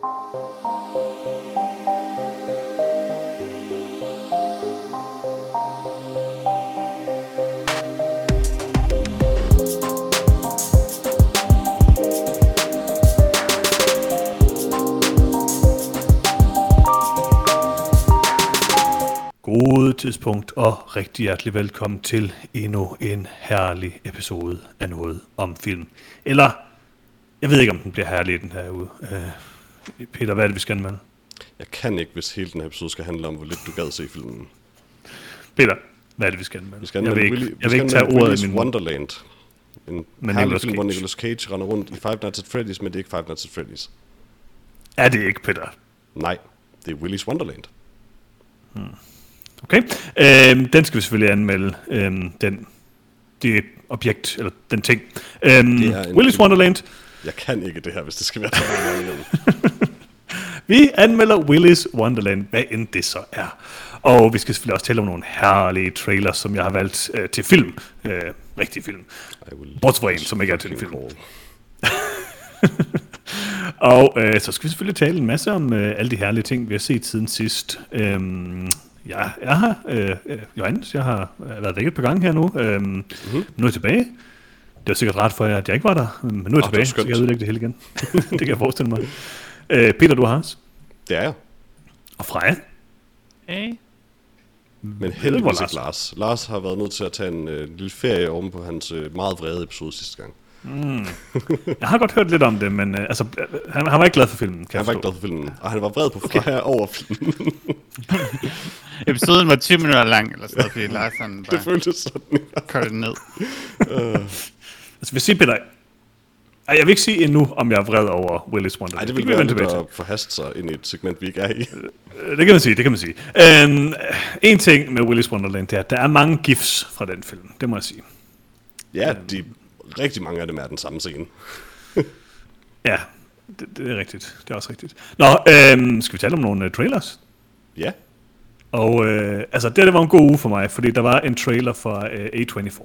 God tidspunkt og rigtig hjertelig velkommen til endnu en herlig episode af noget om film. Eller, jeg ved ikke om den bliver herlig den her uge. Øh, Peter, hvad er det, vi skal anmelde? Jeg kan ikke, hvis hele den her episode skal handle om, hvor lidt du gad se filmen. Peter, hvad er det, vi skal anmelde? Vi skal jeg vil anmelde ikke, Willy- jeg vi vil ikke tage anmelde ordet i Willy's min. Wonderland. En Med herlig Nicolas film, hvor Cage. Nicolas Cage render rundt i Five Nights at Freddy's, men det er ikke Five Nights at Freddy's. Er det ikke, Peter? Nej, det er Willy's Wonderland. Okay. Øhm, den skal vi selvfølgelig anmelde. Øhm, den, det objekt, eller den ting. Øhm, Willis film. Wonderland. Jeg kan ikke det her, hvis det skal være Vi anmelder Willis Wonderland, hvad end det så er. Og vi skal selvfølgelig også tale om nogle herlige trailers, som jeg har valgt øh, til film. Øh, rigtig film. Bortset fra en, som ikke er til en film. Og øh, så skal vi selvfølgelig tale en masse om øh, alle de herlige ting, vi har set siden sidst. Øhm, ja, jeg har, øh, øh, Johannes, jeg har øh, været væk et par gange her nu. Øhm, mm-hmm. Nu er jeg tilbage. Det var sikkert ret for jer, at jeg ikke var der, men nu er jeg det var tilbage, så kan jeg udlægge det hele igen. det kan jeg forestille mig. Øh, Peter, du har os. Det er jeg. Og Freja. Hey. Men heldigvis Lars- ikke Lars. Lars har været nødt til at tage en øh, lille ferie oven på hans øh, meget vrede episode sidste gang. Jeg har godt hørt lidt om det, men øh, altså, øh, han, han var ikke glad for filmen, kan Han var ikke glad for filmen, og han var vred på Freja over filmen. Episoden var 20 minutter lang, eller sådan noget, fordi Lars han det bare føltes sådan. kørte ned. Altså, vil sige, Peter, Ej, jeg vil ikke sige endnu, om jeg er vred over Willis Wonderland. Nej, det vil vi være lidt at forhaste sig ind i et segment, vi ikke er i. Øh, Det kan man sige, det kan man sige. Øhm, en ting med Willis Wonderland, det er, at der er mange gifs fra den film. Det må jeg sige. Ja, de, rigtig mange af dem er den samme scene. Ja, det, det er rigtigt. Det er også rigtigt. Nå, øhm, skal vi tale om nogle uh, trailers? Ja, Og øh, altså, det, det var en god uge for mig, fordi der var en trailer fra øh, A24.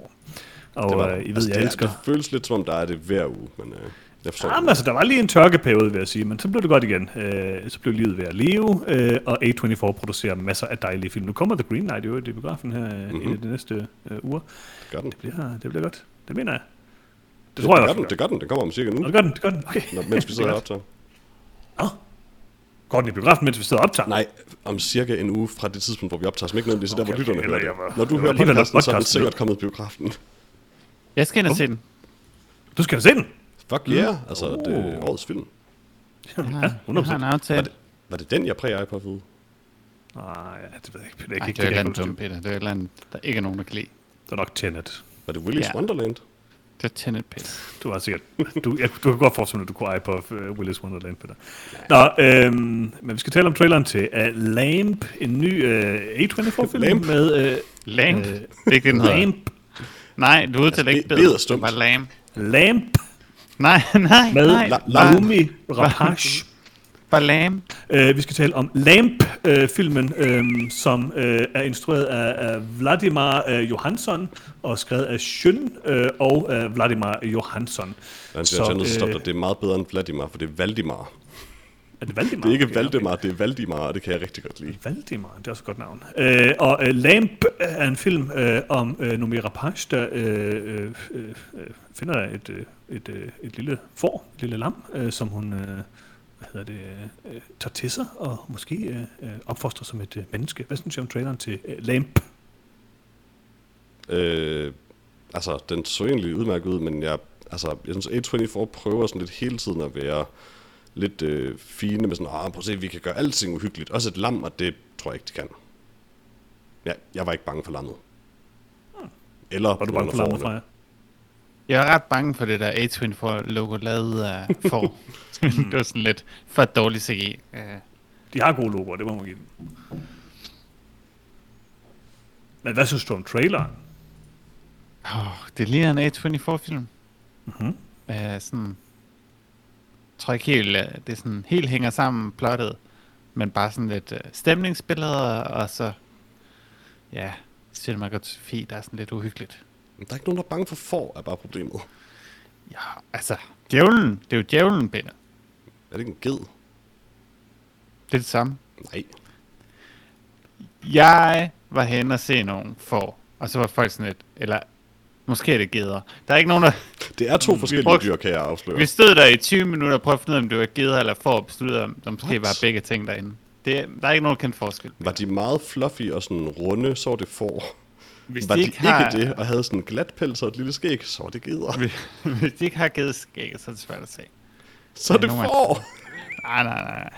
Og det var, øh, I ved, altså, jeg det, er- elsker... Det føles lidt som om, der er det hver uge, men øh, jeg forstår Jamen, det. altså, der var lige en tørkeperiode, vil jeg sige, men så blev det godt igen. Øh, så blev livet ved at leve, øh, og A24 producerer masser af dejlige film. Nu kommer The Green Knight jo i biografen her mm-hmm. en af de næste øh, uger. Det gør den. Det bliver, det bliver godt. Det mener jeg. Det, Det, tror jeg gør også. den, det gør den. Den kommer om cirka nu, Nå, det gør den, det gør den. Okay. når, mens vi sidder Det er og optager. Nå. Går den i biografen, mens vi sidder og optager? Nej, om cirka en uge fra det tidspunkt, hvor vi optager, som ikke nødvendigvis er der, hvor Okay, lytterne okay, hører det. jeg Når du jeg hører podcasten, så er det podcasten sikkert kommet i biografen. Jeg skal ind og se den. Du skal da se den. Fuck yeah, altså det er årets film. Ja, Jeg har, 100%. jeg har en Var det, var det den, jeg præger på at vide? Nej, ja, det ved jeg ikke. Det er ikke det er et eller andet det, dumt, Peter. Det er et eller andet, der ikke er nogen, der kan lide. det er nok Tenet. Var det Willy's Ja. Wonderland? Det er Tenet, Peter. Du har sikkert... Du, jeg, du kan godt forestille dig, at du kunne eje på uh, Willis Wonderland, Peter. Nå, øhm, men vi skal tale om traileren til uh, Lamp, en ny uh, A24-film Lamp? med... Uh, Lamp? Øh, det er ikke det, den hedder. Lamp. Nej, du udtaler Altså, ikke be- bedre. bed er stumt. Bare lam. Lamp Nej, nej, med nej. La- Bare, Lumi Rapace. bare lam. Uh, vi skal tale om Lamp-filmen, uh, som uh, er instrueret af, af Vladimir uh, Johansson og skrevet af Schön uh, og uh, Vladimir Johansson. Jeg Så, er nødt til at stoppe øh, dig. Det er meget bedre end Vladimir, for det er Valdimar. Er det Valdimar? Det er ikke Valdemar, det er Valdimar, og det kan jeg rigtig godt lide. Valdimar, det er også et godt navn. Øh, og øh, Lamp er en film øh, om øh, Noomi Rapace, der øh, øh, øh, finder et, øh, et, øh, et lille får, et lille lam, øh, som hun øh, hvad hedder det, øh, tager til sig og måske øh, øh, opfostrer som et øh, menneske. Hvad synes du om traileren til øh, Lamp? Øh, altså, den så egentlig udmærket ud, men jeg, altså, jeg synes, A24 prøver sådan lidt hele tiden at være lidt øh, fine med sådan, ah, prøv at se, vi kan gøre alting uhyggeligt. Også et lam, og det tror jeg ikke, de kan. Ja, jeg var ikke bange for lammet. Eller Var du bange for lammet, Freja? Jeg er ret bange for det der A24-logo lavet af får. det var sådan lidt for dårligt CGI. Uh, De har gode logoer, det må man give dem. Men hvad synes du om traileren? oh, det ligner en A24-film. Mhm. Uh, sådan, tror ikke helt, uh, det sådan helt hænger sammen plottet, men bare sådan lidt uh, stemningsbilleder, og så, ja, cinematografi, der er sådan lidt uhyggeligt. Men der er ikke nogen, der er bange for får, er bare problemet. Ja, altså, djævlen, det er jo djævlen, Peter. Er det ikke en ged? Det er det samme. Nej. Jeg var hen og se nogen for, og så var folk sådan lidt, eller måske er det geder. Der er ikke nogen, der... Det er to forskellige brugte- dyr, kan jeg afsløre. Vi stod der i 20 minutter og prøvede at finde ud af, om det var geder eller for, og besluttede, om der måske What? var begge ting derinde. Det, der er ikke nogen kendt forskel. Var de meget fluffy og sådan runde, så var det får. Hvis Var de ikke, har, ikke det, og havde sådan en glat pels og et lille skæg, så var det geder. hvis de ikke har givet skæg, så er det svært at se. Så er det får. Nej, nej, nej.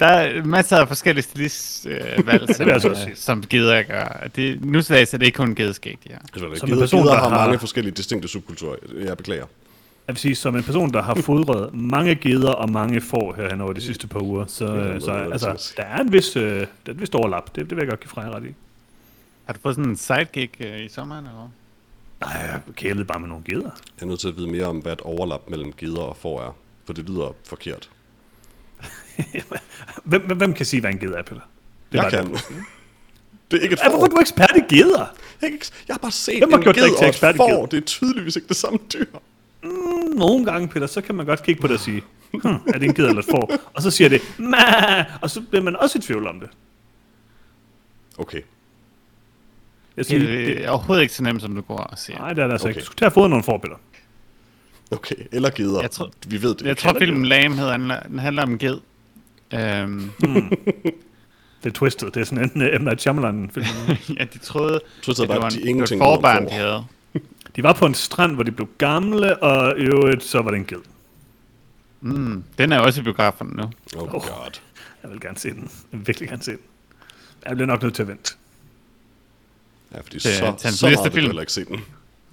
Der er masser af forskellige stilistvalg, som, vil jeg så øh, som gider gør. Det, nu så er det ikke kun gedeskæg, de har. Som Som en person, der har har- mange forskellige distinkte subkulturer. Jeg beklager. Jeg vil sige, som en person, der har fodret mange geder og mange får herhen over de sidste par uger, så, Ja, øh, så det er altså, der er en vis, øh, der er en vis overlap. Det, det vil jeg godt give Freja ret i. Har du fået sådan en sidegig øh, i sommeren, eller? Nej, jeg kælede bare med nogle geder. Jeg er nødt til at vide mere om, hvad et overlap mellem geder og får er. For det lyder forkert. Hvem, hvem, kan sige, hvad en ged er, Peter? Det jeg var kan. det. Det er ikke et hvorfor er du ekspert i geder? Jeg, jeg har bare set Hvem har en gjort ged til og et ekspert i får. Det er tydeligvis ikke det samme dyr. Nogle gange, Peter, så kan man godt kigge på det og sige, hm, er det en ged eller et får? Og så siger det, Mah! og så bliver man også i tvivl om det. Okay. Jeg siger, Det det, er overhovedet ikke så nemt, som du går og siger. nej, det er det altså Okay. ikke. Du skulle tage og fodre nogle får, Peter. Okay. Eller geder. Jeg tror- Vi ved det. Jeg tror, filmen Lame hedder, den handler om ged. Øhm, Det er twisted. Det er sådan en uh, M. Night Shyamalan-film. ja, de troede, troede, at det var at en, de forbarn, de havde. De var på en strand, hvor de blev gamle, og i øvrigt, så var det en ged. Mm, den er også i biografen nu. Oh god. Jeg vil gerne se den. Jeg vil virkelig gerne se den. Jeg bliver nok nødt til at vente. Ja, fordi Det så, så meget næste vil du film. heller ikke se den.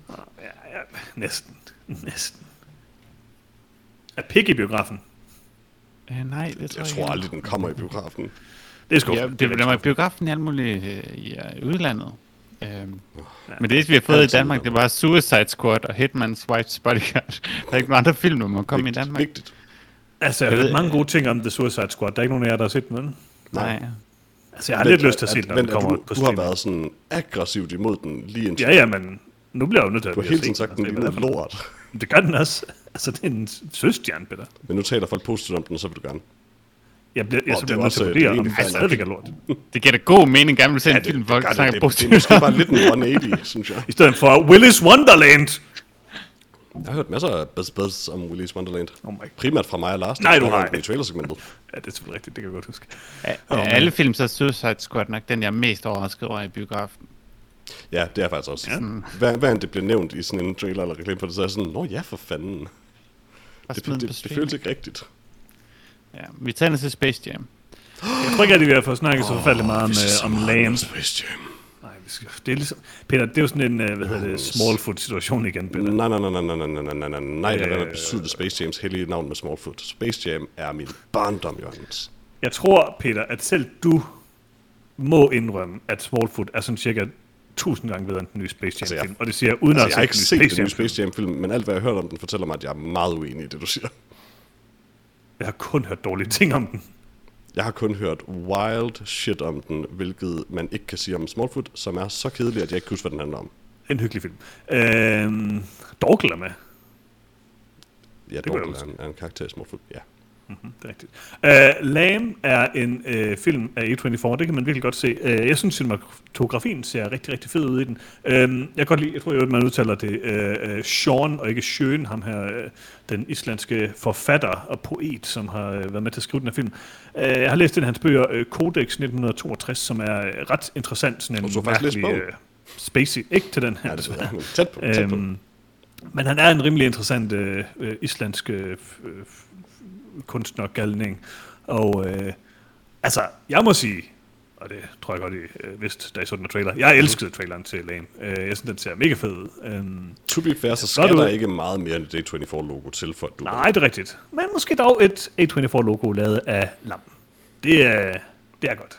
Ja, ja, næsten. Næsten. Er Pig i biografen? Øh, nej, det tror Jeg jeg, tror aldrig, den kommer i biografen. Det er sgu. Ja, det, var i biografen i alt muligt øh, i øh, udlandet. Øhm, Ja. men det, vi har fået i Danmark, det var Suicide Squad og Hitman's Wife's Bodyguard. Der er ikke nogen andre film, der må komme i Danmark. Vigtigt. Altså, jeg Jeg ved- mange gode ting om The Suicide Squad. Der er ikke nogen af jer, der har set den, vel? Nej. Altså, jeg har Men lidt lyst til at se den, når men den kommer du, på du har stream. været sådan aggressivt imod den lige indtil. Ja, ja, men nu bliver jeg jo nødt til at Du har blive hele tiden sagt, den og se, lignede hvad det er for lort. Det gør den også. Altså, det er en søstjerne, Peter. Men nu taler folk positivt om den, og så vil du gerne. Jeg bliver, jeg oh, det er nødt til også- at det er vurdere, om fair stadigvæk er lort. Det giver da god mening, gerne vil se en det, film, det, folk det, snakker det, det, det, positivt. er måske bare lidt en 180, synes jeg. I stedet for Willis Wonderland. Jeg har hørt masser af buzz, buzz om Willy's Wonderland. Oh my. Primært fra mig og Lars. Nej, du har. I trailersegmentet. Ja, det er selvfølgelig rigtigt. Det kan jeg godt huske. Af af alle film, så er Suicide Squad nok den, jeg er mest overrasket over i biografen. Ja, det er faktisk også. Ja. Hver, hver end det bliver nævnt i sådan en trailer eller reklame for det, så er jeg sådan, nå ja, for fanden. Det, det, det, det føles ikke rigtigt. Ja, vi tager den til Space Jam. Jeg tror ikke, at vi har fået snakket så forfærdeligt meget om, øh, om om Space Jam. Nej, vi skal, det er ligesom... Peter, det er jo sådan en, øh, hvad hedder det, Smallfoot-situation igen, Peter. Nej, nej, nej, nej, nej, nej, nej, nej, nej, nej, Øh. at besyde Space Jams hellige navn med Smallfoot. Space Jam er min barndom, Jørgens. Jeg tror, Peter, at selv du må indrømme, at Smallfoot er sådan cirka 1000 gange bedre end den nye Space Altså, Jam-film. jeg- og det siger jeg uden Altså, at jeg har ikke set den nye. Space Jam-film, men alt, hvad jeg har hørt om den, fortæller mig, at jeg er meget uenig i det, du siger. Jeg har kun hørt dårlige ting om den. Jeg har kun hørt wild shit om den, hvilket man ikke kan sige om Smallfoot, som er så kedelig, at jeg ikke kan huske, hvad den handler om. En hyggelig film. Øhm, Dorkel er med. Ja, Dorkel er en, er en karakter i Smallfoot, ja. Mm, det er rigtigt. Uh, Lame er en uh, film af A24, det kan man virkelig godt se. Uh, jeg synes, cinematografien ser rigtig, rigtig fed ud i den. Uh, jeg kan godt lide, jeg tror at man udtaler det, uh, uh, Sean og ikke Sjøen, ham her, uh, den islandske forfatter og poet, som har uh, været med til at skrive den her film. Uh, jeg har læst en af hans bøger, uh, Codex 1962, som er uh, ret interessant. Sådan Og en du har faktisk mærkelig, uh, spacey, ikke til den her, Ja, det er men tæt på, tæt på. Øhm, men han er en rimelig interessant øh, øh, islandsk øh, kunstnergalning. Og øh, altså, jeg må sige, og det tror jeg godt, I øh, vidste, da I så den trailer. Jeg elskede traileren til Lame. Øh, jeg synes, den ser mega fed ud. Øhm, To be fair, så Så skal du- der ikke meget mere end det A24-logo til, for at du... nej, det er rigtigt. Men måske dog et A24-logo lavet af lam. Det er, det er godt.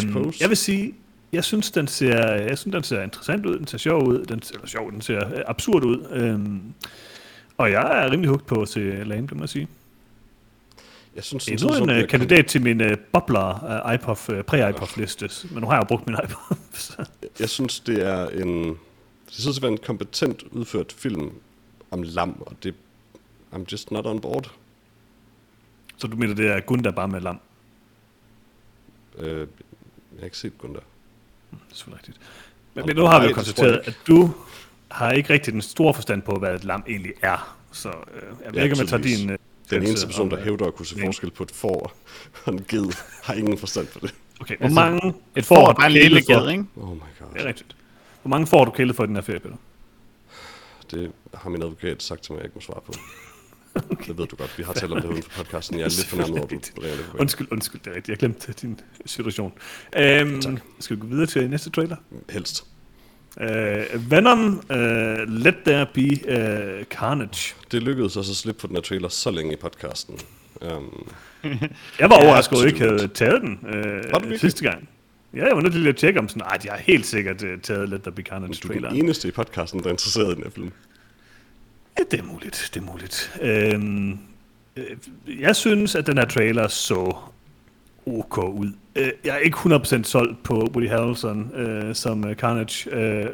Suppose. jeg vil sige, jeg synes, den ser, jeg synes, den ser interessant ud, den ser sjov ud, den, eller sjov, den ser øh, absurd ud. Øhm, og jeg er rimelig hugt på til Lame, det må jeg sige. Jeg synes, Endnu sådan, en uh, kandidat til min uh, bobler uh, iPof, uh, præ-iPof-liste, men nu har jeg jo brugt min iPof. så- Jeg synes, det er en... Det synes at være en kompetent udført film om lam, og det... I'm just not on board. Så du mener, det er Gunda bare med lam? Øh, jeg har ikke set Gunda. Det er rigtigt. Men, men nu har vi jo det konstateret, at du har ikke rigtig den store forstand på, hvad et lam egentlig er. Så øh, jeg ved Ja, ikke, om jeg tager din... Øh, Den eneste person, der øh, hævder at kunne se forskel på et får og en ged, har ingen forstand på det. Okay, hvor Altså, mange Et får er bare en lille ged, ikke? Oh my god. Det er rigtigt. Hvor mange får du kælet for i den her ferie, Peter? Det har min advokat sagt til mig, at jeg ikke må svare på. okay. Det ved du godt. Vi har talt om det uden for podcasten. Jeg er lidt fornærmet over, at du bringer det på. Undskyld, undskyld, det er rigtigt. Jeg glemte din situation. Øhm, Tak. skal vi gå videre til næste trailer? Helst. Uh, Venom, uh, Let There Be uh, Carnage. Det lykkedes os at slippe på den her trailer så længe i podcasten. Um, Jeg var overrasket, at du ikke havde taget den virkelig? sidste gang. Ja, jeg var nødt til at tjekke om sådan, ej, de har helt sikkert uh, taget Let There Be Carnage du er den eneste i podcasten, der er interesseret i den her film. Ja, det er muligt, det er muligt. Øhm, øh, jeg synes, at den her trailer så ok ud. Øh, jeg er ikke 100% solgt på Woody Harrelson øh, som øh, Carnage. Øh,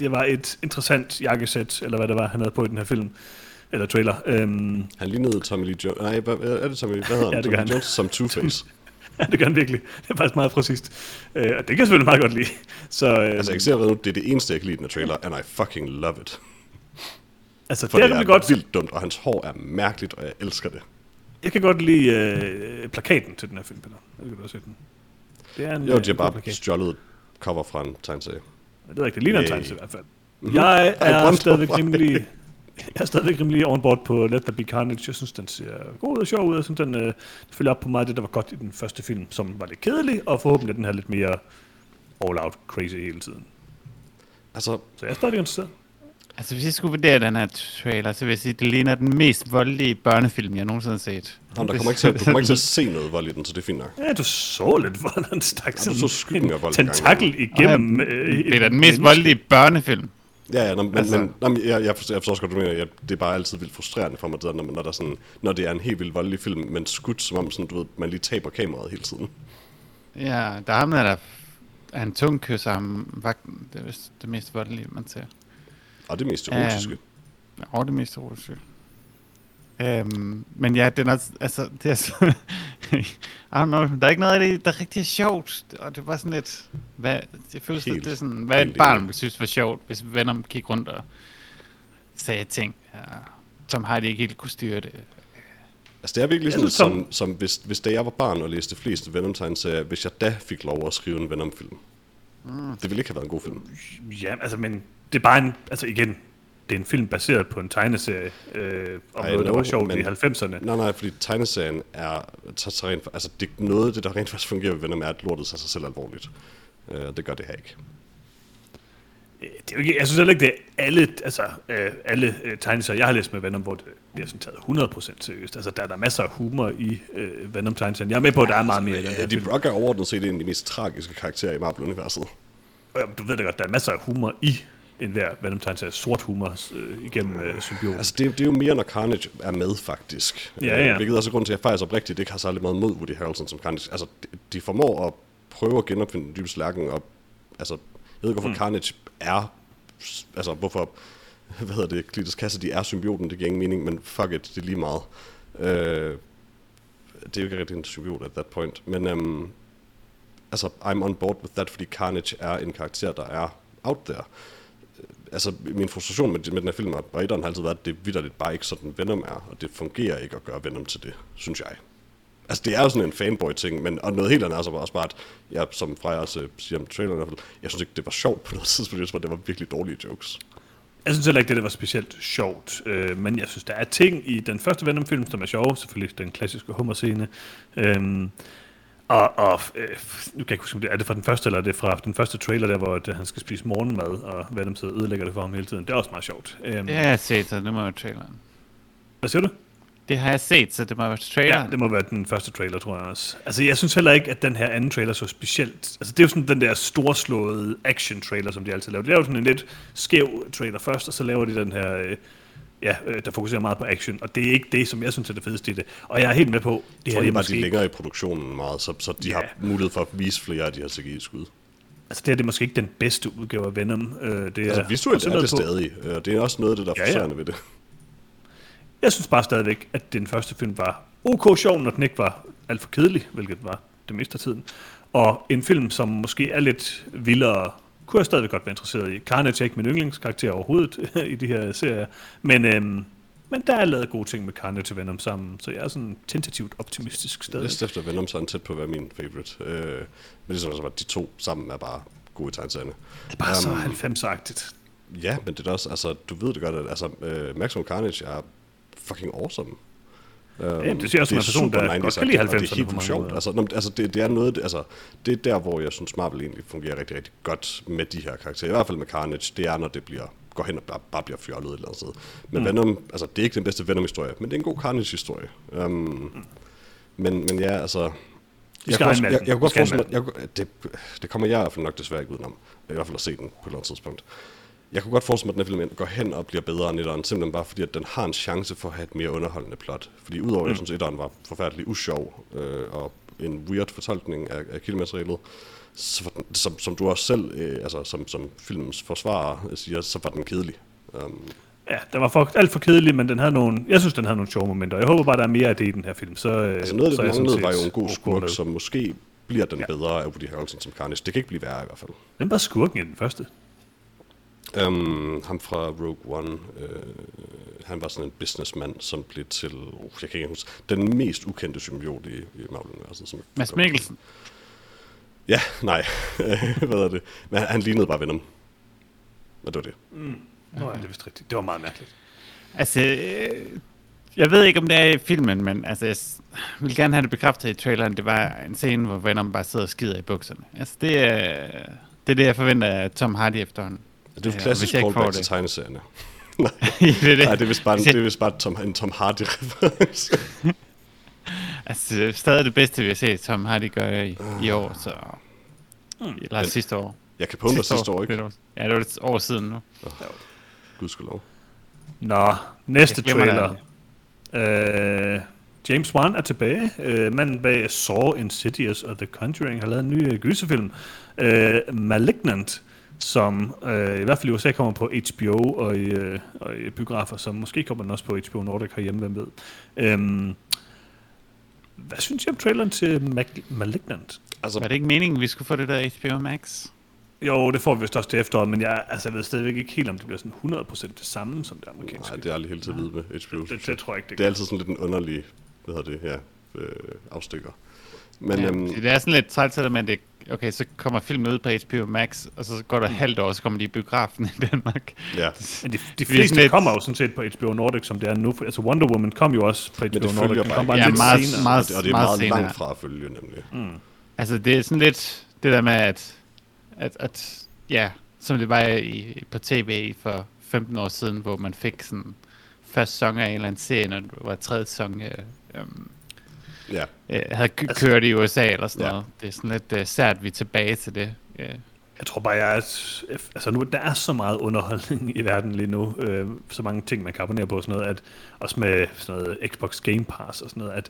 det var et interessant jakkesæt, eller hvad det var, han havde på i den her film, eller trailer. Øhm, Han lignede Tommy Lee Jones. Nej, hvad, er det Tommy? Hvad hedder? Ja, det Tommy Lee han. Jones som Two-Face. ja, det gør han virkelig. Det er faktisk meget præcist. Øh, og det kan jeg selvfølgelig meget godt lide. Så, øh, altså, jeg kan se allerede nu, det er det eneste, jeg kan lide i den her trailer, and I fucking love it. altså For det er det er godt. vildt dumt, og hans hår er mærkeligt, og jeg elsker det. Jeg kan godt lide øh, plakaten til den her film, Peter. Jeg kan også se den. Det er en, Jo, øh, de har en god bare plakat. stjålet et cover fra en tegneserie. Det er rigtigt. Det ligner en tegneserie i hvert fald. Jeg Ej, er stadigvæk rimelig... Jeg er stadigvæk rimelig on board på Let There Be Carnage. Jeg synes, den ser god ud og sjov ud. Jeg synes, den øh, følger op på meget af det, der var godt i den første film, som var lidt kedelig, og forhåbentlig er den her lidt mere all-out crazy hele tiden. Altså, Så jeg er stadig interesseret. Altså, hvis jeg skulle vurdere den her trailer, så vil jeg sige, at det ligner den mest voldelige børnefilm, jeg nogensinde har set. Nå, der kommer ikke til, du kommer ikke til at se noget vold i den, så det er fint nok. Ja, du så lidt vold, han stak Ja, sådan du så skyggen af vold tentakel igennem... øh, det er da den mest voldelige børnefilm. Ja, ja, men, Altså- men, men jeg, jeg, forstår, jeg forstår også godt, du mener. Jeg, det er bare altid vildt frustrerende for mig, det der, når, når, der sådan, når det er en helt vildt voldelig film, men skudt som om sådan, du ved, man lige taber kameraet hele tiden. Ja, der er ham, der er en tung kysser ham vagten. Det er vist det mest voldelige, man ser. Og det er mest Ja, erotiske. Og det mest erotiske. Øhm, men ja, den er, altså, det er så, I don't know, der er ikke noget af det, der rigtig er sjovt, og det var sådan lidt, hvad, føler sådan, Helt- det er sådan, hvad et barn ville synes var sjovt, hvis Venom gik rundt og sagde ting, ja, som Heidi ikke helt kunne styre det. Altså det er virkelig Jeg sådan, synes, som, som- som hvis, hvis da jeg var barn og læste flest Venom-tegneserier, hvis jeg da fik lov at skrive en Venom-film. Mm. Det ville ikke have været en god film. Ja, altså, men det er bare en... Altså igen, det er en film baseret på en tegneserie øh, om I noget, der var sjovt men- i 90'erne. Nej, nej, fordi tegneserien er... Tager sig rent, altså det, noget af det, der rent faktisk fungerer ved Venom, er, at lortet tager sig selv alvorligt. Uh, det gør det her ikke. Øh, Det er jo ikke, jeg synes heller ikke, det er alle, altså, øh, alle øh, tegneserier, jeg har læst med Venom, hvor det bliver sådan taget 100% seriøst. Altså, der er der masser af humor i øh, venom tegneserien Jeg er med på, at der er meget mere i den her Ja. Brock er overordnet set en af de mest tragiske karakterer i Marvel-universet. Øh, Du ved da godt, der er masser af humor i enhver venom tegneserie Sort humor øh, igennem øh, symbioten. Altså, det, er- det er jo mere, når Carnage er med, faktisk. Ja, ja. Øh, Hvilket er også grund til, at jeg faktisk oprigtigt ikke har særlig meget mod Woody Harrelson som Carnage. Altså, de, de formår at prøve at genopfinde den dybeste lærken, og altså, jeg ved ikke, hvorfor mm. Carnage er, altså, hvorfor, hvad hedder det, Cletus Cassidy er symbioten, det giver ingen mening, men fuck it, det er lige meget. Øh, det er jo ikke rigtig en symbiot at that point, men øhm, altså, I'm on board with that, fordi Carnage er en karakter, der er out there altså min frustration med, med den her film og etteren har altid været, at det vidderligt bare ikke sådan Venom er, og det fungerer ikke at gøre Venom til det, synes jeg. Altså det er jo sådan en fanboy-ting, men og noget helt andet er så også bare, at jeg, som Freja også øh, siger om traileren i hvert fald, jeg synes ikke, det var sjovt på noget tidspunkt, jeg synes det var virkelig dårlige jokes. Jeg synes heller ikke, det der var specielt sjovt, øh, men jeg synes, der er ting i den første Venom-film, som er sjove. Selvfølgelig den klassiske hummerscene. øh, og, og øh, nu kan jeg ikke huske, det er det fra den første, eller er det fra den første trailer, der hvor at han skal spise morgenmad, og Venom sidder og ødelægger det for ham hele tiden. Det er også meget sjovt. Øhm, Det har jeg set, så det må være traileren. Hvad siger du? Det har jeg set, så det må være Ja, traileren. det må være den første trailer, tror jeg også. Altså, jeg synes heller ikke, at den her anden trailer så specielt... Altså, det er jo sådan den der storslåede action-trailer, som de altid laver. De laver sådan en lidt skæv trailer først, og så laver de den her... Øh, ja, øh, der fokuserer meget på action, og det er ikke det, som jeg synes er det fedeste i det. Og jeg er helt med på, det her det er bare, måske... de er længere i produktionen meget, så, så de Ja. har mulighed for at vise flere af de her CGI-skud. Altså, det her det er måske ikke den bedste udgave af Venom. Øh, det er Altså visuelt er det på- stadig, og det er også noget af det, der er Ja, ja. ved det. Jeg synes bare stadigvæk, at den første film var ok sjov, når den ikke var alt for kedelig, hvilket var det meste af tiden. Og en film, som måske er lidt vildere, kunne jeg stadigvæk godt være interesseret i. Carnage er ikke min yndlingskarakter overhovedet i de her serier, men, øhm, men der er lavet gode ting med Carnage og Venom sammen, så jeg er sådan tentativt optimistisk stadig. Næst efter Venom, så han tæt på at være min favorite. Øh, men det er sådan, at de to sammen er bare gode tegneserier. Det er bare så Øhm, 90-agtigt. Ja, men det er også, altså, du ved det godt, at altså, uh, Maximum Carnage er fucking awesome. Um, Jamen, det jeg som en person, der godt kan lide 90'erne og det er helt vildt sjovt. Altså, nå, altså, det, det, er noget, altså, det er der, hvor jeg synes, Marvel egentlig fungerer rigtig, rigtig godt med de her karakterer. I hvert fald med Carnage, det er, når det bliver, går hen og bare, bare bliver fjollet et eller andet sted. Men mm. Venom, altså, det er ikke den bedste Venom-historie, men det er en god Carnage-historie. Um, mm. men, men ja, altså... Jeg, kunne også- jeg, jeg, kunne godt forestille mig, jeg, det, det kommer jeg i hvert fald nok desværre ikke udenom. I hvert fald at se den på et eller andet tidspunkt. Jeg kunne godt forestille mig, at den her film går hen og bliver bedre end etteren, simpelthen bare fordi, at den har en chance for at have et mere underholdende plot. Fordi udover, at jeg synes, etteren var forfærdelig usjov øh, og en weird fortolkning af, af kildematerialet, så den, som, som du også selv, øh, altså som, som filmens forsvarer øh, siger, så var den kedelig. Um, Ja, den var for, alt for kedelig, men den havde nogle, jeg synes, den havde nogle sjove momenter. Jeg håber bare, der er mere af det i den her film. Så, altså noget af det, manglede, var jo en god skurk, som måske bliver den ja. bedre af Woody Harrelson som Carnage. Det kan ikke blive værre i hvert fald. Den var skurken i den første. Um, ham fra Rogue One, øh, han var sådan en businessman, som blev til, uh, jeg kan ikke huske, den mest ukendte symbiot i, i Marvel-universet. Mads Mikkelsen. Ja, nej, hvad er det? Men han, han lignede bare Venom. Og det var det. Nå, ja, det er vist rigtigt. Det var meget mærkeligt. Altså, øh, jeg ved ikke, om det er i filmen, men altså, jeg vil gerne have det bekræftet i traileren. Det var en scene, hvor Venom bare sidder og skider i bukserne. Altså, det er, det er det, jeg forventer af Tom Hardy efterhånden. Det er jo Ja, klassisk callback til det. tegneserierne. det er det. Nej, det er vist bare, Hvis det jeg- er vist bare Tom, en Tom Hardy-reference. Altså, stadig det bedste, vi har set Tom Hardy gøre i, i år, så... Eller Men- sidste år. Jeg kan på mig sidste år, ikke? Det er Ja, det var et år siden nu. Gudskelov. Nå, næste trailer. det Uh, James Wan er tilbage. Uh, manden bag Saw, Insidious og The Conjuring har lavet en ny uh, gyserfilm. Uh, Malignant, som uh, i hvert fald i USA kommer på HBO og i, uh, og i biografer, så måske kommer den også på HBO Nordic herhjemme, hvem ved. Um, hvad synes I om traileren til Mag- Malignant? Altså, Var det ikke meningen, vi skulle få det der HBO Max? Jo, det får vi vist også til efteråret, men jeg, altså, jeg ved stadigvæk ikke helt, om det bliver sådan 100% det samme som det amerikanske. nej, det er aldrig helt til at vide med HBO. det, det, tror jeg ikke, det, Det er altid sådan lidt en underlig, hvad hedder det her, øh, afstikker. Men Ja, øhm, det er sådan lidt træt men det, okay, så kommer filmen ud på HBO Max, og så går der Mm. halvt år, så kommer de i biografen i Danmark. ja, Men de, de fleste lidt- kommer jo sådan set på HBO Nordic, som det er nu. Altså Wonder Woman kom jo også på HBO det Nordic. Den bare kom bare ikke. lidt Ja, meget- senere. meget- og det, er meget meget, senere. langt fra at følge, nemlig. Mm. Altså, det er sådan lidt det der med, at, at, at ja, som det var i, på tv for 15 år siden, hvor man fik sådan første sæson af en eller anden serie, når det var tredje sæson, øh, øhm, Ja, øh, havde k- kørt i USA eller sådan Ja. noget. Det er sådan lidt øh, sært, at vi er tilbage til det. Øh, Jeg tror bare, jeg er... Altså nu, der er så meget underholdning i verden lige nu. Øh, så mange ting, man kan abonnere på og sådan noget. At, også med sådan noget Xbox Game Pass og sådan noget. At,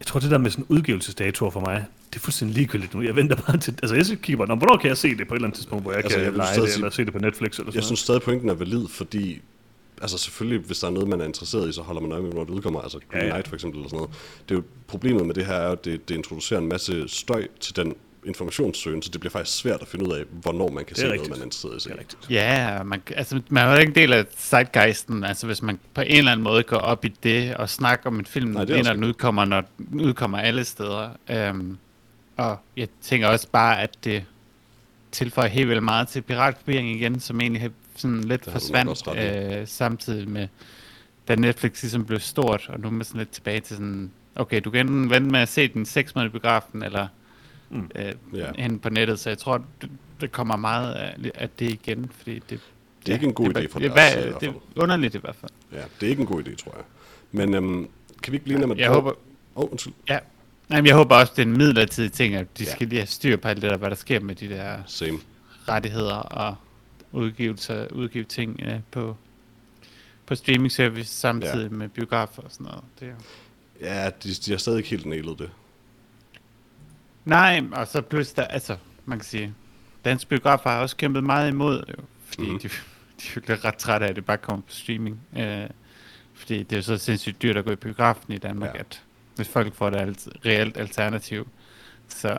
jeg tror, det der med sådan udgivelsesdatoer for mig, det er fuldstændig ligegyldigt nu. Jeg venter bare til... Altså jeg kigger bare, "Nå, hvornår kan jeg se det på et eller andet tidspunkt, hvor jeg Altså, kan jeg vil lege det, sige- eller se det på Netflix eller sådan jeg synes stadig, pointen er valid, fordi altså selvfølgelig, hvis der er noget, man er interesseret i, så holder man øje med, når det udkommer. Altså Green Ja, ja. Knight for eksempel, eller sådan noget. Det er jo, problemet med det her er, at det, det introducerer en masse støj til den informationssøgen, så det bliver faktisk svært at finde ud af, hvornår man kan se er noget, rigtigt. man er interesseret i. Det er rigtigt. Ja, man, altså, man er jo ikke en del af zeitgeisten. Altså, hvis man på en eller anden måde går op i det og snakker om en film, Nej, når den udkommer, når den udkommer alle steder. Øhm, og jeg tænker også bare, at det tilføjer helt vildt meget til piratkopiering igen, som egentlig sådan lidt Det forsvandt øh, samtidig med, da Netflix ligesom blev stort, og nu er man sådan lidt tilbage til sådan, okay, du kan enten vente med at se den seks måneder i biografen, eller Mm. øh, Ja. hen på nettet, så jeg tror, det, det kommer meget af, af det igen, fordi det, Det er ikke en god idé fra det, deres det, det, det er underligt i hvert fald. Ja, det er ikke en god idé, tror jeg. Men øhm, kan vi ikke blive om, at... Jeg håber, Åh, oh, undskyld. ja. Nej, men jeg håber også, det er en midlertidig ting, at de Ja. skal lige have styr på alt det der, hvad der sker med de der Same. rettigheder og udgivelser, udgive ting øh, på, på streaming service samtidig ja. med biografer og sådan noget. Det er, Ja, de, de har stadig ikke helt nailet det. Nej, og så plus der, altså, man kan sige, dansk biografer har også kæmpet meget imod, jo, fordi mm. de, de er ret trætte af, at det bare kommer på streaming. Øh, Fordi det er jo så sindssygt dyrt at gå i biografen i Danmark, Ja. at hvis folk får et alt, reelt alternativ, så,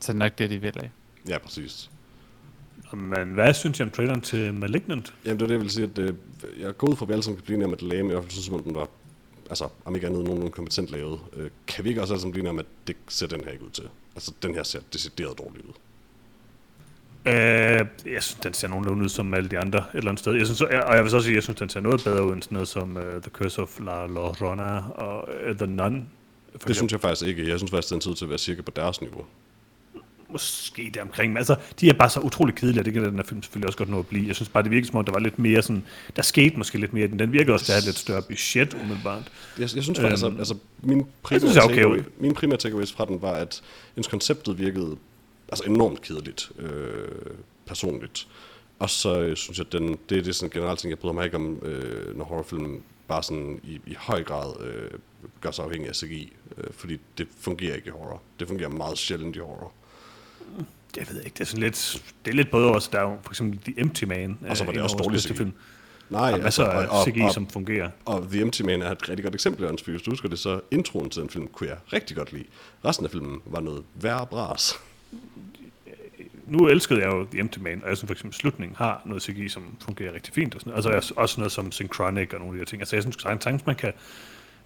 så det nok det, de vil af. Ja, præcis. Men hvad synes jeg om traileren til Malignant? Jamen, det er det, jeg vil sige, at øh, jeg er gået ud fra, at vi alle sammen kan blive enige om, at Lame i hvert fald synes, om den var, altså, om ikke andet nogen kompetent lavet. Øh, kan vi ikke også alle sammen blive enige om, at det ser den her ikke ud til? Altså, den her ser decideret dårligt ud. Øh, jeg synes, den ser nogenlunde ud som alle de andre et eller andet sted. Jeg synes, og jeg vil så sige, at jeg synes, den ser noget bedre ud end sådan noget som uh, The Curse of La Llorona og uh, The Nun. For Det synes jeg faktisk ikke. Jeg synes faktisk, den ser ud til at være cirka på deres niveau. Måske der omkring. Men altså, de er bare så utrolig kedelige, og det kan den her film selvfølgelig også godt nå at blive. Jeg synes bare, det virker som om, der var lidt mere sådan, der skete måske lidt mere den. Den virkede også, der havde et lidt større budget, umiddelbart. Jeg, jeg synes faktisk, Øhm, altså, altså min primære, synes, er okay takeaway, min primære takeaways fra den var, at ens konceptet virkede altså enormt kedeligt øh, personligt. Og så øh, synes jeg, at den, det er det sådan generelt ting, jeg bryder mig ikke om, øh, når horrorfilm bare sådan i, i høj grad øh, gør sig afhængig af CGI. Øh, fordi det fungerer ikke i horror. Det fungerer meget sjældent i horror. Jeg ved ikke, det er sådan lidt, det er lidt både også, der er jo for eksempel The Empty Man. Og så var øh, det også af vores dårlig bedste CGI. Film. Nej, Der er masser af og, CGI, og, som fungerer. og The Empty Man er et rigtig godt eksempel, Jørgens, hvis du husker det, så introen til den film kunne jeg rigtig godt lide. Resten af filmen var noget værre bras. nu elskede jeg jo The Empty Man, og jeg synes for eksempel, slutningen har noget CGI, som fungerer rigtig fint. Og sådan, noget. altså også noget som Synchronic og nogle af de her ting. Altså jeg synes sagtens, man kan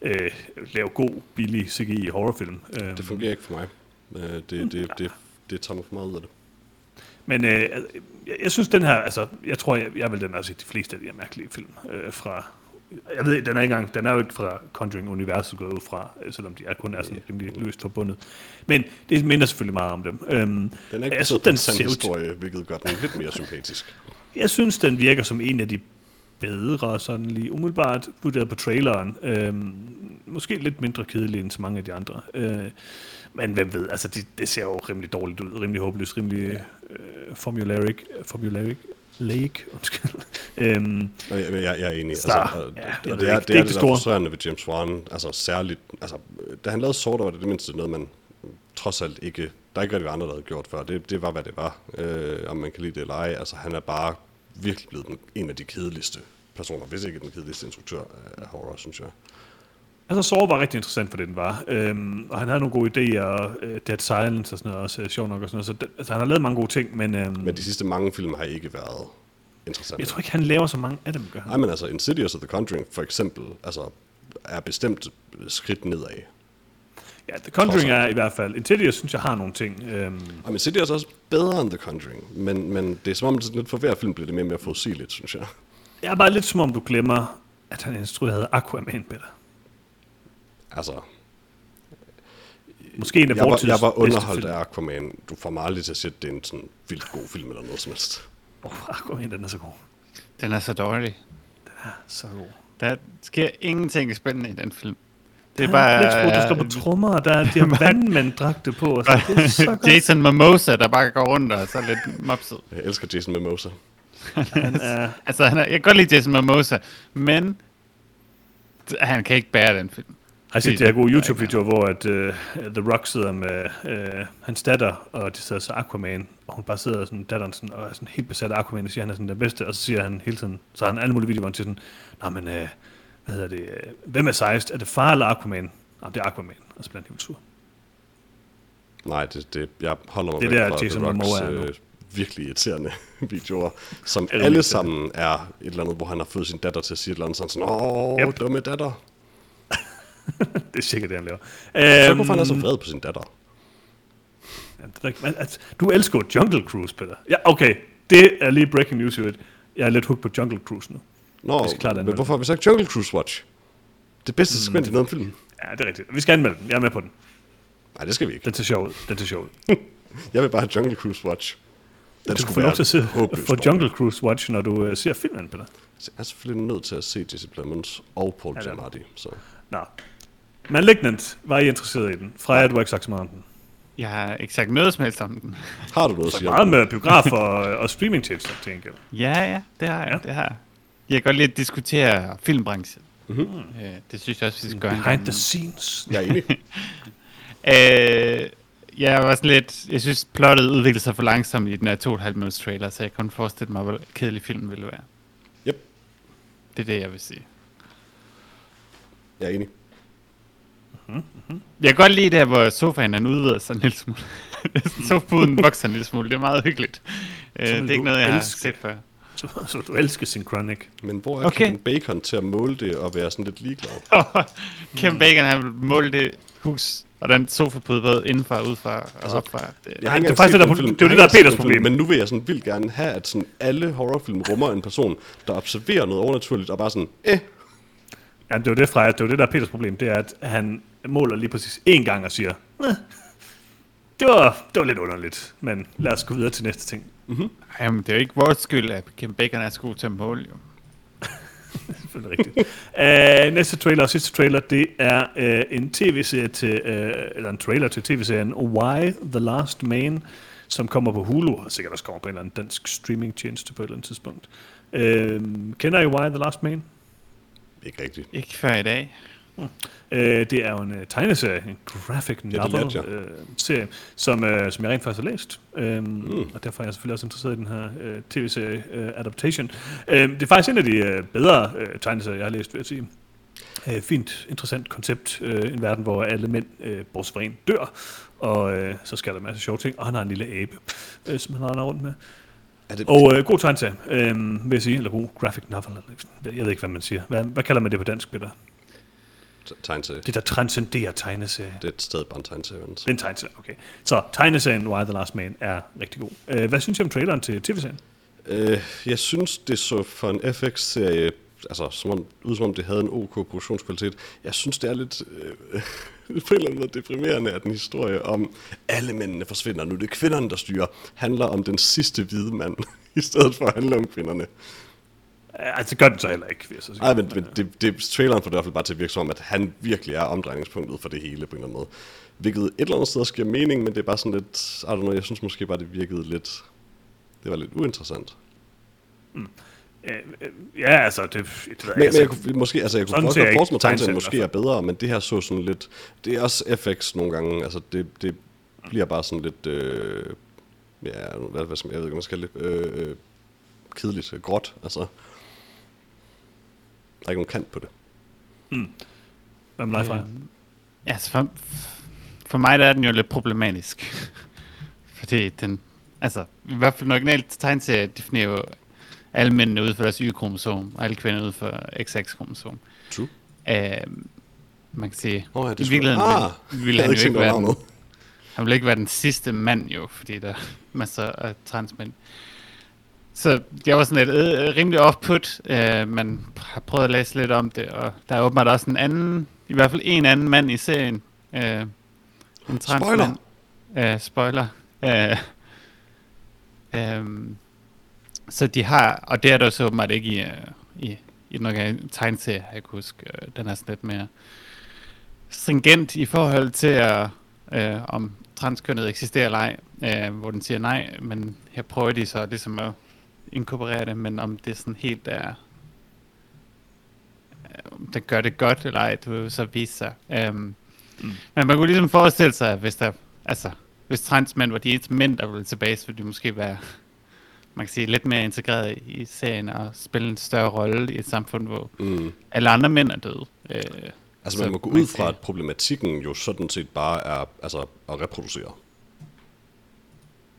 øh, lave god, billig CGI i horrorfilm. Øh, Det fungerer ikke for mig. Øh, Det, det, det, det tager mig for meget ud af det. Men øh, jeg, jeg synes, den her, altså, jeg tror, jeg, jeg vil den have set de fleste af de her mærkelige film øh, fra, jeg ved, den er ikke engang, den er jo ikke fra Conjuring-universet gået ud fra, øh, selvom de er kun er sådan rimelig løst forbundet. Men det minder selvfølgelig meget om dem. Øhm, Den er ikke jeg synes, den sand historie, hvilket gør den lidt mere sympatisk. jeg synes, den virker som en af de bedre, sådan lige umiddelbart vurderet på traileren. Øhm, måske lidt mindre kedelig end så mange af de andre. Øh, men hvem ved, altså det, det ser jo rimelig dårligt ud, rimelig håbløst, rimelig øh, formularic, formularic lake, undskyld. øhm, Og jeg, jeg, jeg er enig. Så, altså, og, ja, og jeg det, det, ikke, er, det det, er ikke det, det er store. frustrerende ved James Wan. Altså særligt, altså, da han lavede Sorter, var det det mindste noget, man trods alt ikke, der er ikke rigtig andre, der havde gjort før. Det, det var, hvad det var. Øh, om man kan lide det eller ej. Altså, han er bare virkelig blevet en af de kedeligste personer, hvis ikke den kedeligste instruktør af horror, synes jeg. Altså, Saw var rigtig interessant for det, den var. Øhm, og han havde nogle gode idéer, og øh, Dead Silence og sådan noget, også øh, sjov nok og sådan noget. Så det, altså, han har lavet mange gode ting, men, øhm, Men de sidste mange film har ikke været interessante. jeg tror ikke, han laver så mange af dem, gør han. Nej, men altså Insidious og The Conjuring for eksempel, altså er bestemt skridt nedad. Ja, The Conjuring er i hvert fald... Insidious synes jeg har nogle ting. Øhm, Og Insidious er også bedre end The Conjuring, men, men det er som om, det lidt for hver film bliver det mere og mere forudsigeligt, synes jeg. jeg er bare lidt som om, du glemmer, at han instruerede Aquaman bedre. Altså, Måske en af jeg var, jeg var underholdt af Aquaman. Du får mig aldrig til at sige, at det er en sådan vildt god film eller noget som helst. Oh, Aquaman, den er så god. Den er så dårlig. Så god. Der sker ingenting spændende i den film. Det er Der bare... Der står på trommer, og der er de her vandmænd-dragte på. Og så, det er så godt. Jason Momoa, der bare går rundt og er så lidt mopset. Jeg elsker Jason Mimosa. Han er, Altså, han er, jeg kan godt lide Jason Momoa, men han kan ikke bære den film. Har set de her gode YouTube-videoer, hvor at, uh, The Rock sidder med uh, hans datter, og de sidder så Aquaman, og hun bare sidder sådan, datteren sådan, og er sådan helt besat af Aquaman, og siger, at han er sådan den bedste, og så siger han hele tiden, så har han alle mulige videoer, hvor han siger sådan, Nå, men, uh, hvad hedder det, uh, hvem er sejst? Er det far eller Aquaman? Nå, det er Aquaman, og så bliver han helt sur. Nej, det, det, jeg holder mig Det er væk der, fra Jason The Rocks er øh, virkelig irriterende videoer, som alle sammen er et eller andet, hvor han har fået sin datter til at sige et eller andet sådan, åh, yep. dumme datter. Det er sikkert det, han laver. Så Øhm, hvorfor han er så vred på sin datter? Er altså, du elsker Jungle Cruise, Peter. Ja, okay. Det er lige breaking news, jo. Jeg er lidt hooked på Jungle Cruise nu. Nå, klart men hvorfor har vi sagt Jungle Cruise Watch? Det bedste segment i noget film. Ja, det er rigtigt. Vi skal anmelde den. Jeg er med på den. Nej, det skal vi ikke. Den ser sjov ud. Den ser sjov ud. Jeg vil bare have Jungle Cruise Watch. Den Du skulle få lov til at se for. Jungle Cruise Watch, når du uh, ser filmen, Peter. Jeg er selvfølgelig nødt til at se Jesse Plemons og Paul Ja, Giamatti. Så. Nå. Malignant, var I interesseret i den? Freja, du har ikke sagt så meget om den. Jeg har ikke sagt noget som helst om den. Har du noget at sige meget med biografer og, og streamingtjenester, tænker jeg. Ja, ja, det har jeg. Ja. Ja. Det har jeg. Jeg kan godt lide at diskutere filmbranchen. Mm-hmm. Øh, det synes jeg også, vi skal gøre en Behind the scenes. Jeg er enig. Øh, jeg var sådan lidt... Jeg synes, plottet udviklede sig for langsomt i den her to og et halvt minutters trailer, så jeg kunne forestille mig, hvor kedelig filmen ville være. Yep. Det er det, jeg vil sige. Jeg er enig. Jeg kan godt lide det her, hvor sofaen den udvider sig en lille smule. Sofapuden vokser en lille smule. Det er meget hyggeligt. Øh, det er ikke noget, jeg har elske. set før. Så, så du elsker Synchronic. Men hvor er Okay. Kevin Bacon til at måle det og være sådan lidt ligeglad? Kim Bacon har målt det hus, og den sofapude både indenfor og udefra og Altså, opfra. Det, Jeg har det er faktisk det, der- film. det er det, har der er Peters problem. film, Men nu vil jeg sådan vildt gerne have, at sådan alle horrorfilm rummer en person, der observerer noget overnaturligt, og bare sådan, eh, Ja, det er det, Freja, det er det, der er Peters problem. Det er, at han måler lige præcis én gang og siger, eh, det, var, det var lidt underligt, men lad os gå videre til næste ting. Jamen, det er jo ikke vores skyld, at Kim Bacon er så god til at måle, jo. Selvfølgelig rigtigt. uh, næste trailer og sidste trailer, det er uh, en tv-serie til, uh, eller en trailer til tv-serien Why the Last Man, som kommer på Hulu, og sikkert også kommer på en eller anden dansk streaming-tjeneste på et eller andet tidspunkt. Uh, kender I Why the Last Man? Ikke rigtigt. Ikke før i dag. Uh, det er jo en uh, tegneserie, en graphic det novel lærte jeg. uh, serie, som, uh, som jeg rent faktisk har læst. Um, mm. Og derfor er jeg selvfølgelig også interesseret i den her uh, tv-serie uh, adaptation. Uh, det er faktisk en af de uh, bedre uh, tegneserier, jeg har læst, vil jeg sige. Uh, fint, interessant koncept. Uh, en verden, hvor alle mænd, uh, bortset fra en, dør. Og uh, så sker der en masse sjove ting. Og han har en lille abe, uh, som han render rundt med. Er det, Og uh, god tegneserie, uh, vil jeg sige. Eller god graphic novel. Eller, jeg ved ikke, hvad man siger. Hvad, hvad kalder man det på dansk, Peter? tegneserie. Det, der transcenderer tegneserie. Det er et sted bare en tegneserie. Det er en tegneserie, okay. Så tegneserien Why the Last Man er rigtig god. Uh, hvad synes I om traileren til tv-serien? Øh, jeg synes, det så for en FX-serie, altså som om, ud som om det havde en OK produktionskvalitet. Jeg synes, det er lidt øh, på en eller anden måde deprimerende, at en historie om alle mændene forsvinder. Nu er det kvinderne, der styrer. Handler om den sidste hvide mand, i stedet for at handle om kvinderne. Altså, gør den så heller ikke, så. Nej, men, men det, det, traileren får det i hvert fald bare til at virke som om, at han virkelig er omdrejningspunktet for det hele på en eller anden måde. Hvilket et eller andet sted giver mening, men det er bare sådan lidt, I don't know, jeg synes måske bare, det virkede lidt, det var lidt uinteressant. Uh, ja, altså, det, det ved jeg Men, men jeg Altså, kunne, måske, altså jeg kunne godt forestille mig, at tegneserien måske er bedre, men det her så sådan lidt, det er også FX nogle gange, altså det, det bliver bare sådan lidt, øh, ja, hvad, hvad skal man, jeg ved ikke, man skal det, øh, øh, kedeligt, gråt, altså. Der er ikke nogen kant på det. hvad med dig, Freja? Ja, altså for, for mig der er den jo lidt problematisk. Fordi den, altså, i hvert fald den originale tegneserie definerer jo alle mændene ud for deres Y-kromosom, og alle kvinder ud for XX-kromosom. True. Uh, man kan sige, Åh, ja, i virkeligheden Ah, vil, vil jeg han jo ikke være den, han vil ikke være den sidste mand jo, fordi der er masser af transmænd. Så jeg var sådan lidt øh, rimelig off-put. Øh, man har prøvet at læse lidt om det, og der er åbenbart også en anden, i hvert fald en anden mand i serien. Øh, en transmand. Øh, spoiler. Øh, øh, så de har, og det er der så åbenbart ikke i, øh, i, i den tegneserie, jeg kan huske. Øh, den er sådan lidt mere stringent i forhold til, at, øh, om transkønnet eksisterer eller ej, øh, hvor den siger nej, men her prøver de så ligesom at inkorporere det, men om det sådan helt er, øh, om det gør det godt eller ej, det vil så vise sig. Um, mm. Men man kunne ligesom forestille sig, hvis der, altså, hvis transmænd var de eneste mænd, der ville tilbage, så ville de måske være, man kan sige, lidt mere integreret i serien og spille en større rolle i et samfund, hvor Mm. alle andre mænd er døde. Øh, Altså Så man må gå ud fra, at problematikken jo sådan set bare er altså, at reproducere.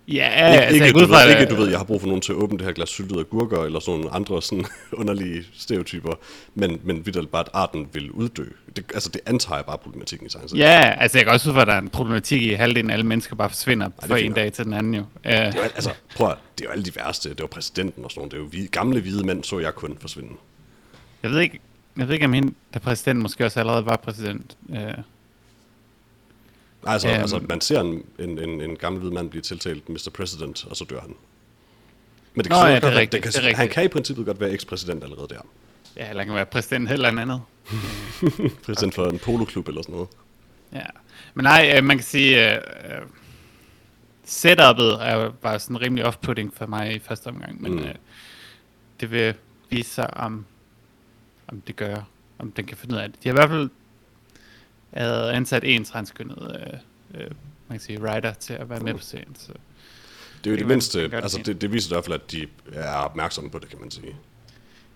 Ja, Ikke, altså, ikke, du ved, ikke, du ved, jeg har brug for nogen til at åbne det her glas syltede agurker, eller sådan nogle andre sådan underlige stereotyper, men, men vidt bare, at arten vil uddø. Det, altså det antager jeg bare problematikken i science. Ja, altså jeg kan også ud at der er en problematik i, at halvdelen af alle mennesker bare forsvinder er fra en dag til den anden jo. Uh, Det jo- altså, prøv at, det er jo alle de værste. Det var præsidenten og sådan noget. Det er jo hvide, gamle hvide mænd, så jeg kun forsvinde. jeg ved ikke, jeg ved ikke om hende, der præsident måske også allerede var præsident. Uh, Altså, Øhm. altså man ser en, en, en, en gammel hvid mand blive tiltalt Mr. President, og så dør han. Men det kan, Nå, ja, det er rigtigt, kan, det er han rigtigt. kan i princippet godt være ekspræsident allerede der. ja, eller han kan være præsident heller end andet. Præsident for en poloklub eller sådan noget. Ja. Men nej, øh, man kan sige, øh, setup'et er bare sådan rimelig off-putting for mig i første omgang, men Mm. øh, det vil vise sig, om, om det gør, om den kan finde ud af det. De har i hvert fald øh, ansat en transkønnet, øh, øh, man kan sige, writer til at være med på serien, så Det er jo Det det mindste, man altså det, det viser i hvert fald, at de er opmærksomme på det, kan man sige.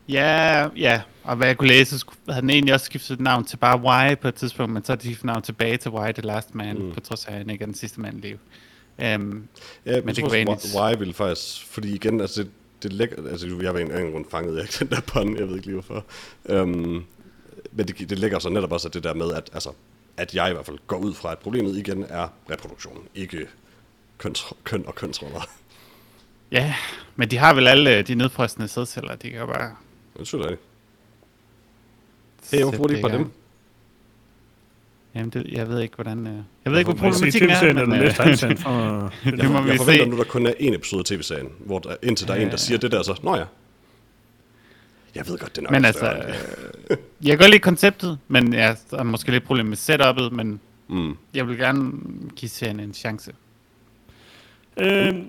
Ja, ja. Og hvad jeg kunne læse, så havde den egentlig også skiftet navn til bare Y på et tidspunkt, men så har de skiftet navn tilbage til Y The Last Man, mm. på trods af, at han ikke er den sidste mand i live. Um, Ja, Men men det kunne tror være også, egentlig- why vil faktisk, fordi igen, altså det, det lægger, altså jeg var en anden grund fanget, jeg ikke den der pun, jeg ved ikke lige hvorfor. Um, men det, det lægger så netop også det der med, at, altså, at jeg i hvert fald går ud fra, at problemet igen er reproduktion, ikke køns, køn og kønsroller. ja, men de har vel alle de nedfrostende sædceller, de kan jo bare... Det synes jeg ikke. Hey, hvorfor bruger de ikke bare dem? Jamen, det, jeg ved ikke, hvordan... øh, Jeg ved ikke, hvor jeg problematikken er, men... øh, det må vi jeg forventer se. nu, der kun er en episode af tv-serien, hvor der, indtil der er en, der siger det der, så, nå ja. Jeg ved godt, det er nok Men altså, øh, jeg kan godt lide konceptet, men jeg har måske lidt problem med setup'et, men Mm. jeg vil gerne give serien en chance. Øhm,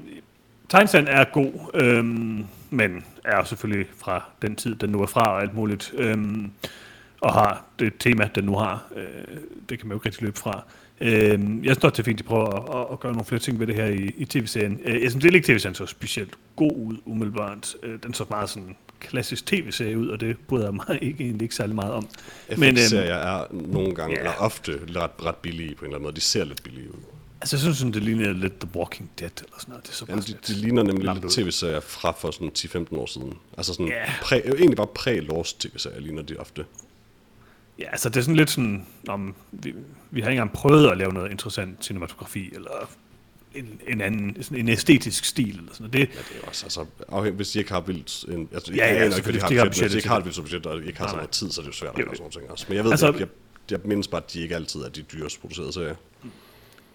tegneserien er god, øhm, men er selvfølgelig fra den tid, den nu er fra og alt muligt. Øhm, og har det tema, den nu har. Øh, det kan man jo ikke rigtig løbe fra. Øhm, jeg synes det er fint, at de prøver at, at, at gøre nogle flere ting ved det her i, i tv-serien. Øh, jeg synes ikke, tv-serien så specielt god ud, umiddelbart. Øh, den så meget sådan klassisk tv-serie ud, og det bryder jeg mig ikke, egentlig ikke særlig meget om. øhm, FX-serier er nogle gange, ja. eller ofte, ret, ret billige på en eller anden måde. De ser lidt billige ud. altså, jeg synes, det ligner lidt The Walking Dead, eller sådan noget. Det er så Jamen, bare de, lidt de ligner nemlig lidt tv-serier fra for sådan 10-15 år siden. Altså sådan, Ja. præ, øh, egentlig bare præ-lost tv-serier ligner de ofte. Ja, altså det er sådan lidt sådan, om vi, vi har ikke engang prøvet at lave noget interessant cinematografi, eller en, en anden, sådan en æstetisk stil, eller sådan noget. Det, Ja, det er også, altså, afhæng, hvis de ikke har vildt, en, altså, Ja, ja, jeg aner ikke, de har budget, men hvis de ikke har til et vildt budget, og ikke har så meget tid, så er det jo svært at gøre sådan ting også. Men jeg ved Altså- altså, ikke, jeg, jeg mindes bare, at de ikke altid er de dyrest producerede serier.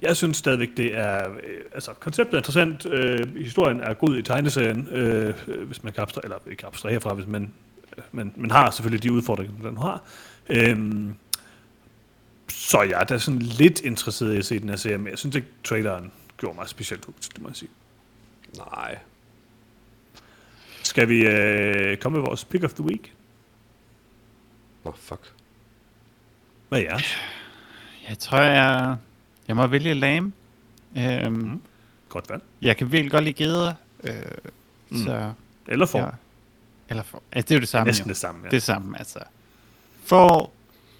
jeg synes stadigvæk, det er, øh, altså konceptet er interessant, øh, historien er god i tegneserien, øh, øh, hvis man kan abstrahere, eller ikke abstrahere fra, hvis man, øh, man, man har selvfølgelig de udfordringer, den har. Øhm, så jeg er da sådan lidt interesseret i at se den her serie, men jeg synes ikke, traileren gjorde mig specielt hugt, det må jeg sige. Nej. Skal vi øh, komme med vores pick of the week? Nå, fuck. Hvad er jeres? Jeg tror, jeg, jeg må vælge lame. Øhm, mm. Godt valg. Jeg kan virkelig godt lide geder. Øh, mm. Så, Eller for. ja. Eller for. Altså, det er jo det samme. Næsten jo. det samme, ja. Det samme, altså. For,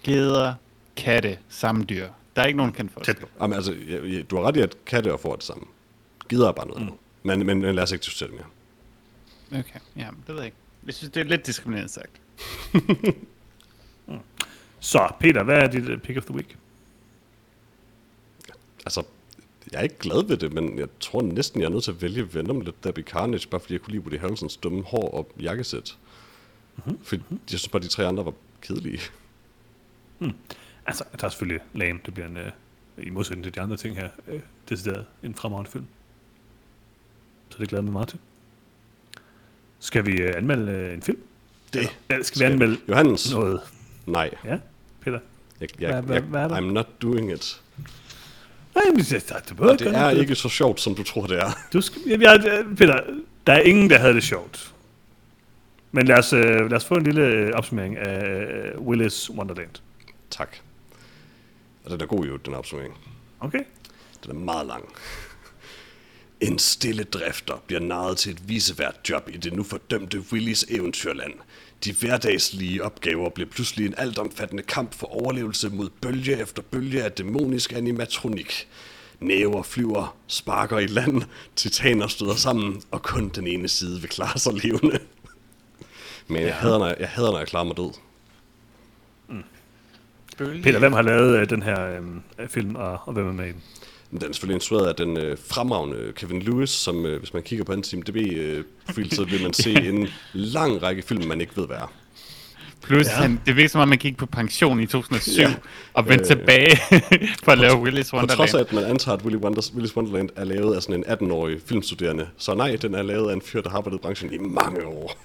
geder, katte, samme dyr. Der er ikke nogen, kan forskel. Tæt på. Jamen, altså, du har ret i, at katte og får det samme. Gider er bare noget mm. men, men, men lad os ikke diskutere det mere. Okay, ja, det ved jeg ikke. Jeg synes, det er lidt diskriminerende sagt. Så, Peter, hvad er dit øh, pick of the week? Altså, jeg er ikke glad ved det, men jeg tror næsten, jeg er nødt til at vælge Venom lidt Debbie Carnage, bare fordi jeg kunne lide Woody Harrelsons dumme hår og jakkesæt. Mm-hmm. For jeg synes bare, de tre andre var kedelige. Altså, jeg tager selvfølgelig Lame. Det bliver en, øh, i modsætning til de andre ting her, øh, decideret en fremragende film. Så det glæder mig meget til. Skal vi øh, anmelde øh, en film? Det Eller, eller skal vi skal vi. anmelde Johannes, noget? nej. Ja, Peter? Jeg, jeg, Hvad- hvad- jeg, hvad er der? I'm not doing it. Nej, men det, det, det, det er ikke så sjovt, som du tror, det er. Du skal, jeg, jeg, Peter, der er ingen, der havde det sjovt. Men lad os, øh, lad os få en lille øh, opsummering af øh, Willis Wonderland. Tak. Og den er god jo, den opsummering. Okay? Den er meget lang. En stille drifter bliver narret til et visevært job i det nu fordømte Willys eventyrland. De hverdagslige opgaver bliver pludselig en altomfattende kamp for overlevelse mod bølge efter bølge af dæmonisk animatronik. Næver flyver, sparker i land, titaner støder sammen, og kun den ene side vil klare sig levende. Men jeg hader, når jeg, jeg hader, når jeg klarer mig død. Peter, hvem har lavet øh, den her øh, film, og, og hvem er med i den? Den er selvfølgelig instrueret af den øh, fremragende Kevin Lewis, som øh, hvis man kigger på hans IMDb-profil, så vil man se en lang række film, man ikke ved, hvad er. Plus, Ja. han, det virker som om, man gik på pension i 2007 Ja. og vendte Øh, tilbage for at lave Willis På Wonderland. trods af, at man antager, at Willy Wonders, Willis Wonderland er lavet af sådan en 18-årig filmstuderende. Så nej, den er lavet af en fyr, der har arbejdet i branchen i mange år.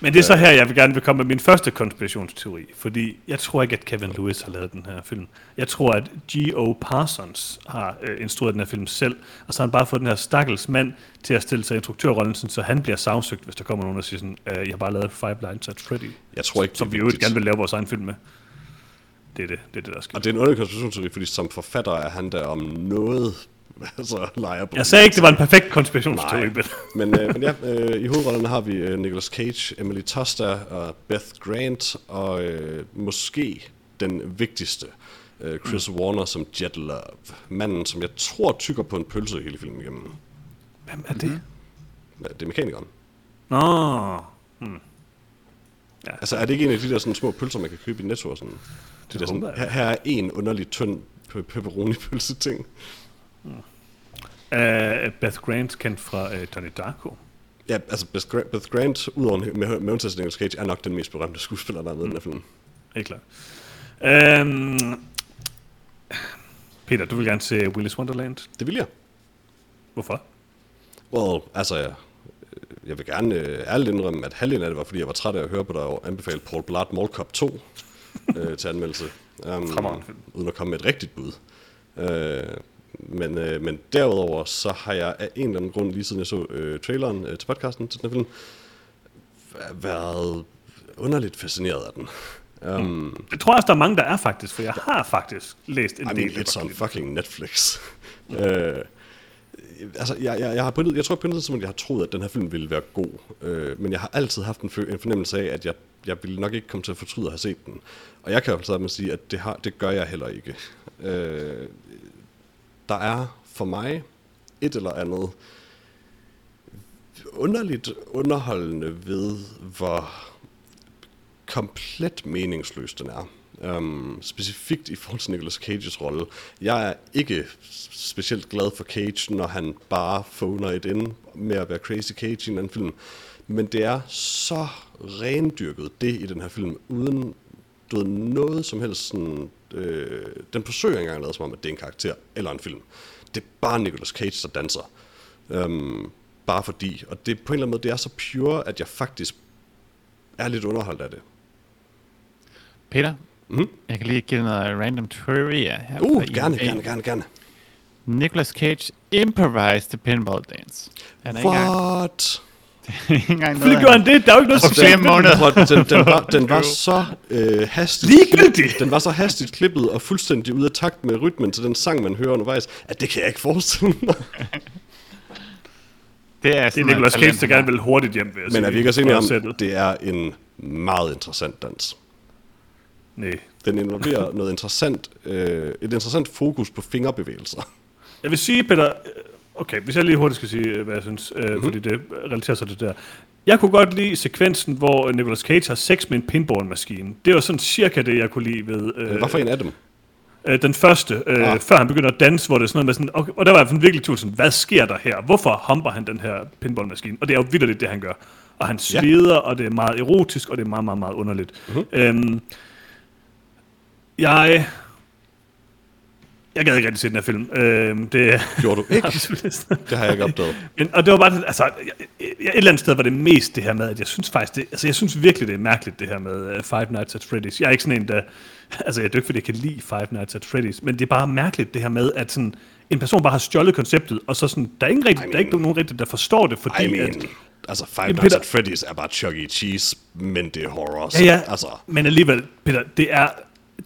Men det er så her, jeg vil gerne vil komme med min første konspirationsteori, fordi jeg tror ikke, at Kevin Lewis har lavet den her film. Jeg tror, at G.O. Parsons har øh, instrueret den her film selv, og så har han bare fået den her stakkels mand til at stille sig i instruktørrollen, så han bliver sagsøgt, hvis der kommer nogen og siger sådan, øh, jeg har bare lavet Five Nights at Freddy, Jeg tror ikke, som vi jo gerne vil lave vores egen film med. Det er det, det, er det der sker. Og det er en underlig konspirationsteori, fordi som forfatter er han der om noget så leger på Jeg sagde ikke, det var en perfekt konspirationsteori, men men, øh, men ja, øh, i hovedrollerne har vi øh, Nicolas Cage, Emily Tosta og Beth Grant, og øh, måske den vigtigste, øh, Chris mm. Warner som Jet Love. Manden, som jeg tror tykker på en pølse hele filmen igennem. Hvem er det? Ja, Det er mekanikeren. Nå, Altså, er det ikke en af de der sådan, små pølser, man kan købe i Netto? Og sådan? De der, sådan, jeg. her, her er en underlig tynd pe- pepperoni-pølse-ting. uh, Beth Grant kendt fra uh, Donnie Darko. Ja, altså Beth Grant, Beth Grant udover med, af Nicolas Cage, er nok den mest berømte skuespiller, der er med i den her film. Helt klart. Um, Peter, du vil gerne se Willis Wonderland. Det vil jeg. Hvorfor? Well, altså, jeg, jeg vil gerne øh, ærligt indrømme, at halvdelen af det var, fordi jeg var træt af at høre på dig anbefale Paul Blart Mall Cop 2 øh, til anmeldelse. Um, Fremragende film. uden at komme med et rigtigt bud. Uh, men, øh, men derudover, så har jeg af en eller anden grund, lige siden jeg så øh, traileren øh, til podcasten til den film, væ- været underligt fascineret af den. Um, Det tror jeg også, der er mange, der er faktisk, for jeg har faktisk læst en I del. mean, af it's on fucking Netflix. uh, altså, jeg, jeg, jeg, har på jeg tror på en jeg har troet, at den her film ville være god. øh, men jeg har altid haft en, en fornemmelse af, at jeg, jeg ville nok ikke komme til at fortryde at have set den. Og jeg kan jo hvert med at sige, at det, har, det gør jeg heller ikke. Øh, der er for mig et eller andet underligt underholdende ved, hvor komplet meningsløs den er. Um, specifikt i forhold til Nicolas Cages rolle. Jeg er ikke specielt glad for Cage, når han bare phoner et ind med at være Crazy Cage i en anden film. Men det er så rendyrket det i den her film, uden du ved, noget som helst sådan... Øh, den forsøger engang at lade som om, at det er en karakter eller en film. Det er bare Nicolas Cage, der danser. Um, bare fordi. Og det på en eller anden måde, det er så pure, at jeg faktisk er lidt underholdt af det. Peter, Mhm. jeg kan lige give noget random trivia her. Uh, gerne, IMDb. gerne, gerne, gerne. Nicolas Cage improvised the pinball dance. Han er What? Selvfølgelig gjorde han det. Der er jo ikke noget specielt ved den. at- den, den, var, den var så øh, hastigt Ligegyldigt. Den var så hastigt klippet og fuldstændig ude af takt med rytmen til den sang, man hører undervejs, at det kan jeg ikke forestille mig. Det er, Det er Nicolas Cage, der gerne vil hurtigt hjem, jeg Men er vi ikke også enige om, det er en meget interessant dans? Nej. Den involverer noget interessant, øh, et interessant fokus på fingerbevægelser. Jeg vil sige, Peter... øh, Okay, hvis jeg lige hurtigt skal sige, øh, hvad jeg synes, øh, Mhm. mm-hmm. fordi det relaterer sig til det der. Jeg kunne godt lide sekvensen, hvor Nicolas Cage har sex med en pinballmaskine. Det var sådan cirka det, jeg kunne lide ved øh, Hvad for en af dem? øh, den første, øh, Ah. før han begynder at danse, hvor det er sådan noget med sådan, okay, og der var jeg sådan virkelig tvivl sådan, hvad sker der her? Hvorfor humper han den her pinballmaskine? Og det er jo vildt det, han gør. Og han Ja. sveder, og det er meget erotisk, og det er meget, meget, meget underligt. Mhm. Mm-hmm. Øhm, jeg... Jeg gad ikke rigtig se den her film. Øhm, det Gjorde du ikke? Det har jeg ikke opdaget. Men, og det var bare, altså, jeg, jeg, et eller andet sted var det mest det her med, at jeg synes faktisk, det, altså jeg synes virkelig, det er mærkeligt, det her med uh, Five Nights at Freddy's. Jeg er ikke sådan en, der, altså jeg er ikke, fordi jeg kan lide Five Nights at Freddy's, men det er bare mærkeligt, det her med, at sådan, en person bare har stjålet konceptet, og så sådan, der er, ingen rigtig, I der er ikke mean- nogen rigtig, der forstår det, fordi I mean, at, altså Five Nights Peter- at Freddy's er bare Chuck E. Cheese, men det er horror. Ja, ja, Altså, men alligevel, Peter, det er...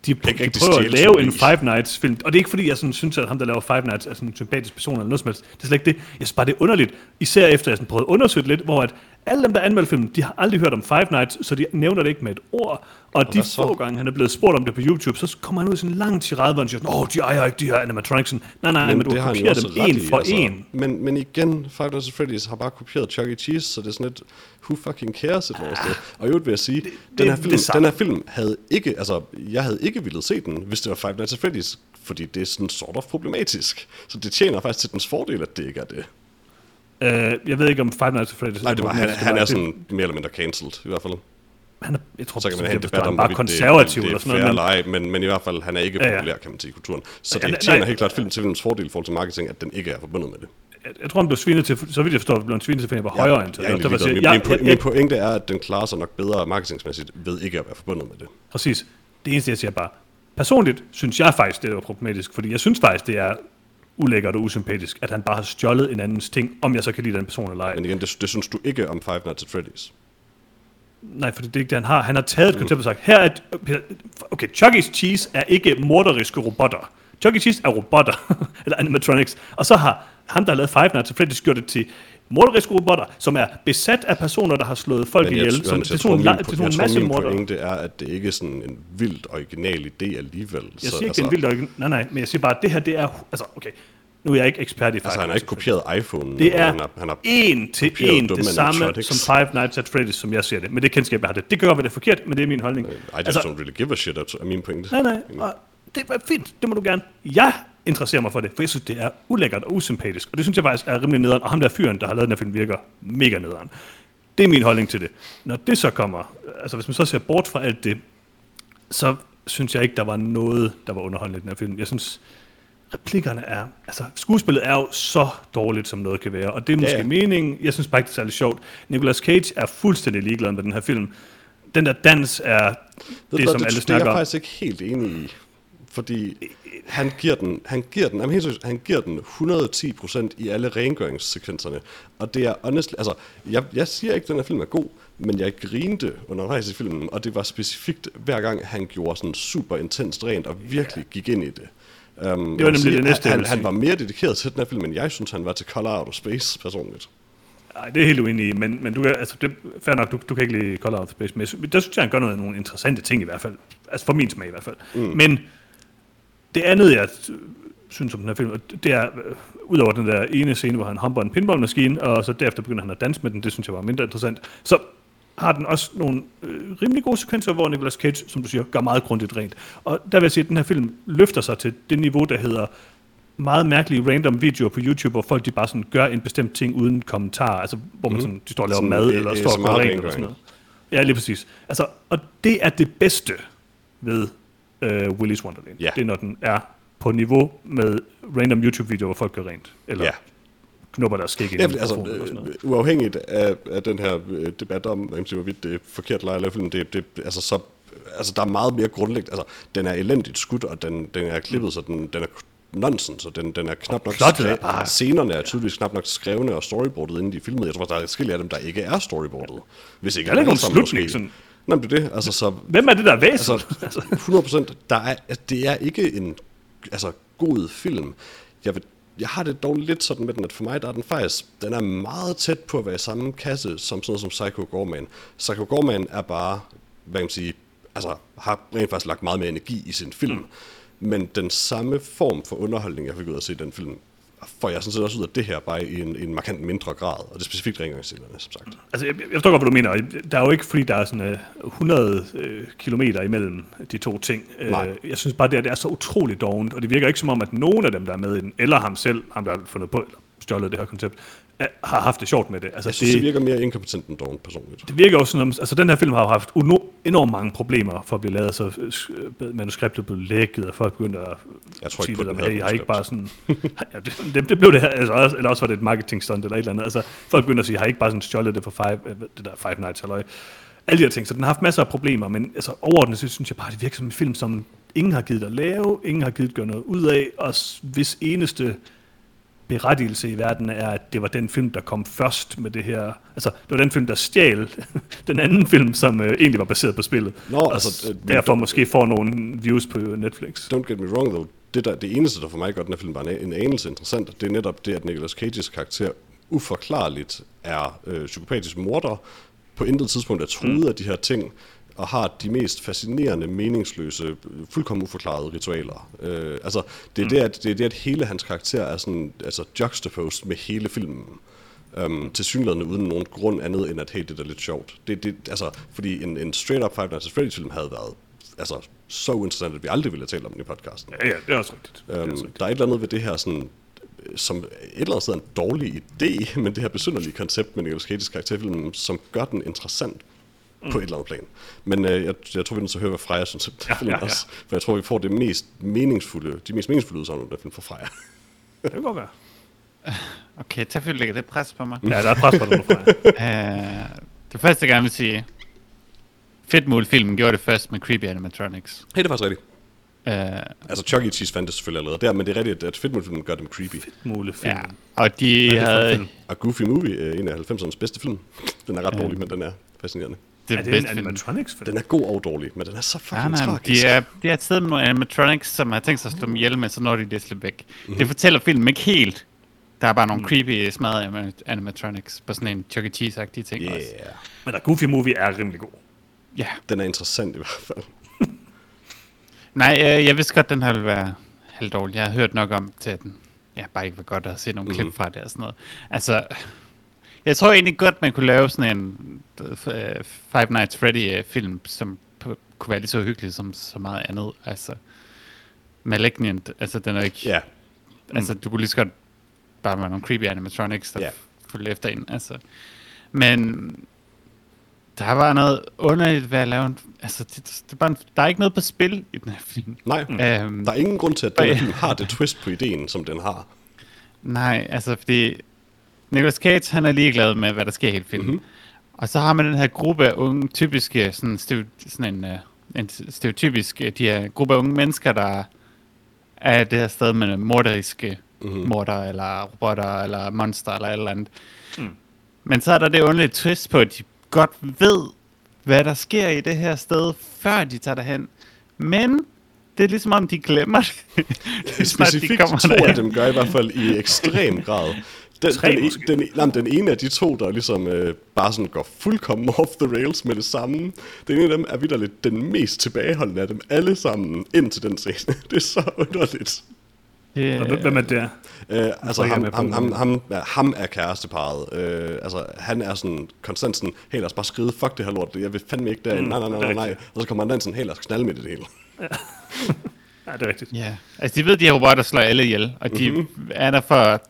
De, de prøver at lave en Five Nights film, og det er ikke fordi, jeg sådan synes, at ham, der laver Five Nights, er sådan en sympatisk person eller noget som helst. Det er slet ikke det. Jeg synes bare, det er underligt, især efter jeg sådan prøvede at undersøge lidt, hvor at alle dem, der anmelder filmen, de har aldrig hørt om Five Nights, så de nævner det ikke med et ord. Og, de hvad så? få gange, han er blevet spurgt om det på YouTube, så kommer han ud i sådan en lang tirade, hvor han siger, åh, de ejer ikke de her animatronics. Nej, nej, nej, men, men du det har også dem en for en. Men, men igen, Five Nights at Freddy's har bare kopieret Chuck E. Cheese, så det er sådan lidt, who fucking cares et andet sted. Og i øvrigt vil jeg sige, den, det her er film, den her film havde ikke, altså, jeg havde ikke ville se den, hvis det var Five Nights at Freddy's, fordi det er sådan sort of problematisk. Så det tjener faktisk til dens fordel, at det ikke er det. Øh, jeg ved ikke, om Five Nights at Freddy's... Nej, det var, han, han var- er sådan mere eller mindre cancelled, i hvert fald. Han er, jeg tror, Så kan man det have en er debat om, bare konservativ det, eller det, sådan det er noget. fair eller ej, men, men i hvert fald, han er ikke Ja, ja. populær, kan man sige, i kulturen. Så Ja, det tjener nej. helt klart film til filmens fordel i forhold til marketing, at den ikke er forbundet med det. jeg, jeg tror, han blev svinet til, så vidt jeg forstår, blev han svinet til, fordi han var højere end er. Min, Ja, min, min pointe er, at den klarer sig nok bedre marketingsmæssigt ved ikke at være forbundet med det. præcis. Det eneste, jeg siger bare, personligt synes jeg faktisk, det var problematisk, fordi jeg synes faktisk, det er ulækkert og usympatisk, at han bare har stjålet en andens ting, om jeg så kan lide den person eller ej. Men igen, det, det synes du ikke om Five Nights at Freddy's. Nej, for det er ikke det, han har. Han har taget et koncept og sagt, her er... Okay, Chuck E. Cheese er ikke morderiske robotter. Chuck E. Cheese er robotter, eller animatronics, og så har ham, der har lavet Five Nights at Freddy's, gjort det til målriske robotter, som er besat af personer, der har slået folk jeg, ihjel. Som, jeg, det er sådan det er jeg tror, masse min mordere. pointe er, at det ikke er sådan en vildt original idé alligevel. Jeg siger ikke, det er en vildt origin- Nej, nej, men jeg siger bare, at det her, det er... Altså, okay, nu er jeg ikke ekspert i Five Altså, han har ikke kopieret iPhone. Det er han har, han har, en til en det samme som Five Nights at Freddy's, som jeg ser det. Men det kendskab, jeg har det. Det gør, hvad det er forkert, men det er min holdning. I just Altså, don't really give a shit, er min pointe. nej, nej, og det er fint, det må du gerne. Jeg interesserer mig for det, for jeg synes, det er ulækkert og usympatisk. Og det synes jeg faktisk er rimelig nederen. Og ham der fyren, der har lavet den her film, virker mega nederen. Det er min holdning til det. Når det så kommer, altså hvis man så ser bort fra alt det, så synes jeg ikke, der var noget, der var underholdende i den her film. Jeg synes, replikkerne er... Altså, skuespillet er jo så dårligt, som noget kan være, og det er måske Ja, meningen. Jeg synes bare ikke, det er særlig sjovt. Nicolas Cage er fuldstændig ligeglad med den her film. Den der dans er det, hvad, som alle det, det er jeg snakker om. faktisk ikke helt enig i. Fordi han giver den, han giver den, jamen helt seriøst, han giver den 110% i alle rengøringssekvenserne. Og det er honestly, altså, jeg, jeg siger ikke, at den her film er god, men jeg grinte undervejs i filmen, og det var specifikt hver gang, han gjorde sådan super intenst rent og virkelig gik ind i det. Um, Det var nemlig det næste, han, han sige. var mere dedikeret til den her film, end jeg synes, han var til Color Out of Space personligt. Nej, det er helt uenig i, men, men du, altså, det, fair nok, du, du kan ikke lide Call Out of Space, men der synes jeg, han gør noget, nogle interessante ting i hvert fald. Altså for min smag i hvert fald. Mm. Men det andet, jeg synes om den her film, det er, øh, udover den der ene scene, hvor han humper en pinballmaskine, og så derefter begynder han at danse med den, det synes jeg var mindre interessant, så har den også nogle øh, rimelig gode sekvenser, hvor Nicolas Cage, som du siger, gør meget grundigt rent. Og der vil jeg sige, at den her film løfter sig til det niveau, der hedder meget mærkelige random videoer på YouTube, hvor folk de bare sådan gør en bestemt ting uden kommentar, altså hvor man mm. sådan, de står og laver Sådan mad, eller står og gør rent, eller sådan noget. Ja, lige præcis. Altså, og det er det bedste ved øh, Willy's Wonderland. Ja. Det er, når den er på niveau med random YouTube-videoer, hvor folk gør rent, eller Ja. Knupper deres skæg ind Ja, i altså, eller øh, uafhængigt af, af den her øh, debat om, hvorvidt det er forkert eller ej, filmen, det, det, altså, så, altså, der er meget mere grundlæggende. Altså, den er elendigt skudt, og den, den er klippet, så den, den er nonsens, og den, den er knap nok er skrevet. bare- Scenerne er tydeligvis knap nok skrevne og storyboardet, inden de filmede. Jeg tror, der er forskellige af dem, der ikke er storyboardet. Hvis ikke Der er alle nogen slutning, måske. sådan. Nå, men det er det. Altså, så Hvem er det, der er væsen? Altså, 100 procent. Der er, det er ikke en altså, god film. Jeg, vil, jeg har det dog lidt sådan med den, at for mig der er den faktisk, den er meget tæt på at være i samme kasse som sådan noget som Psycho Gorman. Psycho Gorman er bare, hvad kan man sige, altså har rent faktisk lagt meget mere energi i sin film. Mm. Men den samme form for underholdning, jeg fik ud at se den film, får jeg sådan set også ud af det her, bare i en, en markant mindre grad. Og det er specifikt rengøringsscenerne, som sagt. Altså, jeg, jeg forstår godt, hvad du mener. Der er jo ikke, fordi der er sådan uh, 100 uh, kilometer imellem de to ting. Nej. Uh, jeg synes bare, det, er, det er så utroligt dovent, og det virker ikke som om, at nogen af dem, der er med i den, eller ham selv, ham der har fundet på, eller stjålet det her koncept, har haft det sjovt med det. Altså, Jeg synes, det, det virker mere inkompetent end Dawn, personligt. det virker også sådan, altså den her film har jo haft uno- enormt mange problemer for at blive lavet, så øh, manuskriptet blev lækket, og folk begyndte at Jeg tror sige ikke om, havde hey, jeg har ikke manuskript." bare sådan, ja, det, det, det, blev det her, altså, også, eller også var det et marketing stunt eller et eller andet, altså folk begyndte at sige, har ikke bare sådan stjålet det for five, øh, det der Five Nights, halløj. Alle de her ting, så den har haft masser af problemer, men altså, overordnet så synes jeg bare, det virker som en film, som ingen har givet at lave, ingen har givet at gøre noget ud af, og hvis eneste berettigelse i verden er, at det var den film, der kom først med det her. Altså, det var den film, der stjal den anden film, som øh, egentlig var baseret på spillet. Nå, altså, men derfor måske får nogle views på Netflix. Don't get me wrong, though. Det, der, det eneste, der for mig gør den her film bare en, en anelse interessant, det er netop det, at Nicolas Cages karakter uforklarligt er øh, psykopatisk morder, på intet tidspunkt er truet mm. af de her ting, og har de mest fascinerende, meningsløse, fuldkommen uforklarede ritualer. Øh, altså, det er, mm. det, at, det er det, at hele hans karakter er sådan, altså juxtaposed med hele filmen. Um, til synligheden uden nogen grund andet end at, hey, det er lidt sjovt. Det, det, altså, fordi en, en straight-up Five Nights at Freddy's film havde været altså, så interessant, at vi aldrig ville have talt om den i podcasten. Ja, ja, det er også rigtigt. Det er også Um, rigtigt. der er et eller andet ved det her, sådan, som et eller andet sted er en dårlig idé, men det her besynderlige koncept med Nicolas Cage's karakterfilm, som gør den interessant mm. på et eller andet plan. Men øh, jeg, jeg tror, vi er nødt til at høre, hvad Freja synes om Ja, ja, ja. også. For jeg tror, vi får det mest meningsfulde, de mest meningsfulde udsagn om den film fra Freja. Det kan godt være. Okay, selvfølgelig lægger det pres på mig. Ja, der er pres på dig Freja. Uh, det første, jeg gerne vil sige, Fedtmul-filmen gjorde det først med Creepy Animatronics. Hey, det er faktisk rigtigt. Uh, Altså, Chuck E. Cheese fandt det selvfølgelig allerede der, men det er rigtigt, at Fedtmul-filmen gør dem creepy. Mule film. ja, og de det for en havde... Og Goofy Movie er en af 90'ernes bedste film. Den er ret dårlig, men den er fascinerende. Det Er er det en animatronics film? Den er god og dårlig, men den er så Ja, fucking nej, tragisk. de er, de er et sted med nogle animatronics, som har tænkt sig at slå dem ihjel, men så når de det slippe væk. Mhm. Det fortæller filmen ikke helt. Der er bare Mm. nogle creepy smadrede anima- animatronics på sådan en Chuck E. Cheese-agtige ting Yeah. også. Men der Goofy Movie er rimelig god. Ja. Den er interessant i hvert fald. Nej, øh, jeg vidste godt, den her ville være halvdårlig. Jeg har hørt nok om til, at den ja, bare ikke var godt at se nogle Mhm. klip fra det og sådan noget. Altså, jeg tror egentlig godt, man kunne lave sådan en øh, Five Nights Freddy-film, som kunne være lige så hyggelig som så meget andet. Altså, Malignant, altså den er ikke... Ja, Altså, du kunne lige så godt bare være nogle creepy animatronics, der yeah. følger efter en. Altså. Men der var noget underligt ved at lave en... Altså, det, det er bare en, der er ikke noget på spil i den her film. nej. Øhm, Der er ingen grund til, at den her film har det twist på ideen, som den har. Nej, altså fordi Nicolas Cage, han er ligeglad med, hvad der sker i hele filmen. Mhm. Mm-hmm. Og så har man den her gruppe af unge, typiske, sådan, steo, sådan en, uh, en stereotypisk, øh, de her gruppe af unge mennesker, der er det her sted med morderiske Mhm. mm-hmm. morder, eller robotter, eller monster, eller et eller andet. Mm. Men så er der det underlige twist på, at de godt ved, hvad der sker i det her sted, før de tager derhen. Men det er ligesom om, de glemmer det. lige snart de Specifikt kommer to derhen. af dem gør i hvert fald i ekstrem grad. Den, Tre den, måske. den, den, nej, den ene af de to, der ligesom øh, bare sådan går fuldkommen off the rails med det samme, den ene af dem er vidderligt den mest tilbageholdende af dem alle sammen ind til den scene. Det er så underligt. Og hvem- er det? Øh, altså ham, ham, ham, ham, ja, ham er kæresteparet. Øh, altså han er sådan konstant sådan, hey lad os bare skride, fuck det her lort, jeg vil fandme ikke derind, Mm, nej, nej, nej, det nej, nej. Og så kommer han derind sådan, hey lad os knalde med det hele. Ja, det er rigtigt. Ja, altså de ved, at de her robotter slår alle ihjel, og de Mhm. mm-hmm. er der for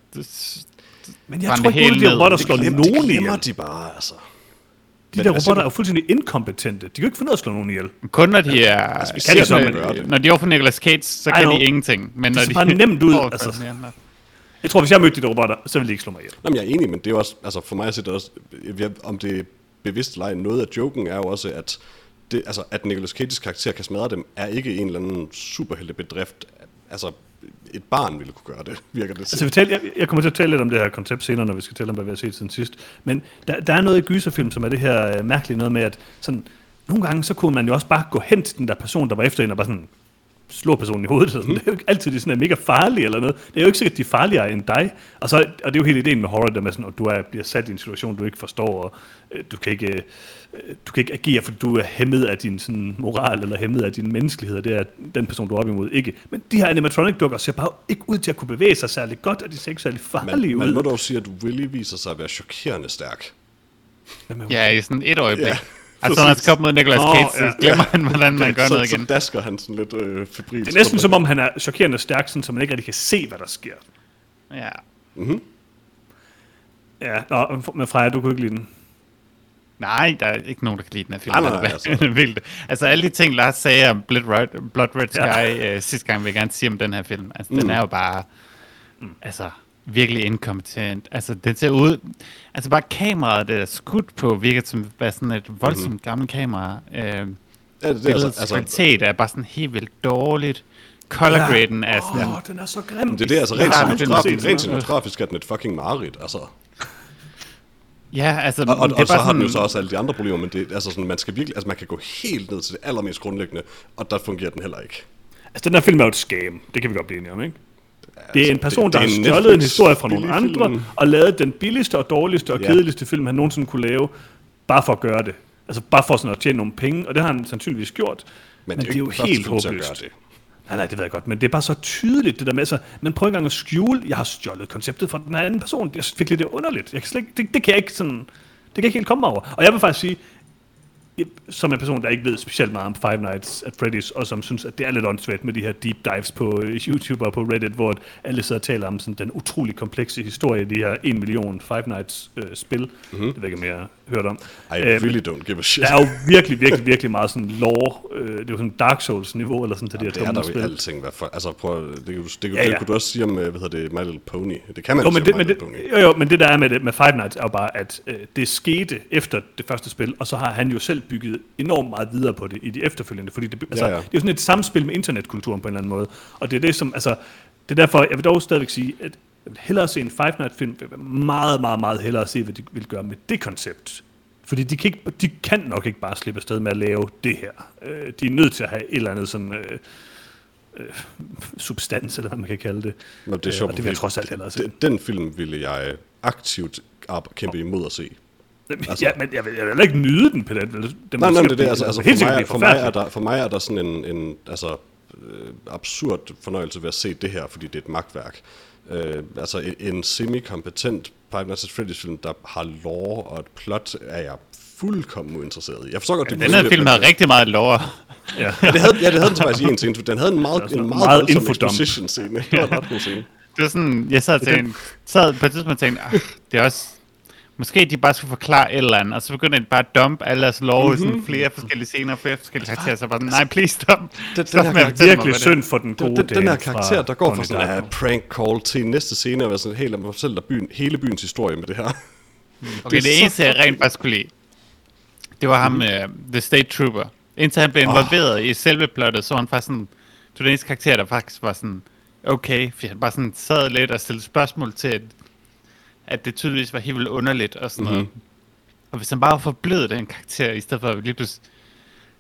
Men jeg tror ikke, at de robotter Det slår nogen det glemmer ihjel. de bare, altså. De Men der altså- robotter er jo fuldstændig inkompetente. De kan jo ikke finde ud af at slå nogen ihjel. kun når de er... vi kan de så, men- det. når de er over for Nicolas Cage, så kan de ingenting. Men når ser de bare nemt ud, altså. Jeg tror, hvis jeg mødte de der robotter, så ville de ikke slå mig ihjel. Nå, men jeg er enig, men det er også, altså for mig se det også, jeg- om det er bevidst eller ej, noget af joken er jo også, at det, altså, at Nicolas Cage's karakter kan smadre dem, er ikke en eller anden superheltebedrift. Altså, et barn ville kunne gøre det, virker det Altså, taler, jeg, jeg kommer til at tale lidt om det her koncept senere, når vi skal tale om, hvad vi har set siden sidst. Men der, der er noget i gyserfilm, som er det her øh, mærkelige noget med, at sådan, nogle gange, så kunne man jo også bare gå hen til den der person, der var efter en, og bare sådan slå personen i hovedet. Sådan. Det er jo ikke altid, de sådan er mega farlige eller noget. Det er jo ikke sikkert, de er farligere end dig. Og, så, og det er jo hele ideen med horror, der med sådan, at du er, bliver sat i en situation, du ikke forstår, og du kan ikke, øh, du kan ikke agere, fordi du er hæmmet af din sådan, moral, eller hæmmet af din menneskelighed, og det er den person, du er op imod ikke. Men de her animatronic-dukker ser bare ikke ud til at kunne bevæge sig særlig godt, og de ser ikke særlig farlige Man, man må ud. dog sige, at Willy viser sig at være chokerende stærk. Ja, i sådan et øjeblik. Ja, Ja, altså, når man skal op mod Nicolas Cage, ja. så glemmer han, hvordan man gør så, noget igen. Så dasker han sådan lidt øh, febrilt. Det er næsten som om, han er chokerende stærk, sådan, så man ikke rigtig kan se, hvad der sker. Ja. Ja, nå, men Freja, du kunne ikke lide den. Nej, der er ikke nogen, der kan lide den her film. Nej, nej, nej, Det er altså. vildt. Altså alle de ting, Lars sagde om Blood Red, Blood Red Sky Ja. ja. øh, sidste gang, vil jeg gerne sige om den her film. Altså, mm. den er jo bare, altså, virkelig inkompetent. Altså, den ser ud... Altså, bare kameraet, det er skudt på, virker som være sådan et voldsomt mm-hmm. gammelt kamera. Øh, Ja, det, det er altså, altså, kvalitet er bare sådan helt vildt dårligt. Color graden er sådan... Åh, den er så grim. det er det, altså rent, Ja, ja, cinematografisk, rent cinematografisk er den et fucking mareridt, altså. Ja, altså, Og, og, det er og så bare har den jo sådan- så også alle de andre problemer, men det, altså sådan, man skal virkelig, altså man kan gå helt ned til det allermest grundlæggende, og der fungerer den heller ikke. Altså, den her film er jo et scam. Det kan vi godt blive enige om, ikke? Det er en person, det- der det har er en stjålet en historie fra nogle andre, film. og lavet den billigste og dårligste og Ja. kedeligste film, han nogensinde kunne lave, bare for at gøre det. Altså bare for sådan at tjene nogle penge, og det har han sandsynligvis gjort. Men, det er jo, ikke den helt håbløst. Nej, nej, det ved jeg godt, men det er bare så tydeligt, det der med, så man prøver ikke engang at skjule, jeg har stjålet konceptet fra den anden person, det er virkelig det er underligt. Jeg kan slet, ikke- det, det, kan jeg ikke sådan, det kan jeg ikke helt komme over. Og jeg vil faktisk sige, som en person, der ikke ved specielt meget om Five Nights at Freddy's, og som synes, at det er lidt åndssvagt med de her deep dives på øh, YouTube og på Reddit, hvor alle sidder og taler om sådan, den utrolig komplekse historie, de her 1 million Five Nights øh, spil. Mm-hmm. Det ved jeg ikke, om jeg har hørt om. I Øh, really don't give a shit. der er jo virkelig, virkelig, virkelig meget sådan lore, øh, det er jo sådan Dark Souls-niveau, eller sådan til de her Det er dumme der jo spil. alting, hvad for, altså prøv, det, kan du, det, kan, Ja, det ja. kunne du også sige om, øh, hvad hedder det, My Little Pony. Det kan man Jo, men det, My men det, Little Pony. jo, jo, men det der er med, det, med Five Nights er jo bare, at øh, det skete efter det første spil, og så har han jo selv bygget enormt meget videre på det i de efterfølgende, fordi det, altså, Ja, ja. det er jo sådan et samspil med internetkulturen på en eller anden måde, og det er det som, altså, det er derfor, jeg vil dog stadigvæk sige, at jeg vil hellere se en Five Nights film, jeg vil meget, meget, meget hellere se, hvad de vil gøre med det koncept, Fordi de kan, ikke, de kan nok ikke bare slippe afsted med at lave det her. Øh, de er nødt til at have et eller andet sådan... Øh, øh, substans, eller hvad man kan kalde det. Nå, det er Øh, sjovt, og det vil jeg trods alt hellere se. Den, film ville jeg aktivt kæmpe imod at se. Altså, ja, men jeg vil, jeg vil ikke nyde den på den. Nej, nej, det er det. Altså, altså helt for, sikkert mig, for, mig er der, for mig er der sådan en, en altså, øh, absurd fornøjelse ved at se det her, fordi det er et magtværk. Øh, altså en, en semi-kompetent Five Nights at Freddy's film, der har lore og et plot, er jeg fuldkommen uinteresseret i. Jeg forstår godt, det Den her film havde rigtig meget lore. Ja. Ja, det havde, ja, det havde den så faktisk i en scene. Den havde en meget, en meget, meget exposition scene. Det var en ret god scene. Det var sådan, jeg sad, og tænkte, sad på et tidspunkt og tænkte, "Ah, det er også, måske de bare skulle forklare et eller andet, og så begyndte de bare at dumpe alle deres lov mm-hmm. i sådan flere forskellige scener, flere forskellige karakterer, så var den, nej, please stop. Den, Stop den, med her, mig, Virkelig det- synd for den gode den, den, den her karakter, der går fra sådan en prank call til næste scene, og være sådan helt, at man fortæller byen, hele byens historie med det her. Okay, det, er så eneste, jeg rent faktisk kunne lide, det var ham, uh, The State Trooper. Indtil han blev involveret oh. i selve plottet, så var han faktisk sådan, det var den eneste karakter, der faktisk var sådan, okay, fordi han bare sådan sad lidt og stillede spørgsmål til, at, det tydeligvis var helt vildt underligt og sådan mm-hmm. noget. Og hvis han bare forblevet den karakter, i stedet for at lige pludselig,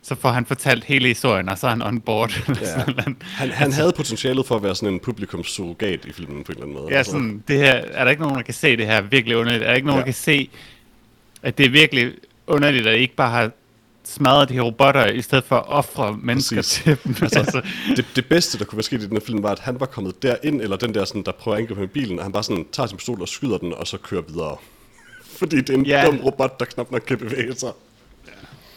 så får han fortalt hele historien, og så er han on board. Ja. Han, han havde potentialet for at være sådan en publikumssurrogat i filmen på en eller anden måde. Ja, Altså, sådan, det her, er der ikke nogen, der kan se det her virkelig underligt? Er der ikke nogen, Ja. der kan se, at det er virkelig underligt, at I ikke bare har smadret de her robotter, i stedet for at ofre mennesker Præcis. til dem? Altså, det, det bedste, der kunne være sket i den her film, var, at han var kommet derind, eller den der, sådan, der prøver at angribe med bilen, og han bare sådan tager sin pistol og skyder den, og så kører videre. Fordi det er en Ja. dum robot, der knap nok kan bevæge sig.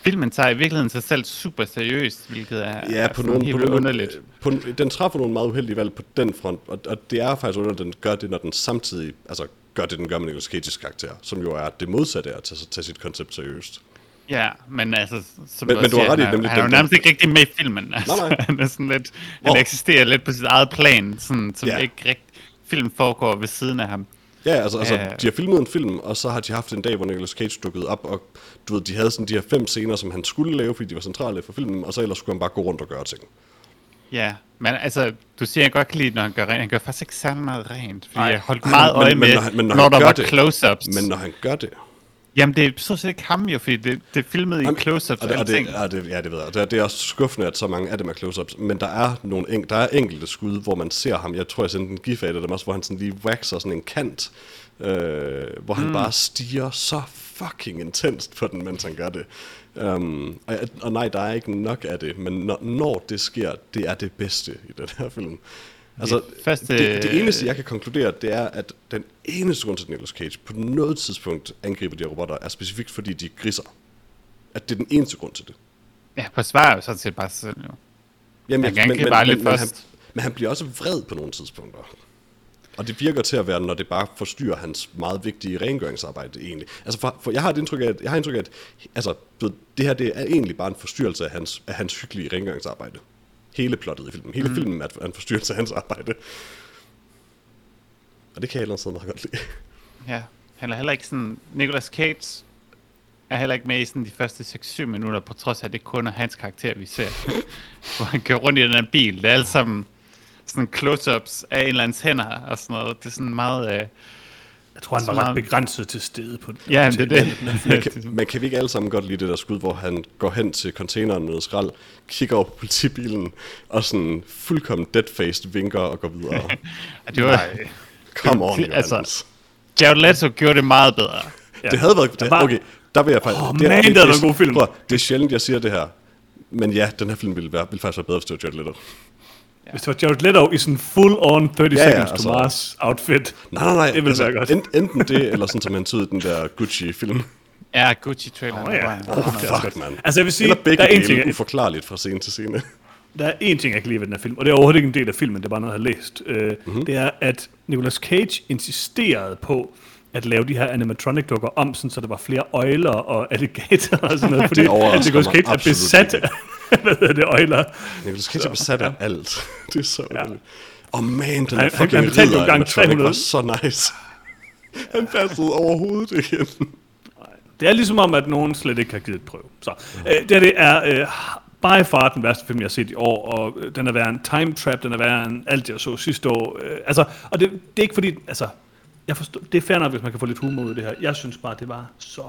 filmen tager i virkeligheden sig selv super seriøst, hvilket er, Ja, er på sådan nogle, helt på nogle, underligt. På, den træffer nogle meget uheldige valg på den front, og, og det er faktisk underligt, at den gør det, når den samtidig altså, gør det, den gør med Nicolas Cage's karakter, som jo er det modsatte af at tage, tage sit koncept seriøst. Ja, men altså, som Men- du men du har ret i, han, nemlig han er jo nærmest ikke rigtig med i filmen. Altså, Nej, nej. han er sådan lidt, Hvor- han eksisterer lidt på sit eget plan, sådan, som Ja. ikke rigtig, film foregår ved siden af ham. Ja, altså, altså Ja. de har filmet en film, og så har de haft en dag, hvor Nicolas Cage dukkede op, og du ved, de havde sådan de her fem scener, som han skulle lave, fordi de var centrale for filmen, og så ellers skulle han bare gå rundt og gøre ting. Ja, men altså, du siger, jeg godt kan lide, når han gør rent. Han gør faktisk ikke særlig meget rent, fordi Nej. jeg holdt meget men- øje men med, når han- men når når han der var det- close-ups. Men når han gør det, Jamen, det er så set ikke ham jo, fordi det, det er filmet i Jamen, close-ups og og det, og det, ja, det, ja, det ved jeg. Det er, det er også skuffende, at så mange af dem er close-ups. Men der er, nogle, en, der er enkelte skud, hvor man ser ham. Jeg tror, jeg sendte en gif af det, dem også, hvor han sådan lige waxer sådan en kant. Øh, hvor han mm. bare stiger så fucking intenst på den, mens han gør det. Um, og, og nej, der er ikke nok af det. Men når, når det sker, det er det bedste i den her film. Altså, første- det, det eneste, jeg kan konkludere, det er, at den eneste grund til, at Nicolas Cage på noget tidspunkt angriber de her robotter, er specifikt, fordi de griser. At det er den eneste grund til det. Ja, forsvarer jo sådan set bare sig selv jo. Jamen, Han kan angribe bare lidt men, han, først. men han bliver også vred på nogle tidspunkter. Og det virker til at være, når det bare forstyrrer hans meget vigtige rengøringsarbejde egentlig. Altså for, for jeg har et indtryk af, at, jeg har indtryk af, at altså, det her det er egentlig bare en forstyrrelse af hans, af hans hyggelige rengøringsarbejde. Hele plottet i filmen. Hele mm. filmen er en forstyrrelse af hans arbejde. Og det kan jeg ellers meget godt lide. Ja, han er heller ikke sådan... Nicolas Cage er heller ikke med i sådan de første 6-7 minutter, på trods af, at det kun er hans karakter, vi ser. Hvor han kører rundt i den her bil. Det er alt sammen sådan close-ups af en eller andens hænder og sådan noget. Det er sådan meget... Øh, tror, han var ret begrænset til stede på ja, til det er det. Man kan, man kan vi ikke alle sammen godt lide det der skud, hvor han går hen til containeren med skrald, kigger over på politibilen, og sådan fuldkommen dead-faced vinker og går videre. Det var, Come on, Altså, Jared Leto gjorde det meget bedre. Ja. Det havde været... Det, var- okay, der vil jeg faktisk... Åh, det, man, det er da en god film. Prøv, det er sjældent, jeg siger det her. Men ja, den her film ville, være, ville faktisk være bedre, hvis det var Jared Leto. Hvis det var Jared Leto i sådan full-on 30 Ja, ja, seconds altså- to Mars outfit. Nej, nej, nej. Det ville være godt. En, enten det, eller sådan som han tog ud i den der Gucci-film. Ja, Gucci-traileren. Åh, ja. Oh, fuck, man. Altså jeg vil sige, Eller begge der er en ting, uforklarligt fra scene til scene. Der er en ting, jeg kan lide ved den her film, og det er overhovedet ikke en del af filmen, det er bare noget, jeg har læst. Uh, Mhm. mm-hmm. Det er, at Nicolas Cage insisterede på at lave de her animatronic-dukker om, sådan, så der var flere øjler og alligatorer og sådan noget, fordi Nicolas Cage er besat hvad hedder det, øjler. Nicolas Cage er besat af alt. Det er så ja. Og man, den Han- han- fucking han betalte jo animatronic 300. var så nice. Han passede overhovedet ind. Det er ligesom om, at nogen slet ikke har givet et prøve. Så, øh, det, her, det er øh, by far den værste film, jeg har set i år, og øh, den er værre en time trap, den er værre end alt, jeg så sidste år. Øh, altså, og det, det er ikke fordi, altså, jeg forstår, det er fair nok, hvis man kan få lidt humor ud af det her. Jeg synes bare, det var så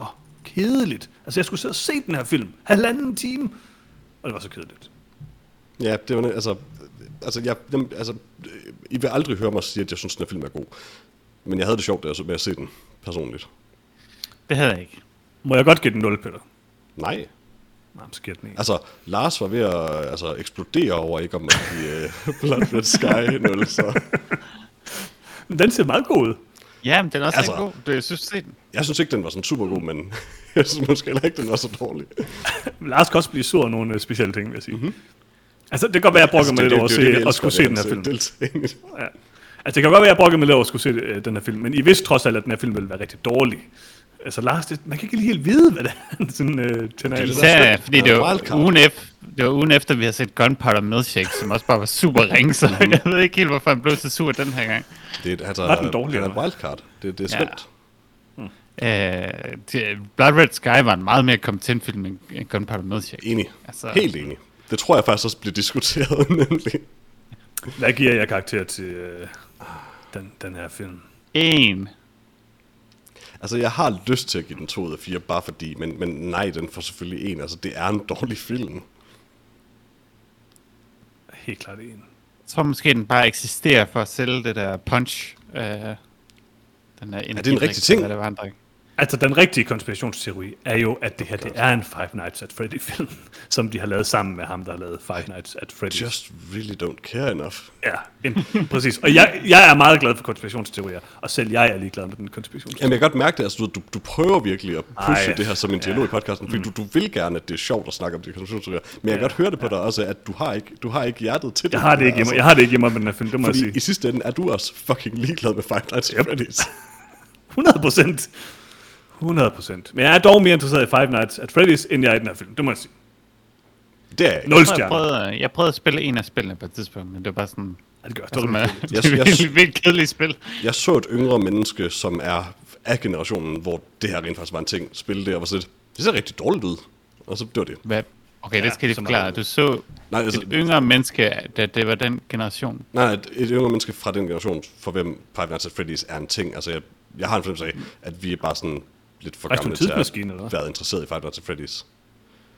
kedeligt. Altså, jeg skulle sidde og se den her film. Halvanden time. Og det var så kedeligt. Ja, det var altså... Altså, jeg, jamen, altså, I vil aldrig høre mig sige, at jeg synes, den her film er god. Men jeg havde det sjovt, med at se den, personligt. Det havde jeg ikke. Må jeg godt give den 0, Peter? Nej. Nej, så giver den en. Altså, Lars var ved at altså, eksplodere over ikke om at give uh, Blood Red Sky 0, så... Den ser meget god ud. Ja, men den er også Altså- altså, god. Du, jeg synes, se den. Jeg synes ikke, den var sådan super god, men jeg synes måske heller ikke, den var så dårlig. Lars kan også blive sur over nogle øh, specielle ting, vil jeg sige. Mm-hmm. Altså, det kan godt være, at jeg brokker mig lidt over at se, at skulle se den her film. Ja. Altså, det kan godt være, at jeg brokker mig lidt over at skulle se øh, den her film, men I vidste trods alt, at den her film ville være rigtig dårlig. Altså, Lars, det, man kan ikke lige helt vide, hvad det er, sådan, øh, tænder. Det er Især fordi det var, wildcard. ugen efter, det var ugen efter, vi har set Gunpowder Milkshake, som også bare var super ring, så jeg ved ikke helt, hvorfor han blev så sur den her gang. Det er, altså, Var den dårlig, Det er et wildcard. Det, det er Ja. slemt. Øh, det- Blood Red Sky var en meget mere kompetent film end end Gunpowder Milkshake. Enig. Altså- Helt enig. Det tror jeg faktisk også bliver diskuteret, nemlig. Hvad giver jeg karakter til øh, den, den her film? En. Altså, jeg har lyst til at give den 2 ud af 4, bare fordi, men, men nej, den får selvfølgelig en. Altså, det er en dårlig film. Helt klart en. Jeg tror måske, den bare eksisterer for at sælge det der punch. Øh, den der en rigtig ting? Hvad det var, drak. Altså, den rigtige konspirationsteori er jo, at det her det er en Five Nights at Freddy-film, som de har lavet sammen med ham, der har lavet Five Nights at Freddy's. Just really don't care enough. Ja, en, præcis. Og jeg, jeg er meget glad for konspirationsteorier, og selv jeg er ligeglad med den konspirationsteori. Jamen, jeg kan godt mærke det. Altså, du, du, prøver virkelig at pushe Ej, det her som en dialog i podcasten, fordi du, du vil gerne, at det er sjovt at snakke om de konspirationsteorier. Men jeg kan godt høre det på dig også, at du har ikke, du har ikke hjertet til det. Jeg har det ikke mig, jeg har det ikke i mig med den her film, det må jeg Fordi sige. i sidste ende er du også fucking ligeglad med Five Nights at Freddy's. 100 procent. 100 procent. Men jeg er dog mere interesseret i Five Nights at Freddy's, end jeg er i den her film, det må jeg sige. Det er jeg. Nul Jeg prøvede, jeg prøvede at spille en af spillene på et tidspunkt, men det var bare sådan... Ja, det gør Altså, man, jeg. det Jeg- er jeg- virkelig, virkelig kedeligt spil. Jeg så et yngre menneske, som er af generationen, hvor det her rent faktisk var en ting, spille det, og var sådan det ser rigtig dårligt ud. Og så det var det. Hvad? Okay, Ja, det skal jeg forklare. Du så Nej, altså, et yngre menneske, da det var den generation. nej, et, et yngre menneske fra den generation, for hvem Five Nights at Freddy's er en ting. Altså, jeg, jeg har en fornemmelse af, at vi er bare sådan lidt for en til at tidsmaskine, eller hvad? være interesseret i Five Nights at Freddy's.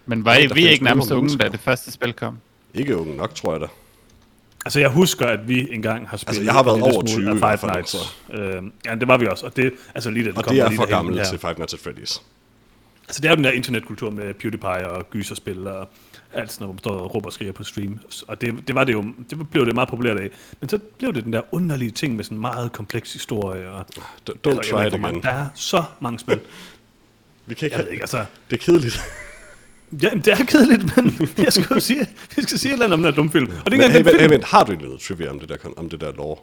Men var I, vi ikke nærmest unge, da det første spil kom? Ikke unge nok, tror jeg da. Altså, jeg husker, at vi engang har spillet... Altså, jeg har været over smule 20 af Five Nights. Øh, ja, det var vi også, og det, altså lige da den Og kom, det er for gammelt til Five Nights at Freddy's. Altså, det er jo den der internetkultur med PewDiePie og gyserspil og alt sådan noget, hvor man står og råber og skriger på stream. Og det, det, var det jo, det blev det meget populært af. Men så blev det den der underlige ting med sådan en meget kompleks historie. Og, Don't Altså, jeg try it again. Der er så mange spil. Vi kan ikke, Jeg ved ikke, altså... Det er kedeligt. Ja, det er kedeligt, men jeg skal jo sige, vi skal sige et eller andet om den her dumme film. Og det er Men, hey, den hey, vent, har du noget trivia om det der, om det der lore?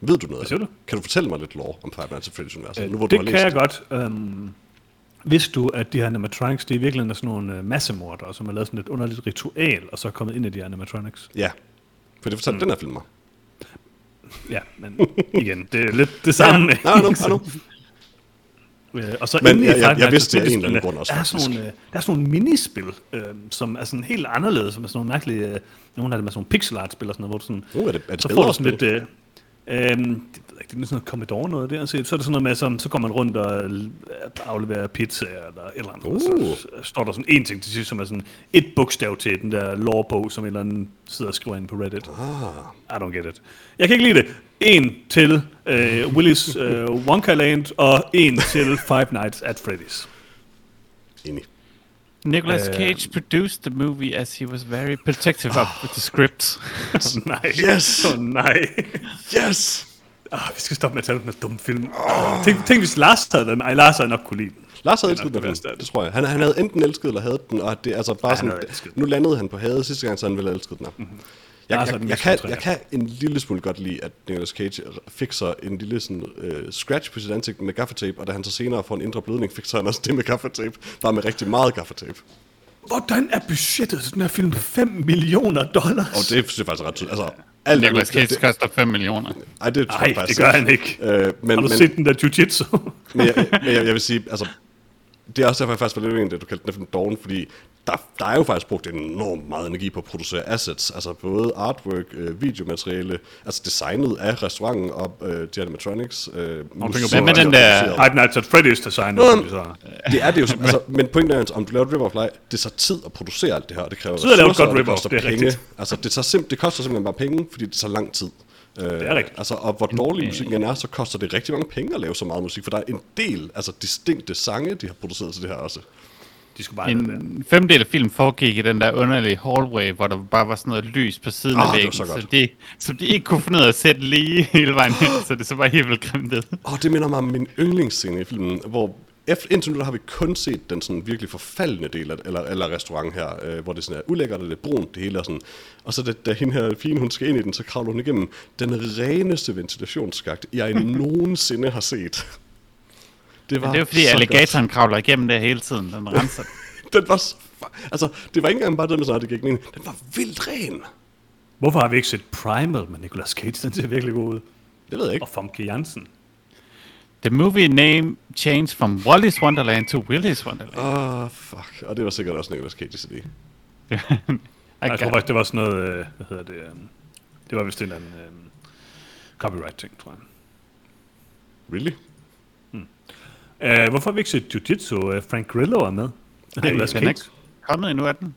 Ved du noget? Hvad siger det? du? Kan du fortælle mig lidt lore om Five Nights at Freddy's universet? nu hvor Øh, det du har kan læst jeg godt. Øhm, vidste du, at de her animatronics, det er virkelig er sådan nogle uh, massemordere, som har lavet sådan et underligt ritual, og så er kommet ind i de her animatronics? Ja, for det fortalte mm. den her film mig. Ja, men igen, det er lidt det samme. Ja, nej, nu. Øh, og så Men i jeg- jeg- jeg vidste det af en eller anden grund også, der er, sådan nogle, øh, der er sådan nogle minispil, øh, som er sådan helt anderledes, som er sådan nogle mærkelige, øh, nogle af dem er sådan nogle pixel art spil og sådan noget, hvor du sådan, Uh, er det- er det så får du sådan lidt, øh, det, ved ikke, det er sådan noget Commodore noget der, så, så er det sådan noget med, som, så går man rundt og øh, afleverer pizza eller et eller andet, uh. Uh. og så står der sådan en ting til sidst, som er sådan et bogstav til den der lore-bog, som en eller anden sidder og skriver ind på Reddit. Ah, I don't get it. Jeg kan ikke lide det. En til øh, Willy's øh, Wonka Land, og en til Five Nights at Freddy's. enig. Nicolas Øh, Cage produced the movie as he was very protective of the script. Oh, nej. Yes! Oh, nej. Yes! Oh, vi skal stoppe med at tale om den dumme film. Oh. Tænk, tænk, hvis Lars havde den. Ej, Lars havde nok kunne lide den. Lars havde elsket den, det det. tror jeg. Han, han havde enten elsket eller hadet den, og det er altså bare han sådan, nu landede han på hadet sidste gang, så han ville have elsket den. Mm-hmm. Jeg, jeg, jeg, mest kan, jeg kan en lille smule godt lide, at Nicolas Cage fik så en lille sådan, øh, scratch på sit ansigt med gaffatape, og da han så senere får en indre blødning, fik så han også det med gaffatape, bare med rigtig meget gaffatape. Hvordan er budgettet til den her film? 5 millioner dollars? Og det jeg faktisk er ret tydeligt. Altså, alt Nicolas Cage koster 5 millioner. Ej, det tror Nej, jeg faktisk det gør han ikke. Øh, men, Har du men, set den der jiu-jitsu? men, jeg, men jeg, jeg vil sige, altså, det er også derfor, jeg faktisk var lidt uenig, at du kaldte den film doven, fordi der, der er jo faktisk brugt enormt meget energi på at producere assets, altså både artwork, øh, videomateriale, altså designet af restauranten og øh, de animatronics. Øh, musik, Hvad med den der- Five Nights at Freddy's design, Nå, så... Det er det jo, altså, men pointen er, om du laver et rip-off det tager tid at producere alt det her, og det kræver Tid at lave et godt det rip-off, koster det er penge. rigtigt. Altså, det, tager simp- det koster simpelthen bare penge, fordi det tager lang tid. Øh, det er rigtigt. Altså, og hvor dårlig musikken er, så koster det rigtig mange penge at lave så meget musik, for der er en del, altså distinkte sange, de har produceret til det her også. De skulle bare. En femdel af film foregik i den der underlige hallway, hvor der bare var sådan noget lys på siden Ah, af det var væggen, så så, godt. de, så de ikke kunne finde ud af at sætte lige hele vejen hen, så det så bare helt vildt grimt ud. Og det minder mig om min yndlingsscene i filmen, hvor efter, indtil nu der har vi kun set den sådan virkelig forfaldende del af, eller, eller restaurant her, øh, hvor det sådan er ulækkert, og det er brunt, det hele er sådan. Og så da, da hende her fine, hun skal ind i den, så kravler hun igennem den reneste ventilationsskagt, jeg nogensinde har set. Det Men det jo fordi så alligatoren kravler igennem der hele tiden, den renser. Godt. Den var så, altså, det var ikke engang bare det med det gik ind. Den var vildt ren. Hvorfor har vi ikke set Primal med Nicolas Cage? Den ser virkelig god ud. Det ved jeg ikke. Og Famke Jansen. The movie name changed from Wally's Wonderland to Willy's Wonderland. Åh, oh, fuck. Og det var sikkert også Nicolas Cage's idé. Jeg tror faktisk, det var sådan noget, øh, hvad hedder det, um, det var vist en eller anden um, copyright ting, tror jeg. Really? Uh, hvorfor har vi ikke set Jiu-Jitsu? Uh, Frank Grillo er med. Ej, Nicolas den er ikke kommet endnu af den.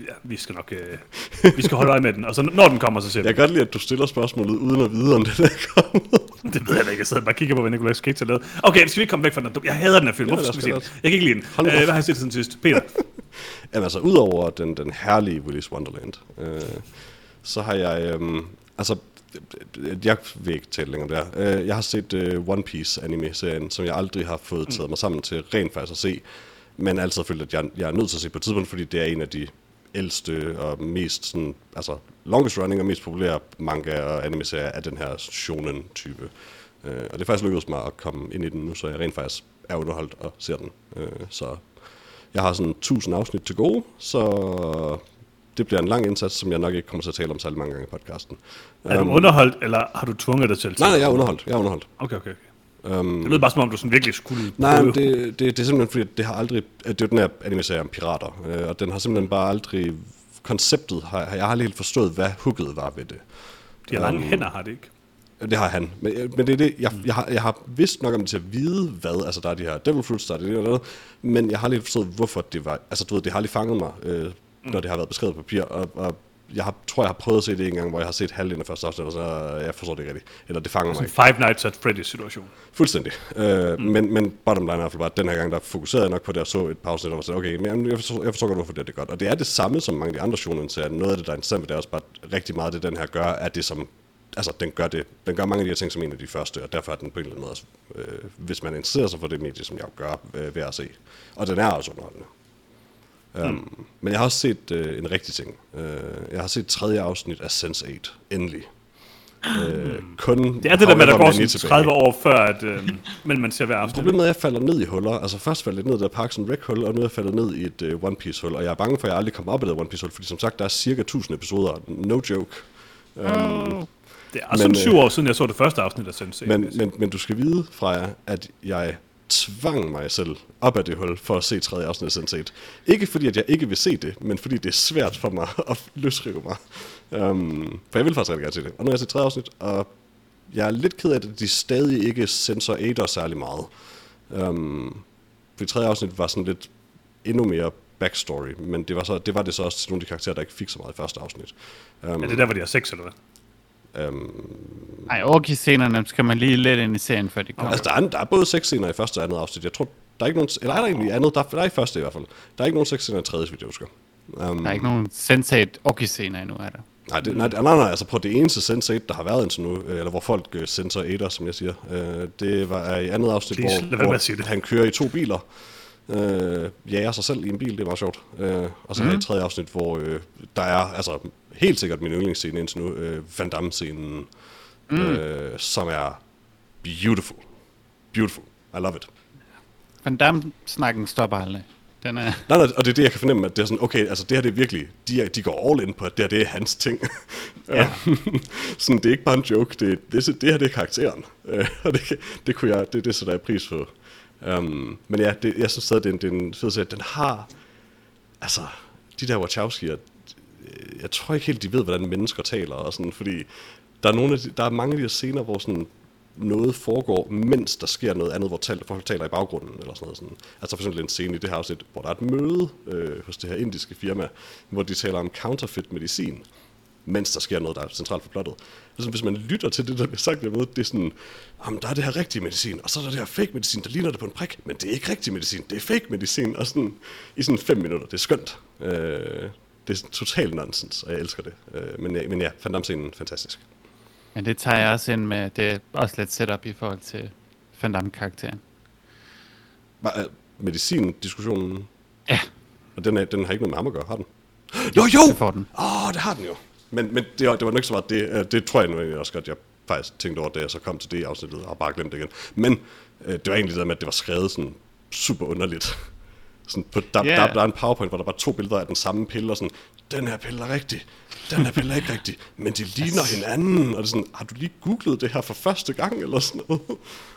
Ja, vi skal nok uh, vi skal holde øje med den, og så når den kommer, så ser vi. Jeg kan godt lide, at du stiller spørgsmålet uden at vide, om det er kommet. Det ved jeg da ikke, jeg sidder bare og kigger på, hvad Nicolas Cage har lavet. Okay, skal vi ikke komme væk fra den? Jeg hader den her film. Hvorfor skal vi se den? Jeg kan ikke lide den. Op. hvad har jeg set siden sidst? Peter. Jamen altså, udover den, den herlige Willy's Wonderland, øh, så har jeg, øh, altså, jeg vil ikke tale længere om det her. Øh, Jeg har set øh, One Piece anime-serien, som jeg aldrig har fået taget mig sammen til rent faktisk at se, men altid følt, at jeg, jeg er nødt til at se på et tidspunkt, fordi det er en af de ældste og mest sådan, altså longest running og mest populære manga og anime-serier af den her shonen-type. Øh, og det er faktisk lykkedes mig at komme ind i den nu, så jeg rent faktisk er underholdt og ser den. Så jeg har sådan 1000 afsnit til gode, så det bliver en lang indsats, som jeg nok ikke kommer til at tale om særlig mange gange i podcasten. Er du underholdt, eller har du tvunget dig til? Nej, nej, jeg er underholdt. Jeg er underholdt. Okay, okay, okay. Um, det lød bare som om, du sådan virkelig skulle... Nej, prøve. det, det, det er simpelthen fordi, det har aldrig... Det er jo den her anime-serie om pirater, øh, og den har simpelthen bare aldrig... Konceptet har jeg har aldrig helt forstået, hvad hooket var ved det. De har lange Øhm, hænder, har det ikke? Det har han. Men, øh, men det er det, jeg, jeg, har, jeg har vidst nok om det til at vide, hvad, altså der er de her devil fruits, der er det eller noget, men jeg har aldrig forstået, hvorfor det var, altså du ved, det har aldrig fanget mig, øh, når det har været beskrevet på papir, og, og jeg har, tror, jeg har prøvet at se det en gang, hvor jeg har set halvdelen af første afsnit, og så jeg forstår det ikke rigtigt, eller det fanger mig ikke. Five Nights at Freddy's situation. Fuldstændig. Øh, mm. men, men bottom line er i hvert fald bare, at den her gang, der fokuserede jeg nok på det, og så et par afsnit, og var sådan, okay, men jeg forstår, jeg forstår godt, hvorfor det er det godt. Og det er det samme som mange af de andre shonen serier. Noget af det, der er interessant ved det, er også bare rigtig meget det, den her gør, er det, som altså, den gør, det, den gør mange af de her ting som en af de første, og derfor er den på en eller anden måde, øh, hvis man interesserer sig for det medie, som jeg gør, øh, ved at se. Og den er også underholdende. Um, Men jeg har også set øh, en rigtig ting. Øh, jeg har set tredje afsnit af Sense8, endelig. Øh, kun Det er det der med, at der går many sådan tilbage. 30 år før, at, øh, men man ser hver afsnit. Problemet er, at jeg falder ned i huller. Altså først faldt jeg ned i der Parks and Rec-hul, og nu er jeg faldet ned i et uh, One Piece-hul. Og jeg er bange for, at jeg aldrig kommer op i det One Piece-hul, fordi som sagt, der er cirka 1000 episoder. No joke. Det er også Men, sådan syv øh, år siden, jeg så det første afsnit af Sense8. Men, men, men du skal vide, Freja, at jeg tvang mig selv op af det hul for at se tredje afsnit af Sense8. Ikke fordi, at jeg ikke vil se det, men fordi det er svært for mig at løsrive mig. Um, for jeg vil faktisk rigtig gerne se det. Og nu har jeg set tredje afsnit, og jeg er lidt ked af, at de stadig ikke sensor 8'er særlig meget. Um, for tredje afsnit var sådan lidt endnu mere backstory, men det var, så, det var det så også til nogle af de karakterer, der ikke fik så meget i første afsnit. Um, Er det der, hvor de har sex, eller hvad? Ej, orki-scenerne skal man lige lidt ind i serien, før de kommer. Altså, der er, der er både seks scener i første og andet afsnit. Jeg tror, der er ikke nogen... Eller er der egentlig andet? Der, der er i første i hvert fald. Der er ikke nogen seks scener i tredje, vidt jeg husker. Um, Der er ikke nogen sensate orki-scener endnu, er der? nej, det, nej, nej, nej, altså på det eneste Sense 8, der har været indtil nu, øh, eller hvor folk øh, sensor 8'er, som jeg siger, øh, det var er i andet afsnit, Please, hvor, hvor det. han kører i to biler, øh, jager sig selv i en bil, det er meget sjovt. Øh, og så mm. er der et tredje afsnit, hvor øh, der er altså helt sikkert min yndlingsscene indtil nu, øh, Van Damme-scenen, mm. øh, som er beautiful. Beautiful. I love it. Van Damme-snakken stopper aldrig. Den er... Nej, nej, og det er det, jeg kan fornemme, at det er sådan, okay, altså det her det er virkelig, de, er, de går all in på, at det her det er hans ting. Ja. sådan, det er ikke bare en joke, det, det, det her det er karakteren. Øh, og det, det, kunne jeg, det, det sætter jeg pris på. Um, men ja, det, jeg synes stadig, det er, en- det er en fed serie. Den har, altså, de der Wachowski'er, Øh, jeg tror ikke helt, de ved, hvordan mennesker taler, og sådan, fordi der er, nogle af de, der er mange af de her scener, hvor sådan, noget foregår, mens der sker noget andet, hvor tal, folk taler i baggrunden, eller sådan noget. Sådan. Altså for eksempel en scene i det her afsnit, hvor der er et møde øh, hos det her indiske firma, hvor de taler om counterfeit medicin, mens der sker noget, der er centralt for plottet. Altså, hvis man lytter til det, der bliver sagt dermed, det er sådan, jamen, der er det her rigtige medicin, og så er der det her fake medicin, der ligner det på en prik, men det er ikke rigtig medicin, det er fake medicin, og sådan, i sådan fem minutter, det er skønt. Øh, det er totalt nonsens, og jeg elsker det. Øh, men, men ja, Van Damme-scenen fantastisk. Men det tager jeg også ind med, det er også lidt setup i forhold til Van Damme-karakteren. Var, øh, medicin-diskussionen, Ja, og den, er, den har ikke noget med ham at gøre, har den? Jo, jo! det får den. Åh, oh, det har den jo. Men, men det, var- det var nok så meget det, øh, det tror jeg nu egentlig også godt, jeg faktisk tænkte over, da jeg så kom til det afsnittet, og bare glemt det igen. Men øh, det var egentlig det der med, at det var skrevet sådan super underligt. Sådan på, der, yeah. der, der, er en powerpoint, hvor der var to billeder af den samme pille, og sådan, den her pille er rigtig, den her pille er ikke rigtig, men de ligner hinanden. Og det er sådan, har du lige googlet det her for første gang, eller sådan noget?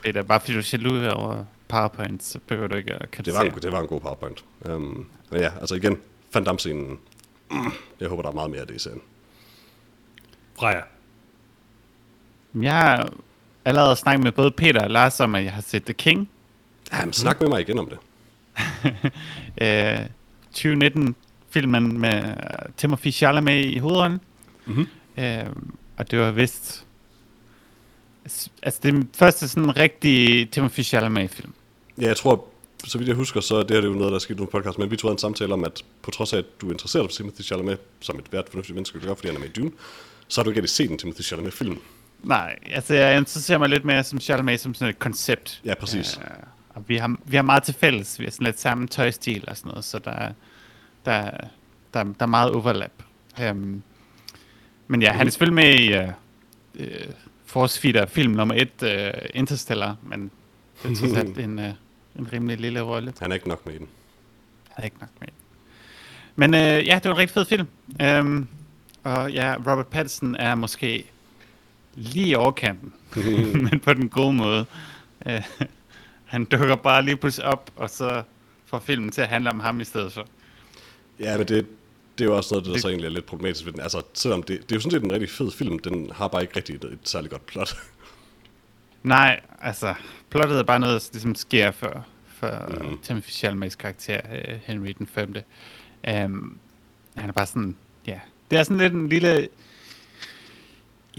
Det er da bare fordi du er jaloux over PowerPoint, så behøver du ikke at Det var, kritisere. en, det var en god powerpoint. Um, men ja, altså igen, Van Damme-scenen, mm, jeg håber, der er meget mere af det i serien. Freja. Jeg har allerede snakket med både Peter og Lars om, at jeg har set The King. Jamen, snak med mig igen om det. Øh, 2019-filmen med Timothy Chalamet i hovedrollen. Mhm. Øh, og det var vist... Altså, det er den første sådan rigtig Timothy Chalamet-film. Ja, jeg tror, så vidt jeg husker, så det her det er jo noget, der er sket i nogle podcast, men vi tog en samtale om, at på trods af, at du er interesseret i Timothy Chalamet, som et hvert fornuftigt menneske kan gøre, fordi han er med i Dune, så har du ikke rigtig set en Timothy Chalamet-film. Nej, altså jeg interesserer mig lidt mere som Chalamet som sådan et koncept. Ja, præcis. Øh, og vi har, vi har meget til fælles. Vi har sådan lidt samme tøjstil og sådan noget, så der, er- der, er- der, der er meget overlap. Um, men ja, han er selvfølgelig med i uh, uh, Force Feeder film nummer et, uh, Interstellar, men det er trods alt en, uh, en rimelig lille rolle. Han er ikke nok med i den. Jeg er ikke nok med. Men øh, ja, det var en rigtig fed film. Um, og ja, Robert Pattinson er måske lige i overkanten, men på den gode måde. Uh, han dukker bare lige pludselig op, og så får filmen til at handle om ham i stedet for. Ja, men det, det er jo også noget, der Det- så egentlig er lidt problematisk ved den. Altså, selvom det, det er jo sådan set en rigtig fed film, den har bare ikke rigtig et, et særligt godt plot. Nej, altså, plottet er bare noget, der ligesom sker for, for Mhm. mm. Timothy Chalamet's karakter, uh, Henry den 5. Um, han er bare sådan, ja. Det er sådan lidt en lille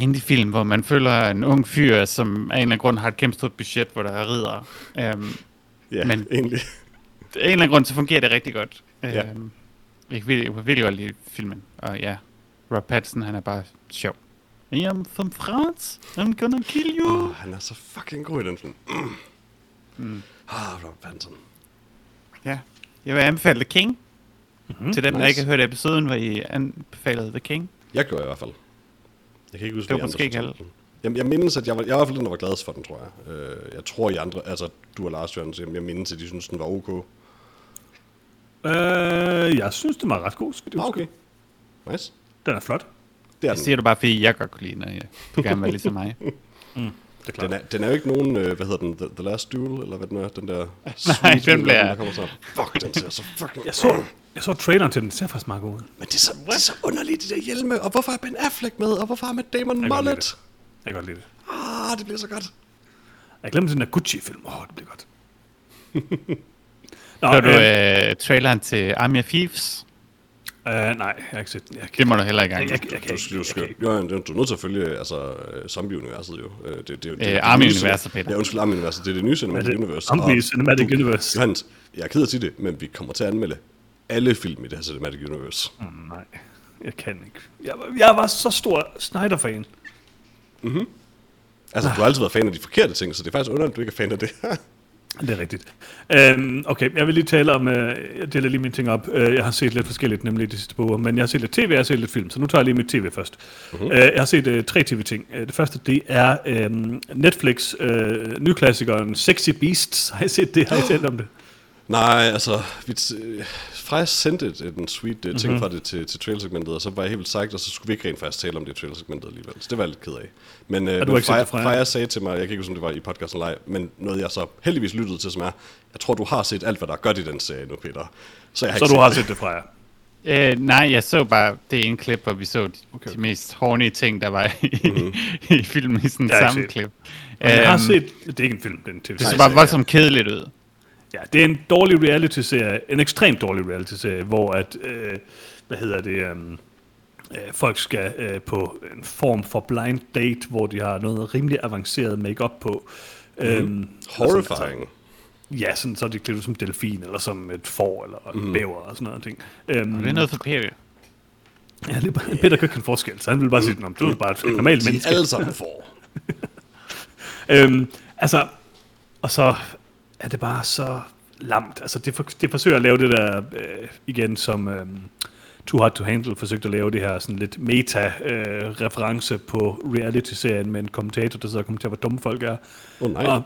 indie-film, hvor man føler en ung fyr, som af en eller anden grund har et kæmpe stort budget, hvor der er ridder. Um, ja, Men- egentlig. af en eller anden grund, så fungerer det rigtig godt. Ja. Um, jeg kan virkelig, jeg kan virkelig godt lide filmen. Og ja, Rob Pattinson, han er bare sjov. I am from France. I'm gonna kill you. Oh, han er så fucking god i den film. Mm. Mm. Ah, Robert Pattinson. Ja, jeg vil anbefale The King. Mm-hmm. Til dem, der nice. ikke har hørt episoden, hvor I anbefalede The King. Jeg gjorde i hvert fald. Jeg kan ikke huske, Det var måske ikke den. Jamen, jeg mindes, at jeg var, jeg var i hvert fald den, der var glad for den, tror jeg. Øh, jeg tror, I andre, altså du og Lars Jørgen, jeg mindes, at de synes, den var ok. Øh, jeg synes, det var ret god. Skal det Ah, huske. okay. Nice. Den er flot. Det er Det den. siger du bare, fordi jeg godt kunne lide, når jeg, du gerne vil være ligesom mig. Det er klart. Den er, den er jo ikke nogen, øh, hvad hedder den, The, The Last Duel, eller hvad den er, den der Nej, sweet den bliver- der kommer så. Fuck, den ser så fucking... Jeg så, jeg så traileren til den. Den ser faktisk meget god ud. Men det er, så, det er så underligt, de der hjelme, og hvorfor er Ben Affleck med, og hvorfor har Matt Damon mullet? det. Jeg kan godt lide det. Ah, det bliver så godt. Jeg glemte den der Gucci-film. Åh, oh, det bliver godt. Nå, Hørte du øh, øh, traileren til Army of Thieves? Øh, nej, jeg har ikke set den. Jeg, Det må du heller ikke jeg, engang. jeg, jeg, Du, kan du, du, Jeg, skal, jo, ja, du er nødt til at følge altså, øh, zombie-universet jo. Øh, Det, det, det, det, Øh, det Army-universet, Peter. Ja, undskyld, Army-universet. Det er det nye Cinematic det- Universe. Zombie Cinematic du- Universe. Johannes, jeg er ked af at sige det, men vi kommer til at anmelde alle film i det her Cinematic Universe. Mm, nej, jeg kan ikke. Jeg, var- jeg var så stor Snyder-fan. Altså, du har altid været fan af de forkerte ting, så det er faktisk underligt, at du ikke er fan af det her. Det er rigtigt. Øhm, okay, jeg vil lige tale om, øh, jeg deler lige mine ting op. Øh, jeg har set lidt forskelligt, nemlig de sidste par uger, men jeg har set lidt tv, jeg har set lidt film, så nu tager jeg lige mit tv først. Uh-huh. Øh, jeg har set øh, tre tv-ting. Øh, det første, det er øh, Netflix, øh, nyklassikeren Sexy Beasts. Har I set det? Har I talt om det? Nej, altså, vi t- øh, Freja sendte et, en sweet uh, Mhm. ting fra det til, til trailersegmentet, og så var jeg helt vildt sagt, og så skulle vi ikke rent faktisk tale om det i trailersegmentet alligevel. Så det var jeg lidt ked af. Men, uh, men set Freja, det, Freja? Freja sagde til mig, jeg kan ikke huske, om det var i podcasten live, men noget jeg så heldigvis lyttede til, som er, jeg tror, du har set alt, hvad der er godt i den serie nu, Peter. Så jeg har Så ikke du har set set det fra jer. Øh, nej, jeg så bare det ene klip, hvor vi så de, Okay. de mest horny ting, der var i, mm-hmm. i filmen i sådan Det samme set. klip. Jeg har Øhm, set, det er ikke en film, det er en Det så bare voldsomt kedeligt ud. Ja, det er en dårlig reality-serie, en ekstremt dårlig reality-serie, hvor at, øh, hvad hedder det, øh, øh, folk skal øh, på en form for blind date, hvor de har noget rimelig avanceret makeup på. Mm. Øhm, Horrifying. ja, sådan, så er de klædt ud som delfin, eller som et får, eller en bæver, og sådan noget ting. Øhm, Det er noget for Peter. ja, det er bare, Peter kan ikke en forskel, så han vil bare sige, at du er bare et normalt De menneske. alle sammen får. Øhm, altså, og så er det bare så lamt. Altså, det, for, det forsøger at lave det der, øh, igen, som øhm, Too Hard to Handle forsøgte at lave det her sådan lidt meta-reference på reality-serien med en kommentator, der sidder og kommenterer, hvor dumme folk er. Oh, nej. Og,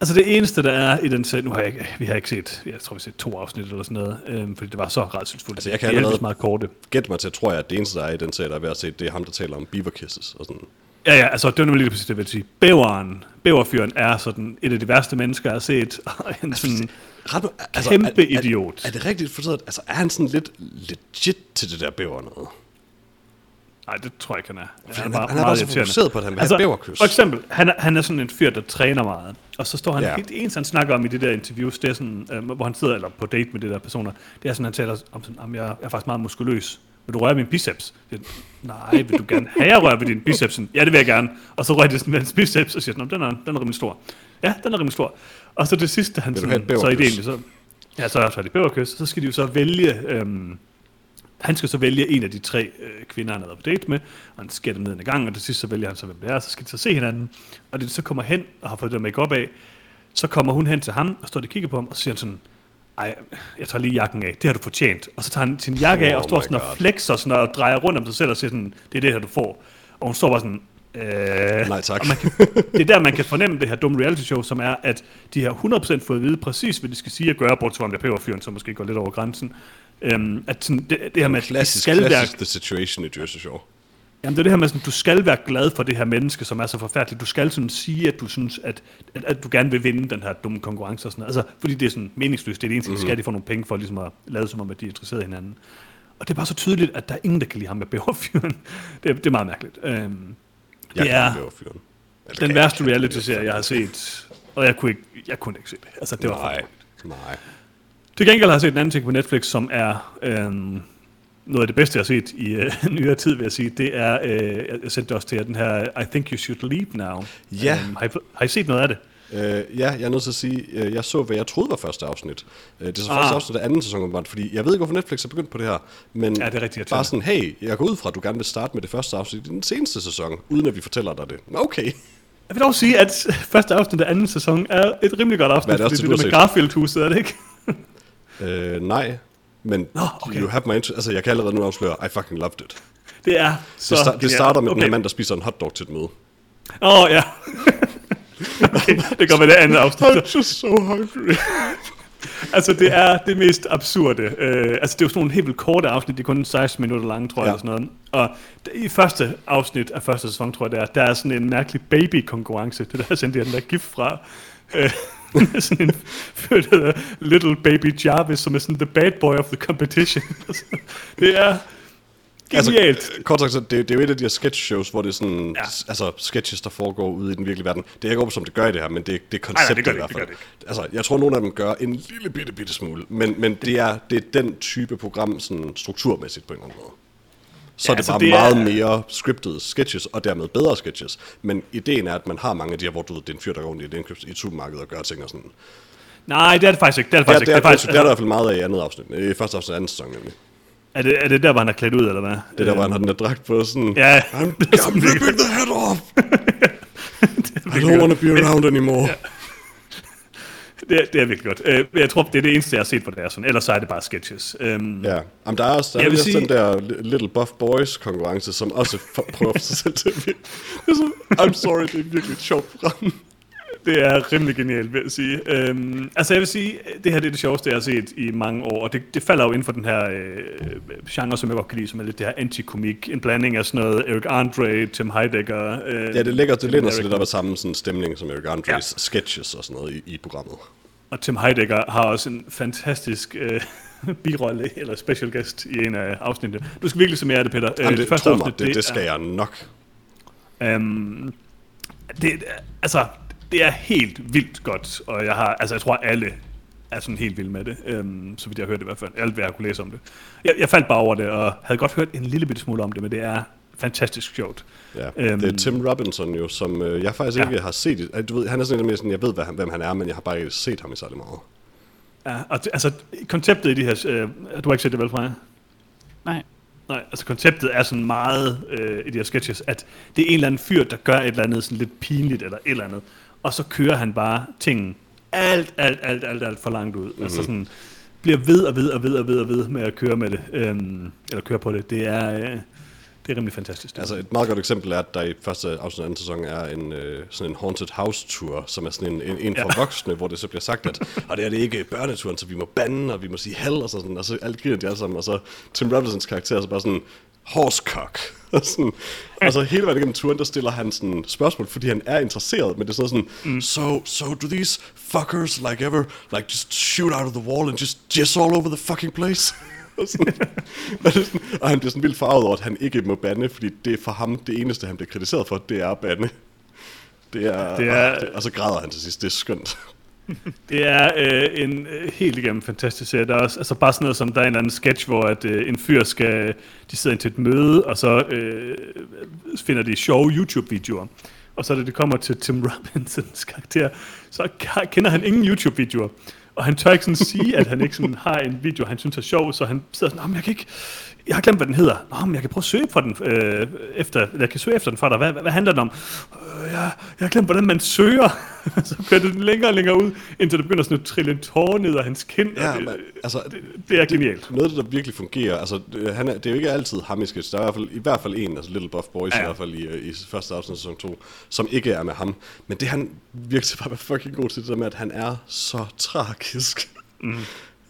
altså det eneste, der er i den serie, nu har jeg ikke, vi har ikke set, jeg tror vi har set to afsnit eller sådan noget, øhm, fordi det var så redselsfuldt. Altså, jeg kan er allerede- meget korte. Gæt mig til, tror jeg, at det eneste, der er i den serie, der er ved at se, det er ham, der taler om beaver kisses og sådan. Ja, ja, altså det var nemlig lige præcis det, jeg vil sige. Bæveren, bæverfyren er sådan et af de værste mennesker, jeg har set, og en sådan Ret, altså, kæmpe er, idiot. Er, er, det rigtigt forstået? Altså, er han sådan lidt legit til det der bæver noget? Nej, det tror jeg ikke, han er. han er- han er bare så fokuseret på, at han et bæverkys. Altså, For eksempel, han er, han er sådan en fyr, der træner meget. Og så står han, Ja. det eneste han snakker om i det der interviews, det er sådan, øh, hvor han sidder eller på date med de der personer, det er sådan, han taler om sådan, om jeg, jeg er faktisk meget muskuløs. Vil du røre min biceps? Jeg, Nej, vil du gerne have, jeg rører ved din biceps? Sådan, Ja, det vil jeg gerne. Og så rører de sådan ved hans biceps, og siger, "Nå, den er, den er rimelig stor. Ja, den er rimelig stor. Og så det sidste, han sådan, så er det egentlig så, ja, så er det bæverkys, så skal de jo så vælge, øhm, han skal så vælge en af de tre øh, kvinder, han har været på date med, og han skærer dem ned en gang, og til sidst så vælger han så, hvem det er, så skal de så se hinanden. Og det så kommer hen og har fået det make op af, så kommer hun hen til ham, og står og kigger på ham, og siger sådan, ej, jeg tager lige jakken af, det har du fortjent. Og så tager han sin jakke af, Oh og står my sådan og God. flexer sådan, og drejer rundt om sig selv og siger sådan, det er det her, du får. Og hun står bare sådan, øh, Nej, tak. og man kan, det er der, man kan fornemme det her dumme reality show, som er, at de har 100% fået at vide præcis, hvad de skal sige og gøre, bortset fra om det er peberfyren, som måske går lidt over grænsen. Øhm, at sådan, det, det her med, at de Klassisk, skal være klassisk The Situation i Jersey Shore. Jamen det er det her med, at du skal være glad for det her menneske, som er så forfærdeligt. Du skal sådan sige, at du synes, at, at, at du gerne vil vinde den her dumme konkurrence og sådan noget. Altså, fordi det er sådan meningsløst. Det er det eneste, mm-hmm. skal de få nogle penge for, ligesom at lade som om, at de er interesseret i hinanden. Og det er bare så tydeligt, at der er ingen, der kan lide ham med bæverfyren. Det, er- det er meget mærkeligt. Øhm, Jeg det er. Eller den værste reality-serie, jeg har set. Og jeg kunne ikke, jeg kunne ikke se det. Altså, det var Nej, nej. Til gengæld har jeg set en anden ting på Netflix, som er øhm, noget af det bedste, jeg har set i øh, nyere tid, vil jeg sige. Det er, øh, jeg sendte det også til jer, den her I Think You Should Leave Now. Ja. Øhm, har, I, har I set noget af det? Øh, ja, jeg er nødt til at sige, øh, jeg så, hvad jeg troede var første afsnit. Øh, det er så Ah. første afsnit af anden sæson, åbenbart, fordi jeg ved ikke, hvorfor Netflix er begyndt på det her, men Ja, det er rigtig bare sådan, hey, jeg går ud fra, at du gerne vil starte med det første afsnit i den seneste sæson, uden at vi fortæller dig det. Okay. Jeg vil dog sige, at første afsnit af anden sæson er et rimelig godt afsnit, Hvad er det også, fordi det der med set? Garfield-huset, er det ikke? Øh, nej, men Nå, okay. you have my interest. Altså, jeg kan allerede nu afsløre, I fucking loved it. Det er så... Det, sta- det starter med okay. okay. mand, der spiser en hotdog til et møde. Åh, oh, ja. okay, det går med det andet afsnit. I'm just so hungry. Altså, det er det mest absurde. Øh, altså, det er jo sådan nogle helt vildt korte afsnit, de er kun 16 minutter lange, tror jeg, Ja. eller sådan noget. Og det- i første afsnit af første sæson, tror jeg, det er, der er sådan en mærkelig baby-konkurrence. Det der, jeg sendte jer den der gift fra. Øh, sådan en fyr, der hedder Little Baby Jarvis, som er sådan the bad boy of the competition. det er genialt. Altså, kort sagt, så det, det er jo et af de her sketch shows, hvor det er sådan, ja. Altså sketches, der foregår ude i den virkelige verden. Det er ikke over, som det gør i det her, men det, det er nej, det konceptet gør i det hvert fald. det gør Altså, jeg tror, nogle af dem gør en lille bitte, bitte smule, men, men det, er, det er den type program, sådan strukturmæssigt på en eller anden måde. Så Ja, er det altså, bare det meget er- mere scripted sketches, og dermed bedre sketches. Men ideen er, at man har mange af de her, hvor du ved, det er en fyr, der går rundt i et indkøbs i et supermarked og gør ting og sådan. Nej, det er det faktisk ikke. Det er det Det er, faktisk det, er, ikke. det, er, faktisk, det er der i hvert fald meget af i andet afsnit. I første afsnit af anden sæson nemlig. er, det, er det der, hvor han er klædt ud, eller hvad? Det er der, hvor han har den der dragt på sådan... Ja. I'm, I'm ripping the head off! I don't want to be around anymore. Det, er- det er virkelig godt. Øh, jeg tror, det er det eneste, jeg har set, hvor det er sådan. Ellers så er det bare sketches. Øhm, Ja, Jamen, der er også der er sige- den der Li- Little Buff Boys konkurrence, som også prøver sig selv til at I'm sorry, det er virkelig et sjovt program. Det er rimelig genialt, vil jeg sige. Øhm, altså jeg vil sige, det her det er det sjoveste, jeg har set i mange år, og det, det falder jo inden for den her øh, genre, som jeg godt kan lide, som er lidt det her antikomik, en blanding af sådan noget Eric Andre, Tim Heidecker. Øh, Ja, det ligger det læner sig lidt op af samme sådan, stemning som Eric Andres Ja. sketches og sådan noget i, i programmet. Og Tim Heidecker har også en fantastisk øh, birolle eller special guest i en af afsnittene. Du skal virkelig summere det, Peter. Øh, Jamen, det, første tro mig, afsnit, det, det skal jeg nok. Øhm, det, altså, det er helt vildt godt, og jeg har, altså, jeg tror, alle er sådan helt vilde med det, øhm, så vidt jeg har hørt det i hvert fald. Alt, hvad jeg kunne læse om det. Jeg, jeg faldt bare over det, og havde godt hørt en lille bitte smule om det, men det er fantastisk sjovt. Ja, Øhm. det er Tim Robinson jo, som øh, jeg faktisk Ja. ikke har set. i- Du ved, han er sådan en sådan, jeg ved, hvad han, hvem han er, men jeg har bare ikke set ham i særlig meget. Ja, og det, altså, konceptet i de her, øh, du har ikke set det vel, Freja? Nej. Nej, altså konceptet er sådan meget øh, i de her sketches, at det er en eller anden fyr, der gør et eller andet sådan lidt pinligt eller et eller andet, og så kører han bare tingen alt, alt, alt, alt, alt for langt ud. Mm-hmm. Altså sådan, bliver ved og ved og ved og ved og ved med at køre med det, øhm, eller køre på det. Det er, øh, det er rimelig fantastisk. Det. Altså et meget godt eksempel er, at der i første afsnit af anden sæson er en, øh, sådan en haunted house tour, som er sådan en, en, en for Ja. voksne, hvor det så bliver sagt, at og det er det ikke børneturen, så vi må bande, og vi må sige hell, og så sådan, og så alt griner de alle sammen, og så Tim Robinsons karakter er så bare sådan, horsecock. og, sådan, og så hele vejen igennem turen, der stiller han sådan spørgsmål, fordi han er interesseret, men det er sådan sådan, mm. so, so do these fuckers like ever, like just shoot out of the wall and just jizz all over the fucking place? Og sådan. og, det er sådan, og han bliver sådan vildt farvet over, at han ikke må bande, fordi det er for ham det eneste, han bliver kritiseret for, det er at bande. Det er, Det er- og, det, og så græder han til sidst. Det er skønt. Det er øh, en øh, helt igennem fantastisk serie. Der er også altså bare sådan noget som, der er en eller anden sketch, hvor at, øh, en fyr skal, de sidder ind til et møde, og så øh, finder de sjove YouTube-videoer. Og så da det kommer til Tim Robinsons karakter, så kender han ingen YouTube-videoer. Og han tør ikke sådan sige, at han ikke sådan har en video, han synes er sjov, så han sidder sådan, men jeg kan ikke, jeg har glemt, hvad den hedder. Nå, men jeg kan prøve at søge for den, øh, efter, jeg kan søge efter den for dig. Hvad, hvad, hvad handler den om? Øh, jeg, jeg har glemt, hvordan man søger. så kører det længere og længere ud, indtil det begynder sådan at trille en tårer ned af hans kind. Ja, det, men, altså, det, det er genialt. noget det, der virkelig fungerer, altså, det, han er, det er jo ikke altid ham i sketch. Der er i hvert fald, i hvert fald en, altså Little Buff Boys, Ja, i hvert fald i, øh, i første afsnit af sæson 2, som ikke er med ham. Men det han virkelig bare fucking god til, det der med, at han er så tragisk. Mm.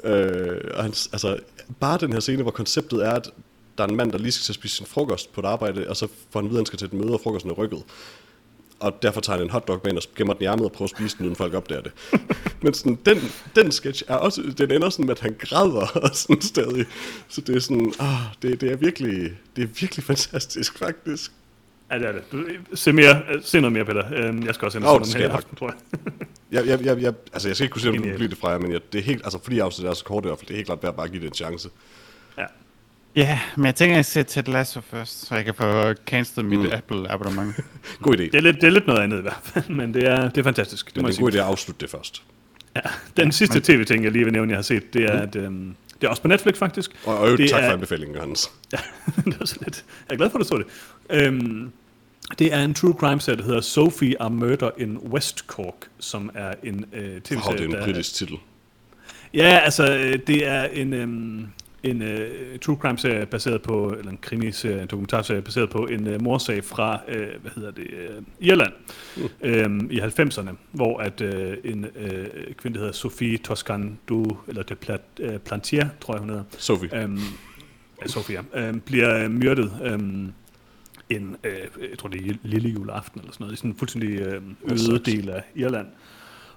Øh, og han, altså, bare den her scene, hvor konceptet er, at der er en mand, der lige skal til at spise sin frokost på et arbejde, og så får han videre, han skal til et møde, og frokosten er rykket. Og derfor tager han en hotdog med ind og gemmer den i ærmet og prøver at spise den, uden folk opdager det. Men sådan, den, den sketch er også, den ender sådan med, at han græder og sådan stadig. Så det er sådan, ah, det, det, er virkelig, det er virkelig fantastisk, faktisk. Ja, det er det. Du, se, mere, øh, se noget mere, Peter. Øhm, Jeg skal også ind og det se mere i aften, tror jeg. Jeg, jeg, jeg, jeg, altså, jeg skal ikke kunne sige, om du kan Genialt. blive det fra jer, men jeg, det er helt, altså, fordi afsnittet er så kort i hvert fald, det er helt klart værd at bare give det en chance. Ja. Ja, men jeg tænker, at jeg ser Ted Lasso først, så jeg kan få cancelled mit mm. Apple abonnement. God idé. Det er, lidt, det er lidt noget andet i hvert fald, men det er, det er fantastisk. Det Men må det jeg er en god idé at afslutte det først. Ja, den sidste tv-ting, jeg lige vil nævne, jeg har set, det er, at, øhm, det er også på Netflix faktisk. Og, og det tak for er, anbefalingen, Johannes. Ja, det er så lidt. Jeg er glad for, at du så det. Øhm, det er en true crime serie, der hedder Sophie a Murder in West Cork, som er en øh, Wow, det tv-serie, er en der... britisk titel. Ja, altså, øh, det er en, øhm, en øh, true crime-serie baseret på, eller en krimiserie, en dokumentarserie baseret på en øh, morsag fra, øh, hvad hedder det, øh, Irland mm. øhm, i 90'erne, hvor at øh, en øh, kvinde, der hedder Sophie Toscandu, eller de Plat, øh, Plantier, tror jeg hun hedder, Sophie. øhm, ja, Sofia, øhm, bliver øh, myrdet øhm, en, øh, jeg tror det er lille juleaften eller sådan noget, i sådan en fuldstændig øh, øde del af Irland.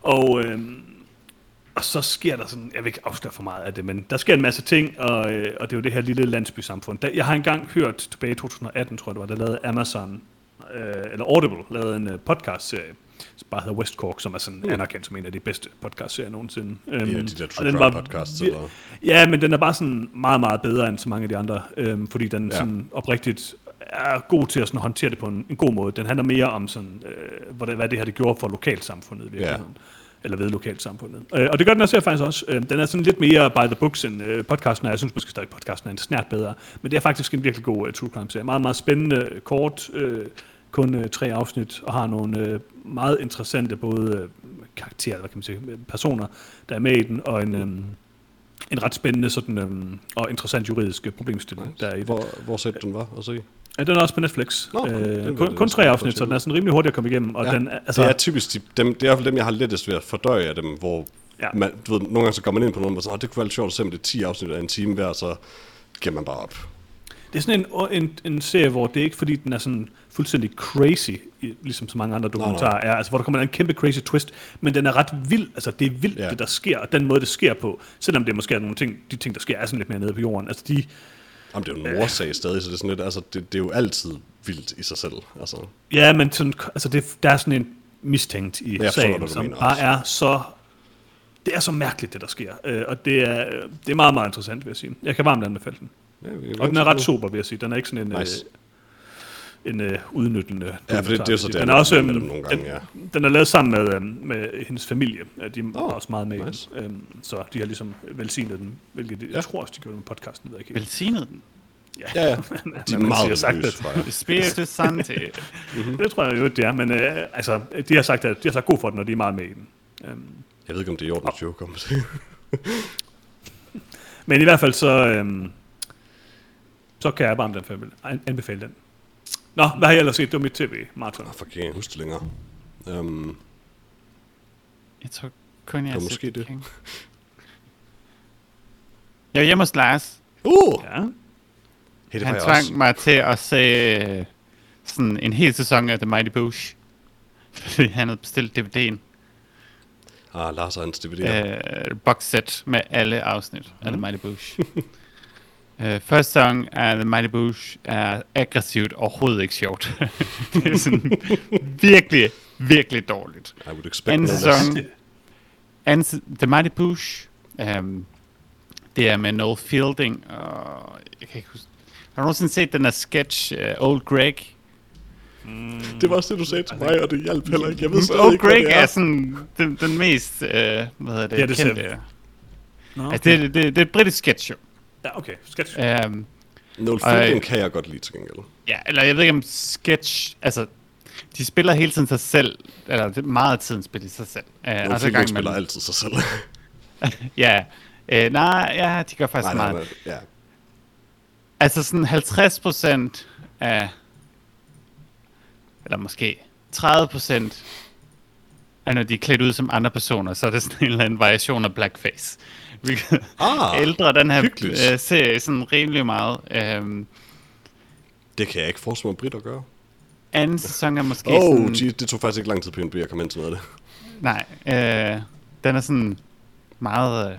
Og, øh, og så sker der sådan, jeg vil ikke afsløre for meget af det, men der sker en masse ting, og, øh, og det er jo det her lille landsbysamfund. Der, jeg har engang hørt tilbage i 2018, tror jeg det var, der lavede Amazon, øh, eller Audible, lavede en øh, podcast-serie, som bare hedder West Cork, som er sådan anerkendt som en af de bedste podcast-serier nogensinde. Øhm, de der true den var podcasts, eller? Ja, men den er bare sådan meget, meget bedre end så mange af de andre, øhm, fordi den Ja. ja. sådan oprigtigt er god til at sådan håndtere det på en, en god måde. Den handler mere om, sådan, øh, hvad, det, hvad det her det gjorde for lokalsamfundet i virkeligheden. Ja. Eller ved lokalsamfundet. Øh, og det gør den også her faktisk også. Øh, den er sådan lidt mere by the books end øh, podcasten er. Jeg synes måske stadig, podcasten er en snært bedre. Men det er faktisk en virkelig god uh, true crime serie. Meget, meget spændende, kort, øh, kun øh, tre afsnit, og har nogle øh, meget interessante både øh, karakterer, hvad kan man sige, personer, der er med i den, og en... Øh, en ret spændende sådan, øhm, og interessant juridisk øh, problemstilling, der er i det. Hvor, hvor sæt den var at se? Ja, den er også på Netflix. Nå, øh, kun, kun tre afsnit, så den er sådan rimelig hurtig at komme igennem. Og Ja, den, altså, det er typisk de, dem, det er i hvert fald dem, jeg har lettest ved at fordøje af dem, hvor Ja. man, du ved, nogle gange så går man ind på nogen, og så, "Åh, det kunne være lidt sjovt at se, om det er 10 afsnit af en time hver, så giver man bare op. det er sådan en, en, en serie, hvor det er ikke fordi, den er sådan fuldstændig crazy, ligesom så mange andre dokumentarer er, altså hvor der kommer en kæmpe crazy twist, men den er ret vild, altså det er vildt, ja. det der sker, og den måde, det sker på, selvom det måske er nogle ting, de ting, der sker, er sådan lidt mere nede på jorden, altså de, Jamen, det er jo en morsag stadig, så det er sådan lidt, altså, det, det er jo altid vildt i sig selv. Altså, ja, men sådan, altså det, der er sådan en mistænkt i Jeg forstår, sagen, du som mener bare også. er så, det er så mærkeligt, det der sker, øh, og det er, det er meget, meget interessant, vil jeg sige. Jeg kan varmt anbefale den. ja, Og den er ret super, vil jeg sige. Den er ikke sådan en, Nice. øh, en øh, udnyttende Ja, for det, det er så den er også, øhm, dem nogle gange, ja. den, den er lavet sammen med, øhm, med hendes familie. De er Åh, også meget med nice. den. Øhm, så de har ligesom velsignet den, hvilket Ja. jeg tror også, de gjorde med podcasten. Det ved jeg ikke. Velsignet den. Ja, ja. Men De er meget siger sagt, at-. Spiritus Sancti. Det tror jeg jo, det er. Men øh, altså, de har sagt, at de har sagt god for den, og de er meget med i den. Øhm, Jeg ved ikke, om det er i orden at joke om men i hvert fald så, øhm, så kan jeg varmt anbefale, anbefale den. Nå, hvad har jeg ellers set? Det var mit tv-marathon. Ah, fuck, jeg kan ikke huske det længere. Um, Jeg tror kun, jeg har måske set det. King. Jeg var hjemme hos Lars. uh! Ja. Hey, Han jeg tvang også. mig til at se øh, sådan en hel sæson af The Mighty Boosh. Fordi han havde bestilt DVD'en. Ah, Lars og hans DVD'er. Øh, box set med alle afsnit mm. af The Mighty Boosh. øh, første sæson af The Mighty Boosh er aggressivt overhovedet ikke sjovt. det er sådan virkelig, virkelig dårligt. I would expect Anden no sæson, anden, The Mighty Boosh, um, det er med Noel Fielding, og jeg kan ikke huske, har du nogensinde set den der sketch, uh, Old Greg? Det var også det, du sagde til mig, og det hjalp heller ikke. Jeg ved stadig Old ikke, hvad Greg det er er. sådan den, den mest, uh, hvad hedder det, Ja, det kendte. vi. Nå, Altså, det, det, det, det er et britisk sketch show. Ja, okay. Sketch. Um, Noel Ej. Fielding kan jeg godt lide til gengæld. ja, eller jeg ved ikke om sketch, altså, de spiller hele tiden sig selv, eller det er meget af tiden spiller de sig selv. Uh, Noel Fielding spiller altid sig selv. Ja, uh, nej, ja, de gør faktisk nej, nej, meget. nej, ja. Altså sådan 50 procent af, eller måske 30 procent af når de er klædt ud som andre personer, så er det sådan en eller anden variation af blackface. Hvilket Ah, ældre den her hyggeligt. øh, serie sådan rimelig meget. Øhm, Det kan jeg ikke forestille mig, Britt at gøre. anden sæson er måske Åh, sådan... oh, det tog faktisk ikke lang tid på NB at komme ind til noget af det. Nej, øh, den er sådan meget, øh,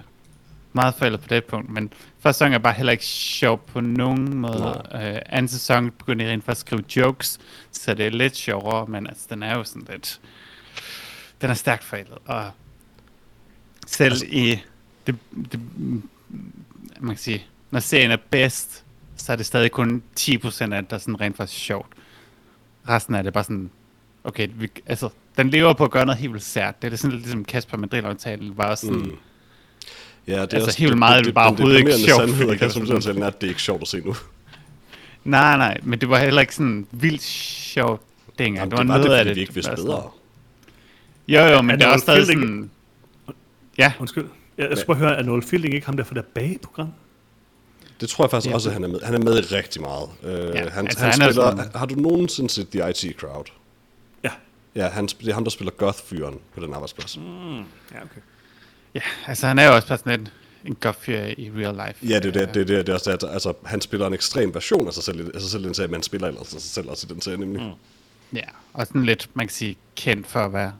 meget forældet på det punkt, men første sæson er bare heller ikke sjov på nogen måde. Øh, anden sæson begynder de rent faktisk at skrive jokes, så det er lidt sjovere, men altså, den er jo sådan lidt... Den er stærkt forældet, og selv altså, i... Det, det, man kan sige, når serien er bedst, så er det stadig kun 10% af det, der er sådan rent faktisk sjovt. Resten af det er bare sådan, okay, vi, altså, den lever på at gøre noget helt vildt sært. Det er sådan lidt ligesom Kasper Madrid-aftalen var også sådan, mm. Ja, det Altså, helt meget er det bare overhovedet ikke sjovt, sandhed det er Kasper Madrid er, at det er ikke sjovt at se nu. nej, nej, men det var heller ikke sådan vildt sjovt dengang. Jamen, det var det var noget det, af det. vi ikke vidste var sådan- bedre. Jo, jo, men Er det er stadig Fielding- sådan... Ja, Undskyld. Jeg, jeg skal bare høre, er Noel Fielding ikke ham der for der bageprogram? Det tror jeg faktisk Ja. også, at han er med. Han er med i rigtig meget. Uh, Ja, han, altså, altså, han, han er spiller, sådan- Har du nogensinde set The IT Crowd? Ja. Ja, han, det er ham, der spiller Goth-fyren på den arbejdsplads. Mm. Ja, okay. ja, altså han er jo også bare sådan en, en godt fyr i real life. Ja, det er det, det, det, det er også det, altså, han spiller en ekstrem version af sig selv, sig selv i den serie, men han spiller ellers sig selv også i den serie, nemlig. Mm. Ja, og sådan lidt, man kan sige, kendt for at være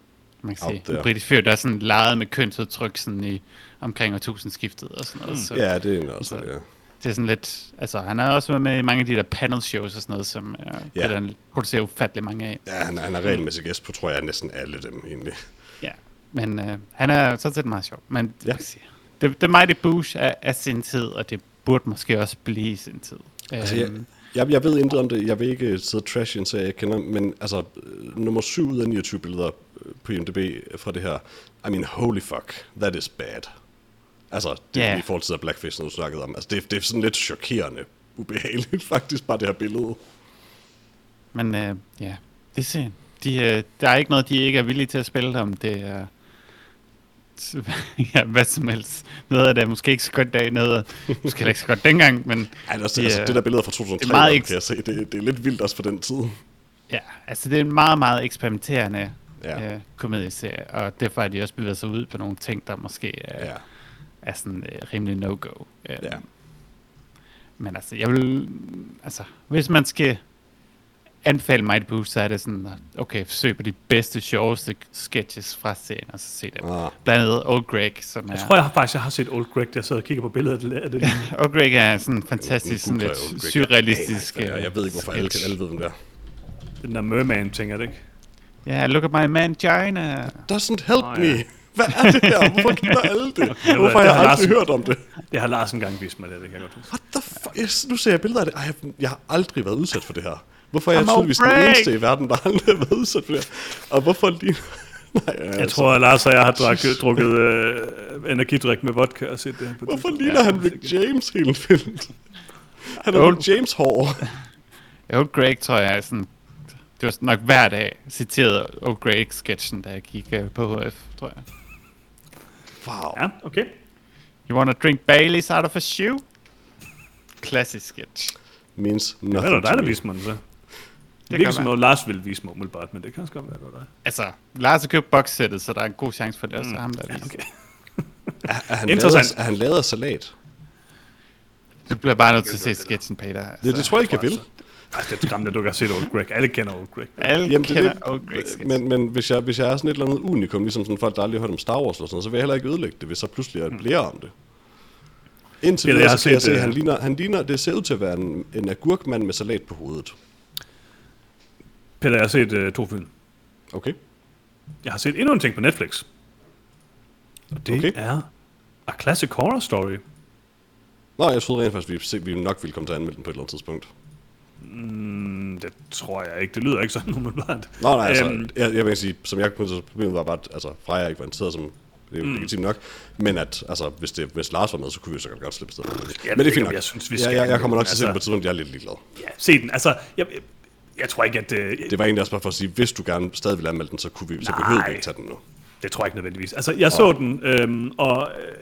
man kan sige, en there. britisk fyr, der er sådan leget med kønsudtryk sådan i omkring årtusindskiftet og sådan noget. Så Ja, det er også, Så- ja. det er sådan lidt, altså han har også været med i mange af de der panel shows og sådan noget, som uh, Ja. der producerer ufattelig mange af. Ja, han, han er regelmæssig gæst på, tror jeg, næsten alle dem, egentlig. Ja, men uh, han er sådan set meget sjov. Men Ja. sige, det, det Mighty Boosh er, er sin tid, og det burde måske også blive sin tid. Altså, jeg, Øhm, jeg, jeg ved intet om det. Jeg vil ikke sidde trash i en serie, jeg kender, men altså, øh, nummer 7 ud af 29 billeder øh, på IMDb fra det her. I mean, holy fuck, that is bad. Altså, det Ja. yeah. i forhold til blackface, som du snakkede om. Altså, det, det er sådan lidt chokerende ubehageligt, faktisk, bare det her billede. Men øh, ja, det er synd. De, øh, der er ikke noget, de ikke er villige til at spille om. Det er ja, hvad som helst. Noget af det er måske ikke så godt dag, noget er måske ikke så godt dengang, men altså, Det altså, er- det der billede fra 2003, det er meget kan jeg se, det, det er lidt vildt også for den tid. ja, altså det er en meget, meget eksperimenterende Ja. øh, komedieserie, og derfor har de også bevæget sig ud på nogle ting, der måske er, Ja. er sådan øh, rimelig no-go. Øh, Ja. Men altså, jeg vil... Altså, hvis man skal anbefale Mighty Boosh, så er det sådan, at, okay, forsøg på de bedste, sjoveste sketches fra serien, og så se dem. Ah. Blandt andet Old Greg, som er... Jeg tror jeg har, faktisk, jeg har set Old Greg, der sidder og kigger på billedet af det. Old Greg er sådan en fantastisk, sådan lidt surrealistisk... Jeg, jeg ved ikke, hvorfor alle, sketch. alle ved, hvem det er. Den der merman ting, er det ikke? Ja, look at my mangina. Doesn't help me. ja. Hvad er det her? Hvorfor kender alle det? Hvorfor har det jeg aldrig Lars- hørt om det? Det har Lars engang vist mig, det, det kan jeg godt huske. What the fuck? Jeg, nu ser jeg billeder af det. Ej, jeg, jeg har aldrig været udsat for det her. Hvorfor er jeg tydeligvis den break. eneste i verden, der aldrig har været udsat for det her? Og hvorfor lige... Nej, altså, Jeg tror, at Lars og jeg har drukket, drukket øh, energidrik med vodka og set det her på Hvorfor ligner han Rick James helt vildt? Han er Old- Rick James hår. Old Greg, tror jeg, er sådan... Det var nok hver dag citeret Old Greg-sketchen, da jeg gik øh, på HF, tror jeg. Wow. Ja, okay. You wanna drink Baileys out of a shoe? Klassisk sketch. Means Hvad er nothing det dig, to der viste mig den så? Det kan virker som noget, Lars ville vise mig umiddelbart, men det kan også godt være, det var dig. Altså, Lars har købt boxsættet, så der er en god chance for det, og så er ham, der ja, Okay. Er, er, han Interessant. lavet, er han lavet salat? Du bliver bare nødt til at se sketchen, Peter. Altså, Det, det tror jeg ikke, jeg vil. Ej, det er skræmmende, at du ikke har set Old Greg. Alle kender Old Greg. Alle Jamen, er kender det, Old Greg men, men hvis, jeg, hvis jeg er sådan et eller andet unikum, ligesom sådan folk, der aldrig har hørt om Star Wars eller sådan så vil jeg heller ikke ødelægge det, hvis så pludselig jeg lærer om det. Indtil videre, så kan jeg se, øh, han ligner, han ligner, det ser ud til at være en, en agurkmand med salat på hovedet. Peter, jeg har set uh, to film. Okay? Jeg har set endnu en ting på Netflix. Og det Okay. er A Classic Horror Story. Nå, jeg troede rent faktisk, vi, se- vi nok ville komme til at anmelde den på et eller andet tidspunkt. Mm, det tror jeg ikke. Det lyder ikke sådan umiddelbart. Nå, nej, altså, Øhm, jeg, jeg vil sige, som jeg kunne så problemet var bare, at altså, Freja ikke var interesseret som det er jo mm. legitimt nok, men at, altså, hvis, det, hvis Lars var med, så kunne vi sikkert godt slippe stedet. jeg men det er fint nok. jeg synes, vi ja, skal jeg, jeg kommer nok til at se altså- på et tidspunkt, jeg er lidt ligeglad. Ja, se den. Altså, jeg, jeg, tror ikke, at... Øh, Det var egentlig også bare for at sige, hvis du gerne stadig vil anmelde den, så, kunne vi, så behøvede vi ikke tage den nu. Det tror jeg ikke nødvendigvis. Altså, jeg så den, øhm, og øh,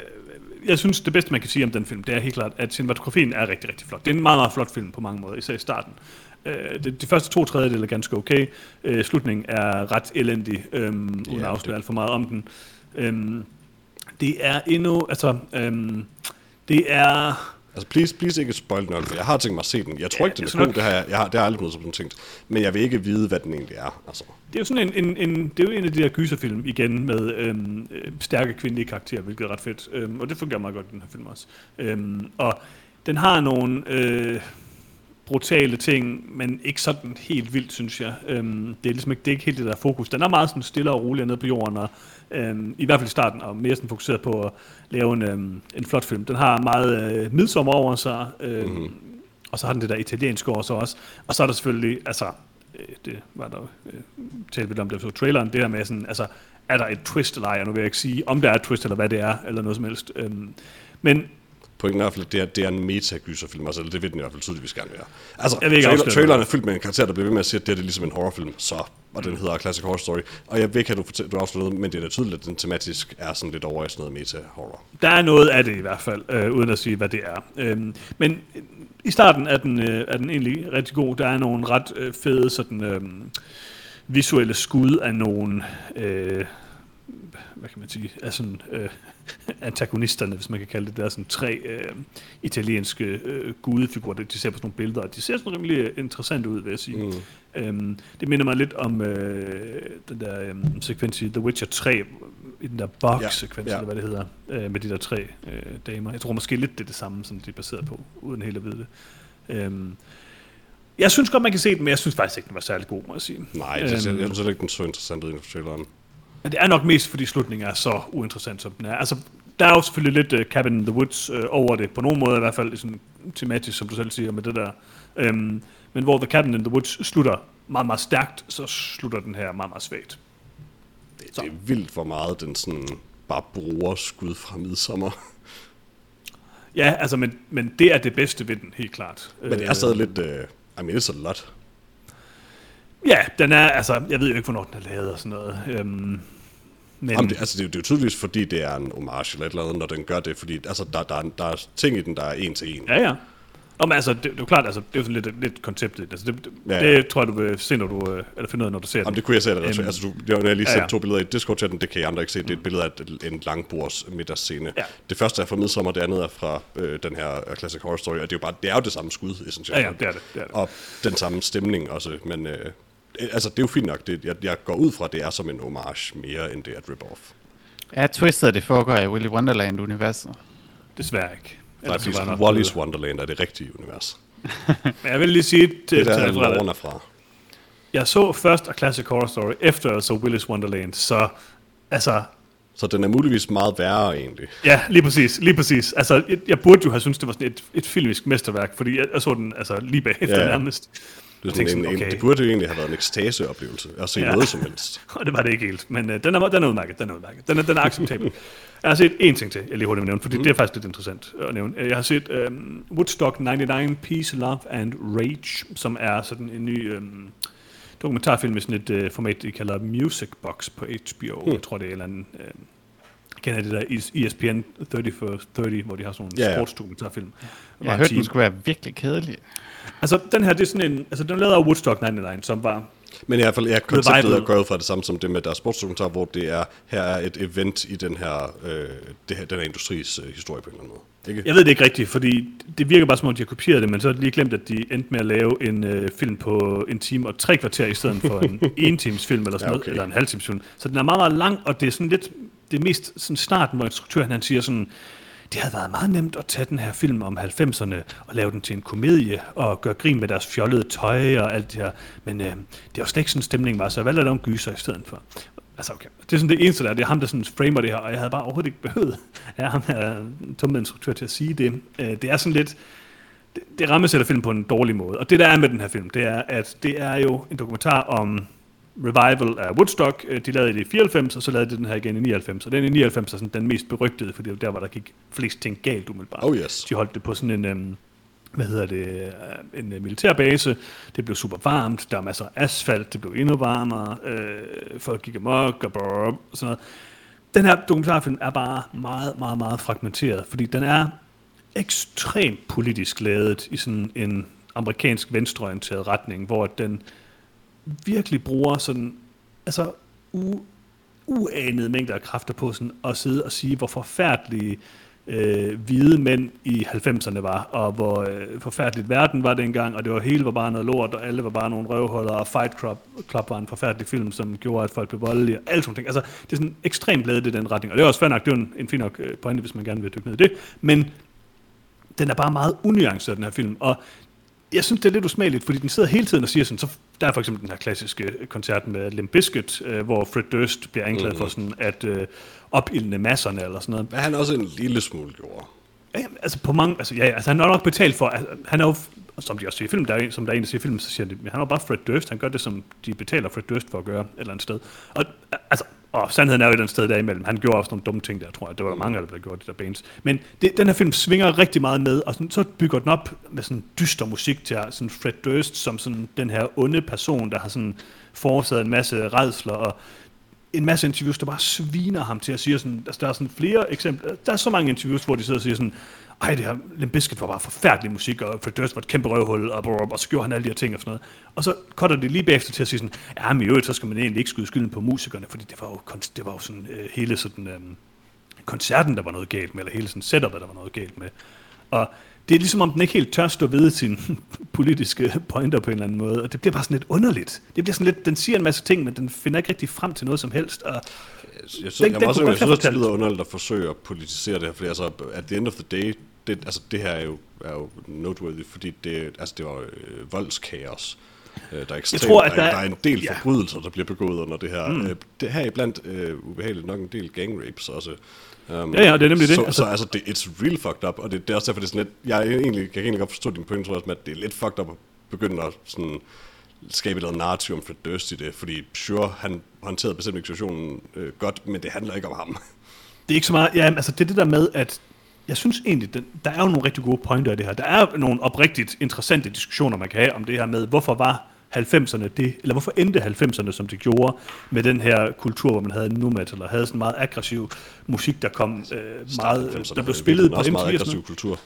jeg synes, det bedste, man kan sige om den film, det er helt klart, at cinematografien er rigtig, rigtig flot. Det er en meget, meget flot film på mange måder, især i starten. Øh, de, de første to tredjedele er ganske okay. Øh, slutningen er ret elendig, øhm, uden Ja, at afsløre alt for meget om den. Øhm, det er endnu, altså, øhm, det er... Altså, please, please ikke spoil den, for jeg har tænkt mig at se den. Jeg tror ikke, den er god, det har jeg, jeg har, det har aldrig noget sådan tænkt. Men jeg vil ikke vide, hvad den egentlig er. Altså, Det er jo sådan en, en, en, det er jo en af de der gyserfilm igen med øhm, øh, stærke kvindelige karakterer, hvilket er ret fedt. Øhm, og det fungerer meget godt den her film også. Øhm, og den har nogle øh, brutale ting, men ikke sådan helt vildt, synes jeg. Øhm, det er ligesom ikke, det er ikke helt det der fokus. Den er meget sådan stille og rolig nede på jorden, og øhm, i hvert fald i starten, og mere sådan fokuseret på at lave en, øhm, en flot film. Den har meget øh, midsommer over sig, øhm, mm-hmm. og så har den det der italienske over sig også. Og så er der selvfølgelig, altså, øh, det var der jo, øh, lidt om det så traileren, det der med sådan, altså, er der et twist eller ej, nu vil jeg ikke sige, om der er et twist, eller hvad det er, eller noget som helst. Øhm, men pointen er i hvert fald, det er, det er en meta-gyserfilm, altså, det ved den i hvert fald tydeligvis gerne være. Altså, Jeg vil ikke trailer, traileren er fyldt med en karakter, der bliver ved med at sige, at det er ligesom en horrorfilm, så, og den hedder Classic Horror Story. Og jeg ved ikke, at du, fortæ- du afslører noget, men det er da tydeligt, at den tematisk er sådan lidt over i sådan noget meta-horror. Der er noget af det i hvert fald, øh, uden at sige, hvad det er. Øhm, men øh, i starten er den, øh, er den egentlig rigtig god. Der er nogle ret øh, fede sådan, øh, visuelle skud af nogle, øh, hvad kan man sige, af sådan, øh, antagonisterne, hvis man kan kalde det. Der er sådan tre øh, italienske øh, gudefigurer, de ser på sådan nogle billeder, og de ser sådan rimelig interessant ud, vil jeg sige. Mm. Øhm, det minder mig lidt om øh, den der øh, sekvens i The Witcher 3, i den der box-sekvens, Ja, ja, eller hvad det hedder, øh, med de der tre øh, damer. Jeg tror måske lidt, det er det samme, som de er baseret på, uden helt at vide det. Øhm, jeg synes godt, man kan se den, men jeg synes faktisk ikke, den var særlig god, må jeg sige. Nej, det, jeg, jeg synes ikke, den så interessant ud i traileren. Men det er nok mest, fordi slutningen er så uinteressant, som den er. Altså, der er jo selvfølgelig lidt uh, Cabin in the Woods uh, over det, på nogen måde i hvert fald, sådan tematisk, som du selv siger, med det der. Um, men hvor The Cabin in the Woods slutter meget, meget stærkt, så slutter den her meget, meget svagt. Det, det er vildt, hvor meget den sådan bare bruger skud fra midsommer. Ja, altså, men, men det er det bedste ved den, helt klart. Men det er stadig lidt, uh, I mean, it's a lot. Ja, den er, altså, jeg ved jo ikke, hvornår den er lavet og sådan noget. Um, men, Jamen, det, altså, det, er jo- det er jo tydeligvis, fordi det er en homage eller et eller andet, når den gør det, fordi altså, der, der, er, der er ting i den, der er en til en. Ja, ja. Nå, men altså, det, det er jo klart, altså, det er jo sådan lidt, lidt konceptet. Altså, det, Ja, ja, ja. det tror jeg, du vil se, når du, øh, eller finde ud af, når du ser Jamen, den. det kunne jeg se allerede. Øhm, altså, du, det var, jeg lige ja, sendte ja. to billeder i Discord-chatten, det kan I andre ikke se. Det er et billede af en langbords middagsscene. Ja. Det første er fra Midsommer, det andet er fra øh, den her øh, Classic Horror Story, og det er jo bare, det er jo det samme skud, essentielt. Ja, ja, det er det. det, er det. Og den samme stemning også, men øh, altså, det er jo fint nok. Det, jeg, jeg går ud fra, at det er som en homage mere, end det er et rip-off. Er twistet, det foregår i Willy Wonderland-universet? Desværre ikke. Nej, fordi Wally's. Wonderland er det rigtige univers. Men jeg vil lige sige til, Det til der er loven er fra. jeg så først A Classic Horror Story, efter jeg så Willis Wonderland, så altså, Så den er muligvis meget værre egentlig. ja, lige præcis, lige præcis. Altså, jeg, jeg burde jo have syntes, det var sådan et, et filmisk mesterværk, fordi jeg, jeg så den altså lige bagefter ja. nærmest. Det, sådan en, sådan, en, okay. det burde jo egentlig have været en ekstaseoplevelse at se Ja. noget som helst. Og det var det ikke helt, men øh, den, er, den er udmærket, den er udmærket. Den er, den er acceptabel. Jeg har set én ting til, jeg lige hurtigt vil nævne, fordi mm. det er faktisk lidt interessant at nævne. Jeg har set øhm, Woodstock 99, Peace, Love and Rage, som er sådan en ny øhm, dokumentarfilm med sådan et øh, format, de kalder Music Box på HBO. Mm. Jeg tror, det er en eller anden... Øh, kender det der ESPN 30 for 30, hvor de har sådan nogle Ja, ja, ja. sportsdokumentarfilm. Jeg har en hørt, den skulle være virkelig kedelig. Altså, den her, det er sådan en... Altså, den er lavet af Woodstock 99, som var Men i hvert fald, ja, konceptet er gået fra det samme som det med deres sportsdokumentar, hvor det er, her er et event i den her, øh, det her, den her industris øh, historie på en eller anden måde. Ikke? Jeg ved det ikke rigtigt, fordi det virker bare som om, de har kopieret det, men så har de lige glemt, at de endte med at lave en øh, film på en time og tre kvarter, i stedet for en en times film eller sådan Ja, noget, okay. eller en halv times film. Så den er meget, meget lang, og det er sådan lidt, det er mest sådan starten, hvor instruktøren han siger sådan, det havde været meget nemt at tage den her film om 90'erne og lave den til en komedie og gøre grin med deres fjollede tøj og alt det her. Men øh, det var slet ikke sådan stemningen var, så jeg valgte at lave en gyser i stedet for. Altså okay, det er sådan det eneste der, det er ham, der sådan framer det her, og jeg havde bare overhovedet ikke behøvet af ham her øh, tomme instruktør til at sige det. Øh, det er sådan lidt, det, det rammesætter filmen på en dårlig måde. Og det der er med den her film, det er, at det er jo en dokumentar om revival af Woodstock. Øh, De lavede det i 94, og så lavede de den her igen i 99. Og den i 99 er sådan den mest berygtede, for det jo der, hvor der gik flest ting galt umiddelbart. Oh yes. De holdt det på sådan en, øhm, hvad hedder det, øh, en øh, militærbase. Det blev super varmt, der er masser af asfalt, det blev endnu varmere, øh, folk gik amok og brrr, sådan noget. Den her dokumentarfilm er bare meget, meget, meget fragmenteret, fordi den er ekstremt politisk lavet i sådan en amerikansk venstreorienteret retning, hvor den virkelig bruger sådan, altså u, uanede mængder af kræfter på sådan at sidde og sige, hvor forfærdelige øh, hvide mænd i 90'erne var, og hvor øh, forfærdeligt verden var dengang, og det var hele var bare noget lort, og alle var bare nogle røvhuller, og Fight Club, Club var en forfærdelig film, som gjorde, at folk blev voldelige, og alt sådan ting. Altså, det er sådan ekstremt lavet i den retning, og det er også fair nok, det er en, en fin nok øh, pointe, hvis man gerne vil dykke ned i det, men den er bare meget unuanceret, den her film, og jeg synes, det er lidt usmageligt, fordi den sidder hele tiden og siger sådan, så der er for eksempel den her klassiske koncert med Limp Bizkit, øh, hvor Fred Durst bliver anklaget mm-hmm. for sådan at øh, opildne masserne eller sådan noget. Hvad han også en lille smule gjorde. Ja, altså på mange, altså ja, altså han har nok betalt for, altså, han er jo, som de også siger i filmen, der er, som der er en, der siger i filmen, så siger de, men han er bare Fred Durst, han gør det, som de betaler Fred Durst for at gøre et eller andet sted. Og altså, og sandheden er jo et eller andet sted derimellem. Han gjorde også nogle dumme ting der, tror jeg. Det var der mange af dem, der gjorde de der bands. Men det, den her film svinger rigtig meget med, og sådan, så bygger den op med sådan dyster musik til sådan Fred Durst, som sådan den her onde person, der har sådan forårsaget en masse redsler, og en masse interviews, der bare sviner ham til at sige sådan, altså, der er sådan flere eksempler, der er så mange interviews, hvor de sidder og siger sådan, ej, det her Limp Bizkit var bare forfærdelig musik, og Fred Durst var et kæmpe røvhul, og, og, og så gjorde han alle de her ting og sådan noget. Og så cutter det lige bagefter til at sige sådan, ja, men i øvrigt, så skal man egentlig ikke skyde skylden på musikerne, fordi det var jo, det var jo sådan øh, hele sådan, øh, koncerten, der var noget galt med, eller hele sådan setupet, der var noget galt med. Og det er ligesom om, den ikke helt tør stå ved sine politiske pointer på en eller anden måde, og det bliver bare sådan lidt underligt. Det bliver sådan lidt, den siger en masse ting, men den finder ikke rigtig frem til noget som helst, og Jeg, jeg, synes, Den- jeg, den også, jeg synes også, det lyder underligt at forsøge at politisere det her, fordi altså, at the end of the day, det, altså, det her er jo, er jo noteworthy, fordi det, altså, det var øh, voldskaos. Øh, Der er, ekstremt, tror, at der, er, der- er en del ja. forbrydelser, der bliver begået under det her. Mm. Øh, det her er iblandt øh, ubehageligt nok en del gang rapes også. Um, Ja, ja, det er nemlig det. Så, Altså- så altså, det, it's real fucked up, og det, det er også derfor, det er sådan lidt, jeg er egentlig, kan egentlig godt forstå din pointe, tror jeg, med, at det er lidt fucked up at begynde at sådan, skabe et eller andet narrativ om Fred Durst i det, fordi sure, han håndterede bestemt ikke situationen øh, godt, men det handler ikke om ham. det er ikke så meget, ja, altså det er det der med, at jeg synes egentlig, den, der er jo nogle rigtig gode pointer i det her. Der er nogle oprigtigt interessante diskussioner, man kan have om det her med, hvorfor var 90'erne det, eller hvorfor endte 90'erne, som det gjorde, med den her kultur, hvor man havde nu metal, eller havde sådan meget aggressiv musik, der kom øh, meget, der blev spillet på også MTV meget og sådan aggressiv kultur.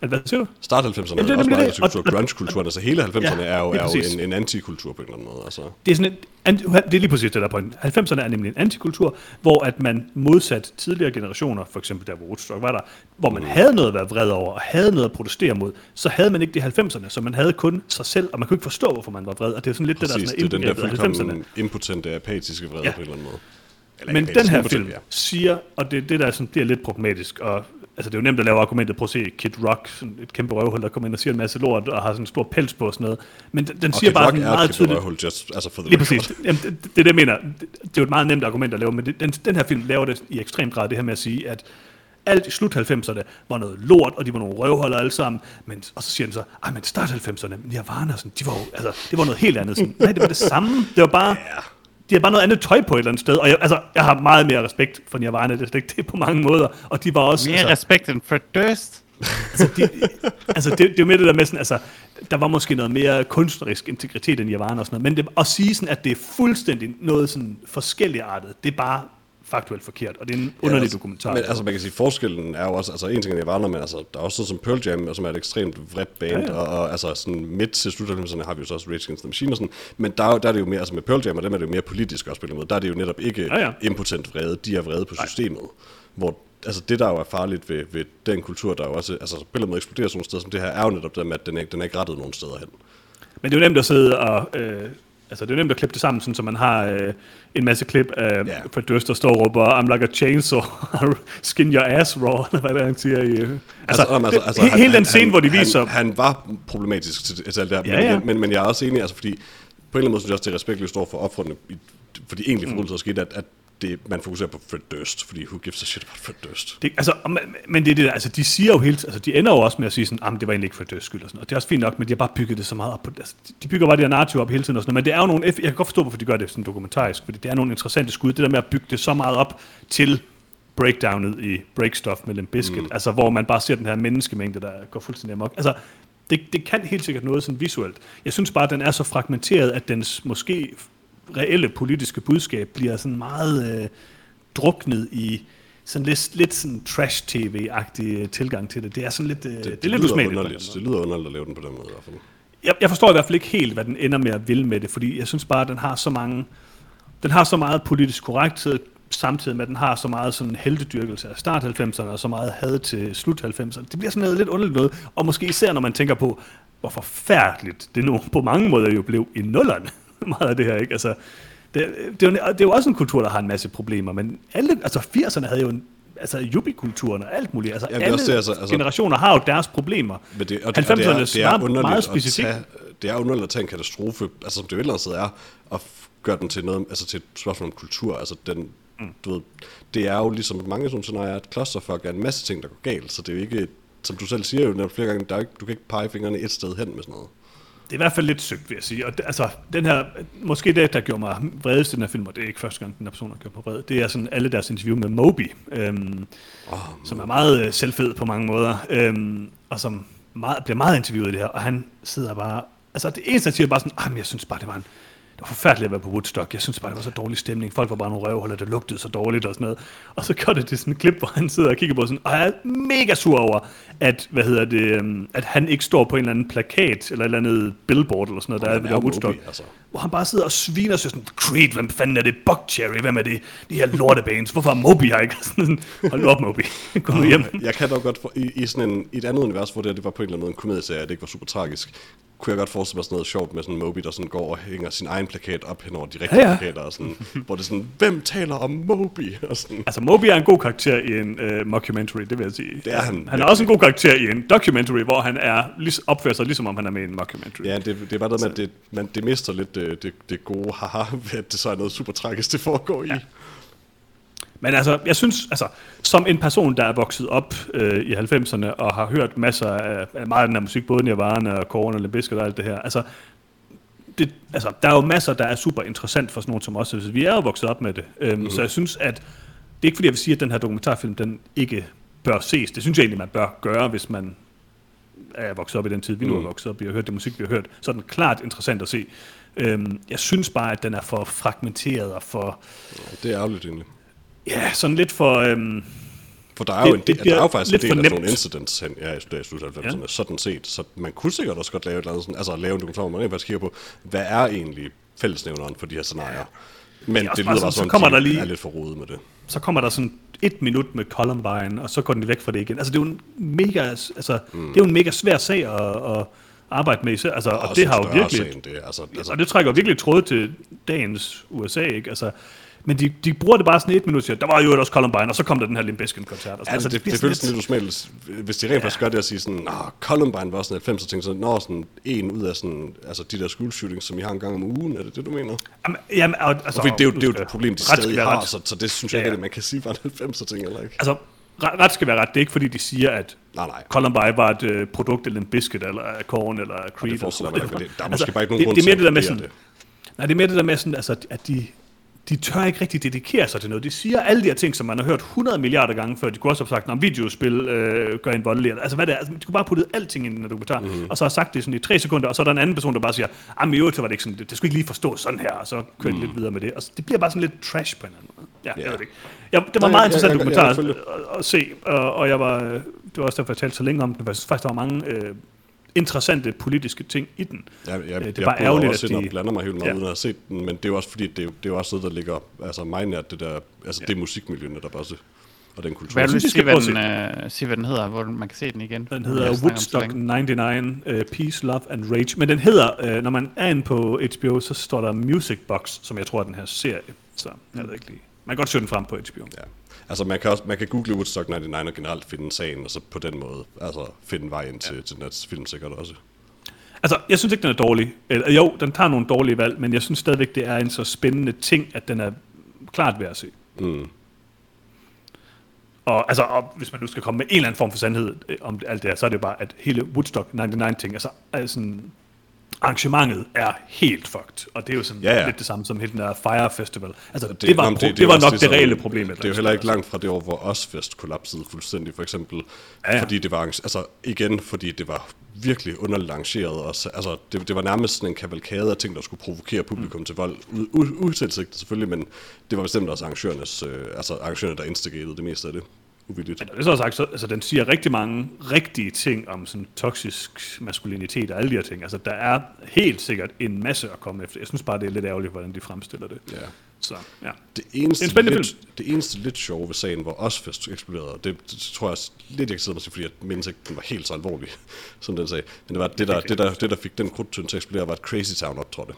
Hvad siger du? Start 90'erne Jamen, det er er også meget det. Og- kultur, grunge-kulturen, altså hele 90'erne Ja, er jo, er jo en, en antikultur på en eller anden måde. Altså. Det er, sådan et, det er lige præcis det der point. 90'erne er nemlig en antikultur, hvor at man modsat tidligere generationer, for eksempel der hvor Woodstock var der, hvor man havde noget at være vred over, og havde noget at protestere mod, så havde man ikke det i 90'erne, så man havde kun sig selv, og man kunne ikke forstå, hvorfor man var vred, og det er sådan lidt Præcis, det, der det er sådan den er der indbegrebet af 90'erne. fuldkommen impotente, apatiske vrede Ja. på en eller anden måde. Eller Men den her film ja. siger, og det er det, der sådan, bliver lidt problematisk, og altså, det er jo nemt at lave argumentet, prøv at se Kid Rock, sådan et kæmpe røvhul, der kommer ind og siger en masse lort, og har sådan en stor pels på og sådan noget. Men den, den Og siger Kid bare Rock sådan et meget tydeligt, røvhul, just, altså for the Lige præcis. Jamen, det, det, er det, jeg mener. Det, det er jo et meget nemt argument at lave, men det, den, den her film laver det i ekstrem grad, det her med at sige, at alt i slut 90'erne var noget lort, og de var nogle røvholder alle sammen. Men, og så siger den så, ej, men start 90'erne, men Nirvana, sådan, de var jo, altså, det var noget helt andet. Sådan, nej, det var det samme. Det var bare, de har bare noget andet tøj på et eller andet sted. Og jeg, altså, jeg har meget mere respekt for Nirvana, det er slet ikke det på mange måder. Og de var også... Mere altså, respekt end Fred Durst. altså, de, altså det, det er jo med det der med sådan, altså, der var måske noget mere kunstnerisk integritet end Nirvana og sådan noget, men det, at sige sådan, at det er fuldstændig noget sådan forskelligartet, det er bare faktuelt forkert, og det er en underlig altså, dokumentar. Men altså, man kan sige, forskellen er jo også, altså en ting er Nirvana, men altså, der er også sådan som Pearl Jam, som er et ekstremt vredt band, Ja, ja, ja. ja. Og, og, altså sådan midt til slut 90'erne har vi jo så også Rage Against the Machine og sådan, men der, er der er det jo mere, altså med Pearl Jam, og dem er det jo mere politisk også på en måde, der er det jo netop ikke Ja, ja, ja. ja. impotent vrede, de er vrede på systemet, hvor altså det, der jo er farligt ved, ved den kultur, der jo også, altså på en måde eksploderer sådan nogle steder som det her, er jo netop det med, at den er, den er ikke rettet nogen steder hen. Men det er jo nemt at sidde og... Øh, altså, det er nemt at klippe det sammen, sådan, så man har øh, en masse klip af Ja. yeah. Fred Durst, der står og råber, I'm like a chainsaw, skin your ass raw, eller hvad det er, han siger i... Øh. Altså, om, altså, altså, he, hele den scene, hvor de viser... Han, han var problematisk til, til alt det her, Ja, men, ja. Men, men jeg er også enig, altså fordi på en eller anden måde synes jeg også, det er respektløst over for offrene, i- for de egentlige Mm. forbrydelser, der skete, at, at det, man fokuserer på Fred Durst, fordi who gives a shit about Fred Durst? Det, altså, og men, det er det der, altså de siger jo helt, altså de ender jo også med at sige sådan, at det var egentlig ikke for døds skyld og sådan noget. Det er også fint nok, men de har bare bygget det så meget op på, altså, de- bygger bare det her narrativ op hele tiden og sådan. Men det er jo nogle, jeg kan godt forstå, hvorfor de gør det sådan dokumentarisk, fordi det er nogle interessante skud, det der med at bygge det så meget op til breakdownet i Breakstuff med Limp Bizkit, mm. altså hvor man bare ser den her menneskemængde, der går fuldstændig amok. Altså, det, det kan helt sikkert noget sådan visuelt. Jeg synes bare, at den er så fragmenteret, at dens måske reelle politiske budskab bliver sådan meget øh, druknet i sådan lidt, lidt sådan trash-tv-agtig tilgang til det. Det er sådan lidt, øh, det, det, er lidt usmageligt. Det lyder underligt at lave den på den måde i hvert fald. Jeg, jeg forstår i hvert fald ikke helt, hvad den ender med at ville med det, fordi jeg synes bare, at den har så mange, den har så meget politisk korrekthed, samtidig med, at den har så meget sådan heldedyrkelse af start 90'erne, og så meget had til slut 90'erne. Det bliver sådan noget lidt underligt noget, og måske især når man tænker på, hvor forfærdeligt det nu på mange måder jo blev i nullerne, meget af det her, ikke? Altså, det, det, er jo, det er jo også en kultur, der har en masse problemer, men alle, altså 80'erne havde jo en, altså jubikulturen og alt muligt. Altså Jamen, alle det, altså- altså- generationer har jo deres problemer. Men det, og det, og det, er, 90'ernes det er meget specifikt. tage, det er underligt at tage en katastrofe, altså som det jo et eller andet sted er, og gøre den til noget, altså til et spørgsmål om kultur, altså den, mm. du ved, det er jo ligesom mange sådan scenarier, at clusterfuck er en masse ting, der går galt, så det er jo ikke, som du selv siger jo flere gange, der er ikke, du kan ikke pege fingrene et sted hen med sådan noget. Det er i hvert fald lidt søgt, vil jeg sige. Og det, altså, den her, måske det, der gjorde mig vredest i den her film, og det er ikke første gang, den her person har gjort mig vred, det er sådan alle deres interview med Moby, øhm, oh, som er meget øh, selvfed på mange måder, øhm, og som meget, bliver meget interviewet i det her, og han sidder bare, altså det eneste, han siger, er bare sådan, ah, men jeg synes bare, det var en, det var forfærdeligt at være på Woodstock. Jeg synes bare, det var så dårlig stemning. Folk var bare nogle røvhuller, det lugtede så dårligt og sådan noget. Og så gør det til sådan et klip, hvor han sidder og kigger på sådan, og jeg er mega sur over, at, hvad hedder det, øhm, at han ikke står på en eller anden plakat, eller et eller andet billboard, eller sådan noget, der er ved Woodstock. Altså. Hvor han bare sidder og sviner og siger sådan, Creed, hvem fanden er det? Buckcherry, hvem er det? De her lortebanes, hvorfor er Moby her ikke? Sådan, Hold op, Moby. Kom nu hjem. Jeg kan dog godt, for, i, i, sådan en, i et andet univers, hvor det, det var på en eller anden måde en komedieserie, det ikke var super tragisk, kunne jeg godt forestille mig sådan noget sjovt med sådan Moby, der sådan går og hænger sin egen plakat op hen over de rigtige Ja, ja. plakater, og sådan, hvor det er sådan, hvem taler om Moby? Og sådan, Altså, Moby er en god karakter i en uh, mockumentary, det vil jeg sige. Det er han. Han er også en god karakter i en documentary, hvor han er, opfører sig ligesom om han er med i en mockumentary. ja, det, det er bare noget med, at det, man, det mister lidt det, det, det gode haha, ved at det så er noget super tragisk, det foregår i. Ja. Men altså, jeg synes, altså, som en person, der er vokset op øh, i 90'erne og har hørt masser af, af meget af den her musik, både Nirvana og Korn og Limp Bizkit og alt det her, altså, det, altså, der er jo masser, der er super interessant for sådan nogen som os. Altså, vi er jo vokset op med det. Øhm, mm. Så jeg synes, at det er ikke fordi, jeg vil sige, at den her dokumentarfilm, den ikke bør ses. Det synes jeg egentlig, man bør gøre, hvis man er vokset op i den tid, vi nu er vokset op i, og hørt det musik, vi har hørt. Så er den klart interessant at se. Øhm, jeg synes bare, at den er for fragmenteret og for... Det er ærgerligt egentlig. Ja, sådan lidt for... Øhm, For der er Det- jo, en del, der er jo faktisk en del for af sådan nogle incidents hen, ja, i slut- 90'erne, Ja. sådan set. Så man kunne sikkert også godt lave et eller andet sådan, altså lave en dokumentar, hvor man rent faktisk kigger på, hvad er egentlig fællesnævneren for de her scenarier. Men også det bare lyder sådan, bare så som om, kommer de der lige- er lidt for rodet med det. så kommer der sådan et minut med Columbine, og så går den væk fra det igen. Altså, det er jo en mega, altså, mm. det er jo en mega svær sag at, at arbejde med, især, altså, og, Også det har jo virkelig, det. Altså, altså, og det trækker virkelig tråd til dagens USA, ikke? Altså, men de, de bruger det bare sådan et minut, siger, der var jo også Columbine, og så kom der den her Limp Bizkit-koncert. og sådan. Altså, det, det, det føles lidt usmageligt, hvis de rent faktisk gør det at sige sådan, Nå, Columbine var sådan 90, så tænker sådan, når sådan en ud af sådan, altså de der school shootings, som I har en gang om ugen, er det det, du mener? Jamen, jamen, og- altså, Fordi det er jo, det er jo et problem, de stadig har, så, så det synes jeg Ja, ikke, ja. at man kan sige var en 90'er ting, eller ikke? Altså, ret, skal være ret. Det er ikke fordi, de siger, at Nej, nej. Columbine var et øh, produkt eller en biscuit, eller Korn, eller af Creed. Det forestiller eller mig, for det- der er måske bare ikke nogen det, grund det er mere det der med sådan, det. Nej, det er mere det der med sådan, altså, at de, de tør ikke rigtig dedikere sig til noget. De siger alle de her ting, som man har hørt 100 milliarder gange før. De kunne også have sagt, om videospil øh, gør en voldelig. Altså hvad det er. Altså, de kunne bare putte alting ind i den dokumentar, Mhm. mm-hmm. og så har sagt det sådan i tre sekunder, og så er der en anden person, der bare siger, ah, men i øvrigt var det ikke sådan, det, det skulle ikke lige forstå sådan her, og så kører de lidt videre med det. Og så, det bliver bare sådan lidt trash på en eller anden måde. Ja. Ja. jeg ved det ikke. Ja, det var Nej, meget jeg- interessant jeg- jeg- dokumentar jeg følger. at, at se, og, og jeg var, øh, det var også derfor, jeg talte så længe om den, for jeg synes faktisk, der var mange øh, interessante politiske ting i den. Jeg, jeg, Øh, jeg, det er jeg bare bryder ærgerligt, også at de- og blander mig helt meget Ja. ja. uden at have set den, men det er jo også fordi, det er jo, det er jo også noget, der ligger altså mig nært, det der, altså ja. det musikmiljø netop også, og den kultur. Hvad vil du sige, skal hvad den, øh, sige, hvad den hedder, hvor man kan se den igen? Den hedder Woodstock længe. 99, uh, Peace, Love and Rage. Men den hedder, uh, når man er inde på HBO, så står der Music Box, som jeg tror er den her serie. Så jeg ved ikke lige. Man kan godt søge den frem på HBO. Ja. Altså man kan, også, man kan google Woodstock 99 og generelt finde sagen, og så på den måde altså, finde vejen til, ja. til den her film sikkert også. Altså, jeg synes ikke, den er dårlig. Eller, jo, den tager nogle dårlige valg, men jeg synes stadigvæk, det er en så spændende ting, at den er klart værd at se. Mm. Og, altså, og hvis man nu skal komme med en eller anden form for sandhed øh, om alt det her, så er det jo bare, at hele Woodstock 99-ting, altså, er sådan, arrangementet er helt fucked. Og det er jo sådan Ja, ja. lidt det samme som hele den der Fire Festival. Altså, det, Det, det, var, nå, men det, det, jo var også nok det, som- reelle problem. Det er jo heller ikke langt fra det år, hvor Ozfest kollapsede fuldstændig, for eksempel. Ja, ja. Fordi det var, altså igen, fordi det var virkelig underligt arrangeret. Og, så- altså, det, det var nærmest sådan en kavalkade af ting, der skulle provokere publikum mm. til vold. U- u- Utilsigtet selvfølgelig, men det var bestemt også arrangørernes, øh, altså arrangørerne, der instigated det meste af det. Uvilligt. Men det er så sagt, så, altså, den siger rigtig mange rigtige ting om sådan toksisk maskulinitet og alle de her ting. Altså, der er helt sikkert en masse at komme efter. Jeg synes bare, det er lidt ærgerligt, hvordan de fremstiller det. Ja. Så, ja. Det eneste, Det en lidt, det eneste lidt sjove ved sagen, hvor Ozfest eksploderede, det, det tror jeg lidt, jeg kan sidde mig fordi jeg mindes ikke, den var helt så alvorlig, som den sagde. Men det var det, der, det, der, det, der fik den krudtøn til at eksplodere, var et Crazy Town optrådte.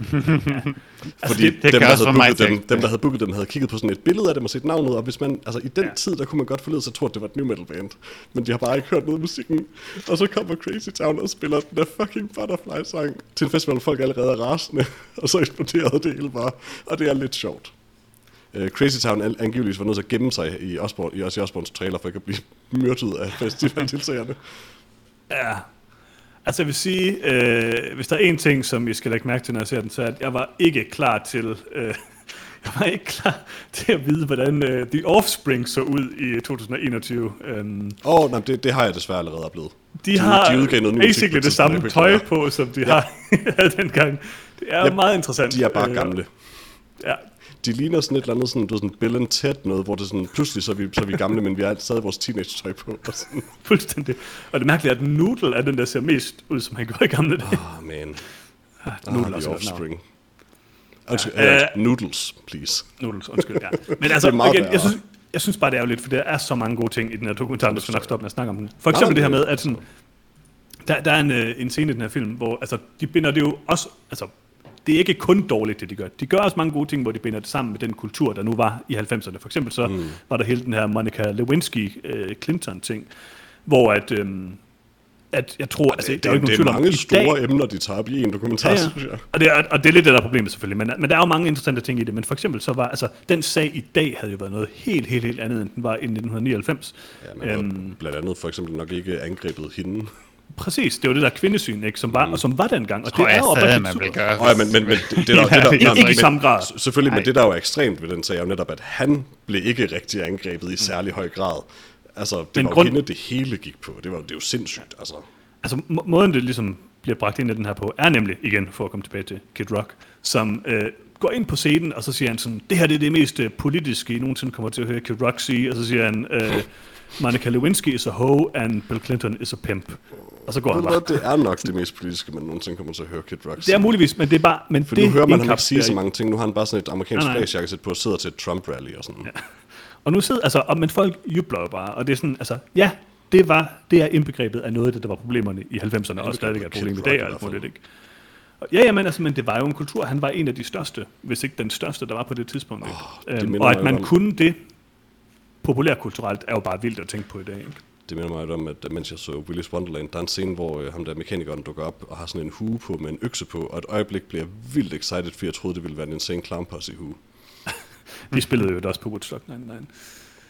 Fordi det- det dem, der havde booket dem, at- dem, der havde booket dem, havde kigget på sådan et billede af dem og set navnet, og hvis man, altså i den Ja. tid, der kunne man godt forlede sig tro, at det var et new metal band, men de har bare ikke hørt noget af musikken, og så kommer Crazy Town og spiller den der fucking Butterfly-sang til en festival, hvor folk allerede er rasende, og så eksploderede det hele bare, og det er lidt sjovt. Uh, Crazy Town an- angiveligvis var nødt til at gemme sig i, Osborne, i Ozzy Osbournes trailer, for ikke at blive myrdet af festivaldeltagerne. Ja. Altså jeg vil sige, øh, hvis der er en ting, som I skal lægge mærke til, når jeg ser den, så er, at jeg var ikke klar til, øh, jeg var ikke klar til at vide, hvordan øh, The Offspring så ud i 2021. Øhm, Åh, oh, nej, det, det har jeg desværre allerede oplevet. de, har de musik på basically et det samme kunne tøj på, som de har havde dengang. Det er Ja, meget interessant. De er bare Øh, gamle. Ja, De ligner sådan et eller andet, sådan, du ved, sådan Bill and Ted noget, hvor det sådan, pludselig så er vi, så er vi gamle, men vi har stadig vores teenage-tøj på. Og sådan. fuldstændig. Og det mærkelige er, at Noodle er den, der ser mest ud, som han gjorde i gamle dage. Oh, man. Ah, Ah, Noodle er the godt navn. offspring. Undskyld, Ja, øh, noodles, please. Noodles, undskyld, ja. Men altså, igen, jeg synes, jeg synes bare, det er ærgerligt, for der er så mange gode ting i den her dokumentar, du skal nok stoppe med at snakke om den. For Nej, eksempel det her nej, med, at sådan, der, der er en, øh, en scene i den her film, hvor altså, de binder det jo også, altså, det er ikke kun dårligt, det de gør. De gør også mange gode ting, hvor de binder det sammen med den kultur, der nu var i 90'erne. For eksempel så mm. var der hele den her Monica Lewinsky-Clinton-ting, hvor at, øhm, at jeg tror, altså, Det, der er jo ikke det nogen er mange store dag, emner, de tager op i en dokumentar, Ja, ja, synes jeg. Og, det er, og det er lidt det, der er problemet selvfølgelig. Men, men der er jo mange interessante ting i det. Men for eksempel så var, altså, den sag i dag havde jo været noget helt, helt, helt andet, end den var i 1999. Ja, man øhm, blandt andet for eksempel nok ikke angrebet hende. Præcis, det var det der kvindesyn, ikke, som var, mm. og som var dengang. Og det er jeg jo oprigtigt man vil super. gøre. Ja, men, men, men det, det, der, det, der, Ikke- i samme grad. Selvfølgelig, Nej. men det der er jo ekstremt ved den sag, er jo netop, at han blev ikke rigtig angrebet i særlig høj grad. Altså, det Men var grund- hende, det hele gik på. Det var det er jo sindssygt, altså. Altså, må- måden det ligesom bliver bragt ind i den her på, er nemlig, igen, for at komme tilbage til Kid Rock, som øh, går ind på scenen, og så siger han sådan, det her det er det mest øh, politiske, I nogensinde kommer til at høre Kid Rock sige, og så siger han, øh, Monica Lewinsky is a hoe, and Bill Clinton is a pimp. Og så går han bare. det er nok det mest politiske, man nogensinde kommer til at høre Kid Rock Det er muligvis, men det er bare... Men For det nu hører man ham ikke sige så mange ting. Nu har han bare sådan et amerikansk flagsjakkesæt på og sidder til et Trump-rally og sådan. Ja. Og nu sidder, altså, og, men folk jubler jo bare, og det er sådan, altså, ja, det var, det er indbegrebet af noget af det, der var problemerne i 90'erne, og stadigvæk er et problem i dag, og alt muligt, ikke? Ja, ja, men, altså, men det var jo en kultur, han var en af de største, hvis ikke den største, der var på det tidspunkt. ikke? det øhm, og at man om- kunne det populærkulturelt, er jo bare vildt at tænke på i dag, ikke? Det minder mig om, at mens jeg så Willy's Wonderland, der er en scene, hvor øh, ham der mekanikeren dukker op og har sådan en hue på med en økse på, og et øjeblik bliver jeg vildt excited, for jeg troede, det ville være en Insane Clown Posse hue. De spillede jo også på Woodstock 99.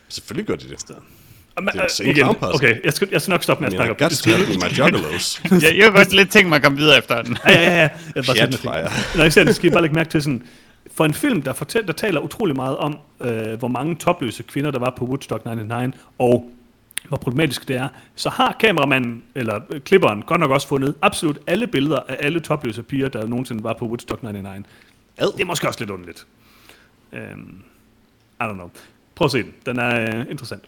Selvfølgelig gør de det. Man, Det er øh, igen, okay, jeg skal, jeg skal nok stoppe med at snakke jeg om har to have my juggalos. jeg, jeg kunne godt lidt tænke mig at komme videre efter den. Ja, ja, ja. Jeg bare fingre. Når jeg ser det, skal I bare lægge mærke til sådan, for en film, der, fortæller, der taler utrolig meget om, øh, hvor mange topløse kvinder, der var på Woodstock 99, og hvor problematisk det er, så har kameramanden, eller øh, klipperen, godt nok også fundet absolut alle billeder af alle topløse piger, der nogensinde var på Woodstock 99. Ad. Det er måske også lidt underligt. Um, I don't know. Prøv at se den. Den er øh, interessant.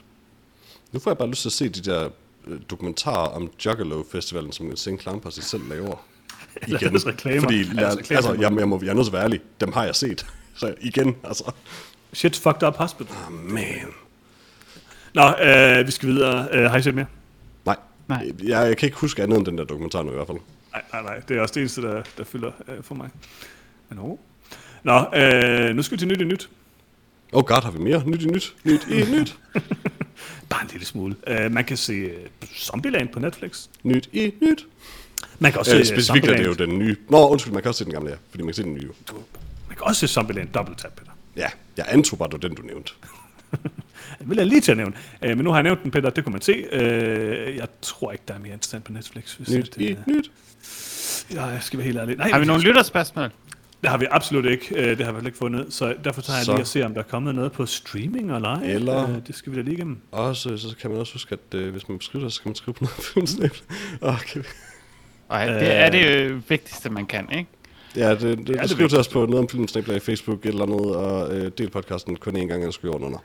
Nu får jeg bare lyst til at se de der øh, dokumentarer om Juggalo Festivalen, som Insane Clown Posse selv laver. Eller deres reklamer. Fordi, Deres lad, reklamer. altså, jeg, jeg, må, jeg er nødt til at være ærlig. Dem har jeg set. Så igen, altså. Shit's fucked up hospital. Oh, man. Nå, øh, vi skal videre. Øh, har I set mere? Nej. Nej. Jeg, jeg kan ikke huske andet end den der dokumentar nu i hvert fald. Nej, nej, nej. Det er også det eneste, der, der fylder øh, for mig. Men oh. Nå, øh, nu skal vi til nyt i nyt. Oh god, har vi mere? Nyt i nyt. Nyt i nyt. Bare en lille smule. Uh, man kan se uh, Zombieland på Netflix. Nyt i nyt. Man kan også Øh, se specifikt er det jo den nye. Nå, undskyld, man kan også se den gamle, ja. Fordi man kan se den nye. jo. Man kan også se Zombieland Double Tap, Peter. Ja, jeg antog bare, det var den, du nævnte. Det vil jeg lige til at nævne. Uh, men nu har jeg nævnt den, Peter. Det kunne man se. Uh, jeg tror ikke, der er mere interessant på Netflix. Hvis Nyt det, øh, nyt. Ja, jeg skal være helt ærlig. Nej, Har vi nogle lytterspørgsmål? Det har vi absolut ikke. Uh, det har vi heller ikke fundet. Så derfor tager jeg Så. lige at se, om der er kommet noget på streaming eller ej. Eller- Uh, det skal vi da lige igennem. Også, så kan man også huske, at øh, hvis man skriver det, så skal man skrive på noget filmsnæb. Okay. Og det er det øh, vigtigste, man kan, ikke? Ja, det, det, det det skriv til os på noget om filmsnæb i Facebook eller noget, og øh, del podcasten kun én gang, eller skriv under.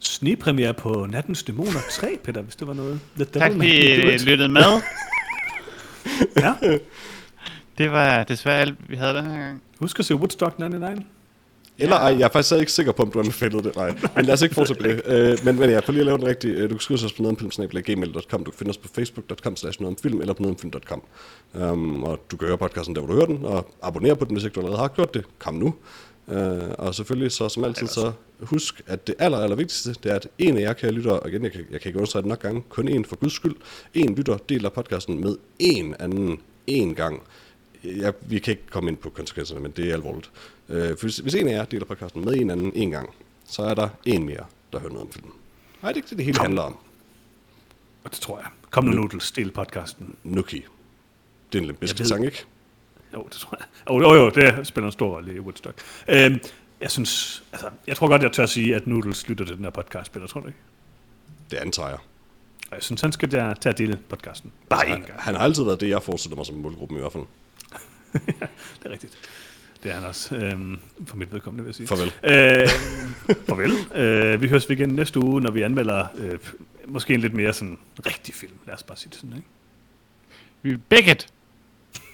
Snigpremiere på Nattens Dæmoner 3, Peter, hvis det var noget. The Tak fordi I lyttede med. Ja. Det var desværre alt, vi havde den her gang. Husk at se Woodstock 99. Eller ej, jeg er faktisk ikke sikker på, om du anbefalede det. Nej, men lad os ikke fortsætte det. Øh, men, men ja, for lige at lave den rigtige. Øh, du kan skrive os på nogetomfilm.gmail.com. Du kan finde os på facebook.com slash nogetomfilm eller på nogetomfilm.com. Um, og du kan høre podcasten der, hvor du hører den, og abonnere på den, hvis ikke du allerede har gjort det. Kom nu. Uh, og selvfølgelig så som altid, så husk, at det aller, aller vigtigste, det er, at en af jer, kære lytter, og igen, jeg kan, jeg kan ikke understrege det nok gange, kun en for guds skyld, en lytter deler podcasten med en anden en gang. Jeg, vi kan ikke komme ind på konsekvenserne, men det er alvorligt. Øh, for hvis, hvis en af jer deler podcasten med en anden en gang, så er der en mere, der hører noget om filmen. Nej, det er ikke det, det hele handler om. Og det tror jeg. Kom nu, Noodles, del podcasten. Nuki. Det er en lidt sang, ikke? Jo, det tror jeg. Jo, jo, jo det spiller en stor rolle i Woodstock. Øhm, jeg synes, altså, jeg tror godt, jeg tør sige, at Noodles lytter til den her podcast, Peter, tror du ikke? Det antager jeg. Og jeg synes, han skal der, tage at dele podcasten. Bare én Han, gang. han har altid været det, jeg forestiller mig som målgruppen i hvert fald. Det er rigtigt. Det er han også, øhm, for mit vedkommende, vil jeg sige. Farvel. Øh, farvel. Øh, vi høres vi igen næste uge, når vi anmelder øh, måske en lidt mere sådan rigtig film. Lad os bare sige det sådan, ikke? Vi Beckett.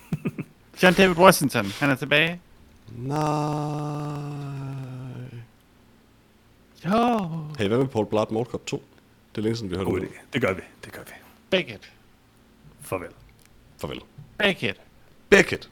John David Washington, han er tilbage. Nej. Jo. Hey, hvad med Paul Blart Mall Cop 2? Det er længe siden, vi har hørt idé. Det gør vi. Det gør vi. Beckett. Farvel. Farvel. Beckett. Beckett.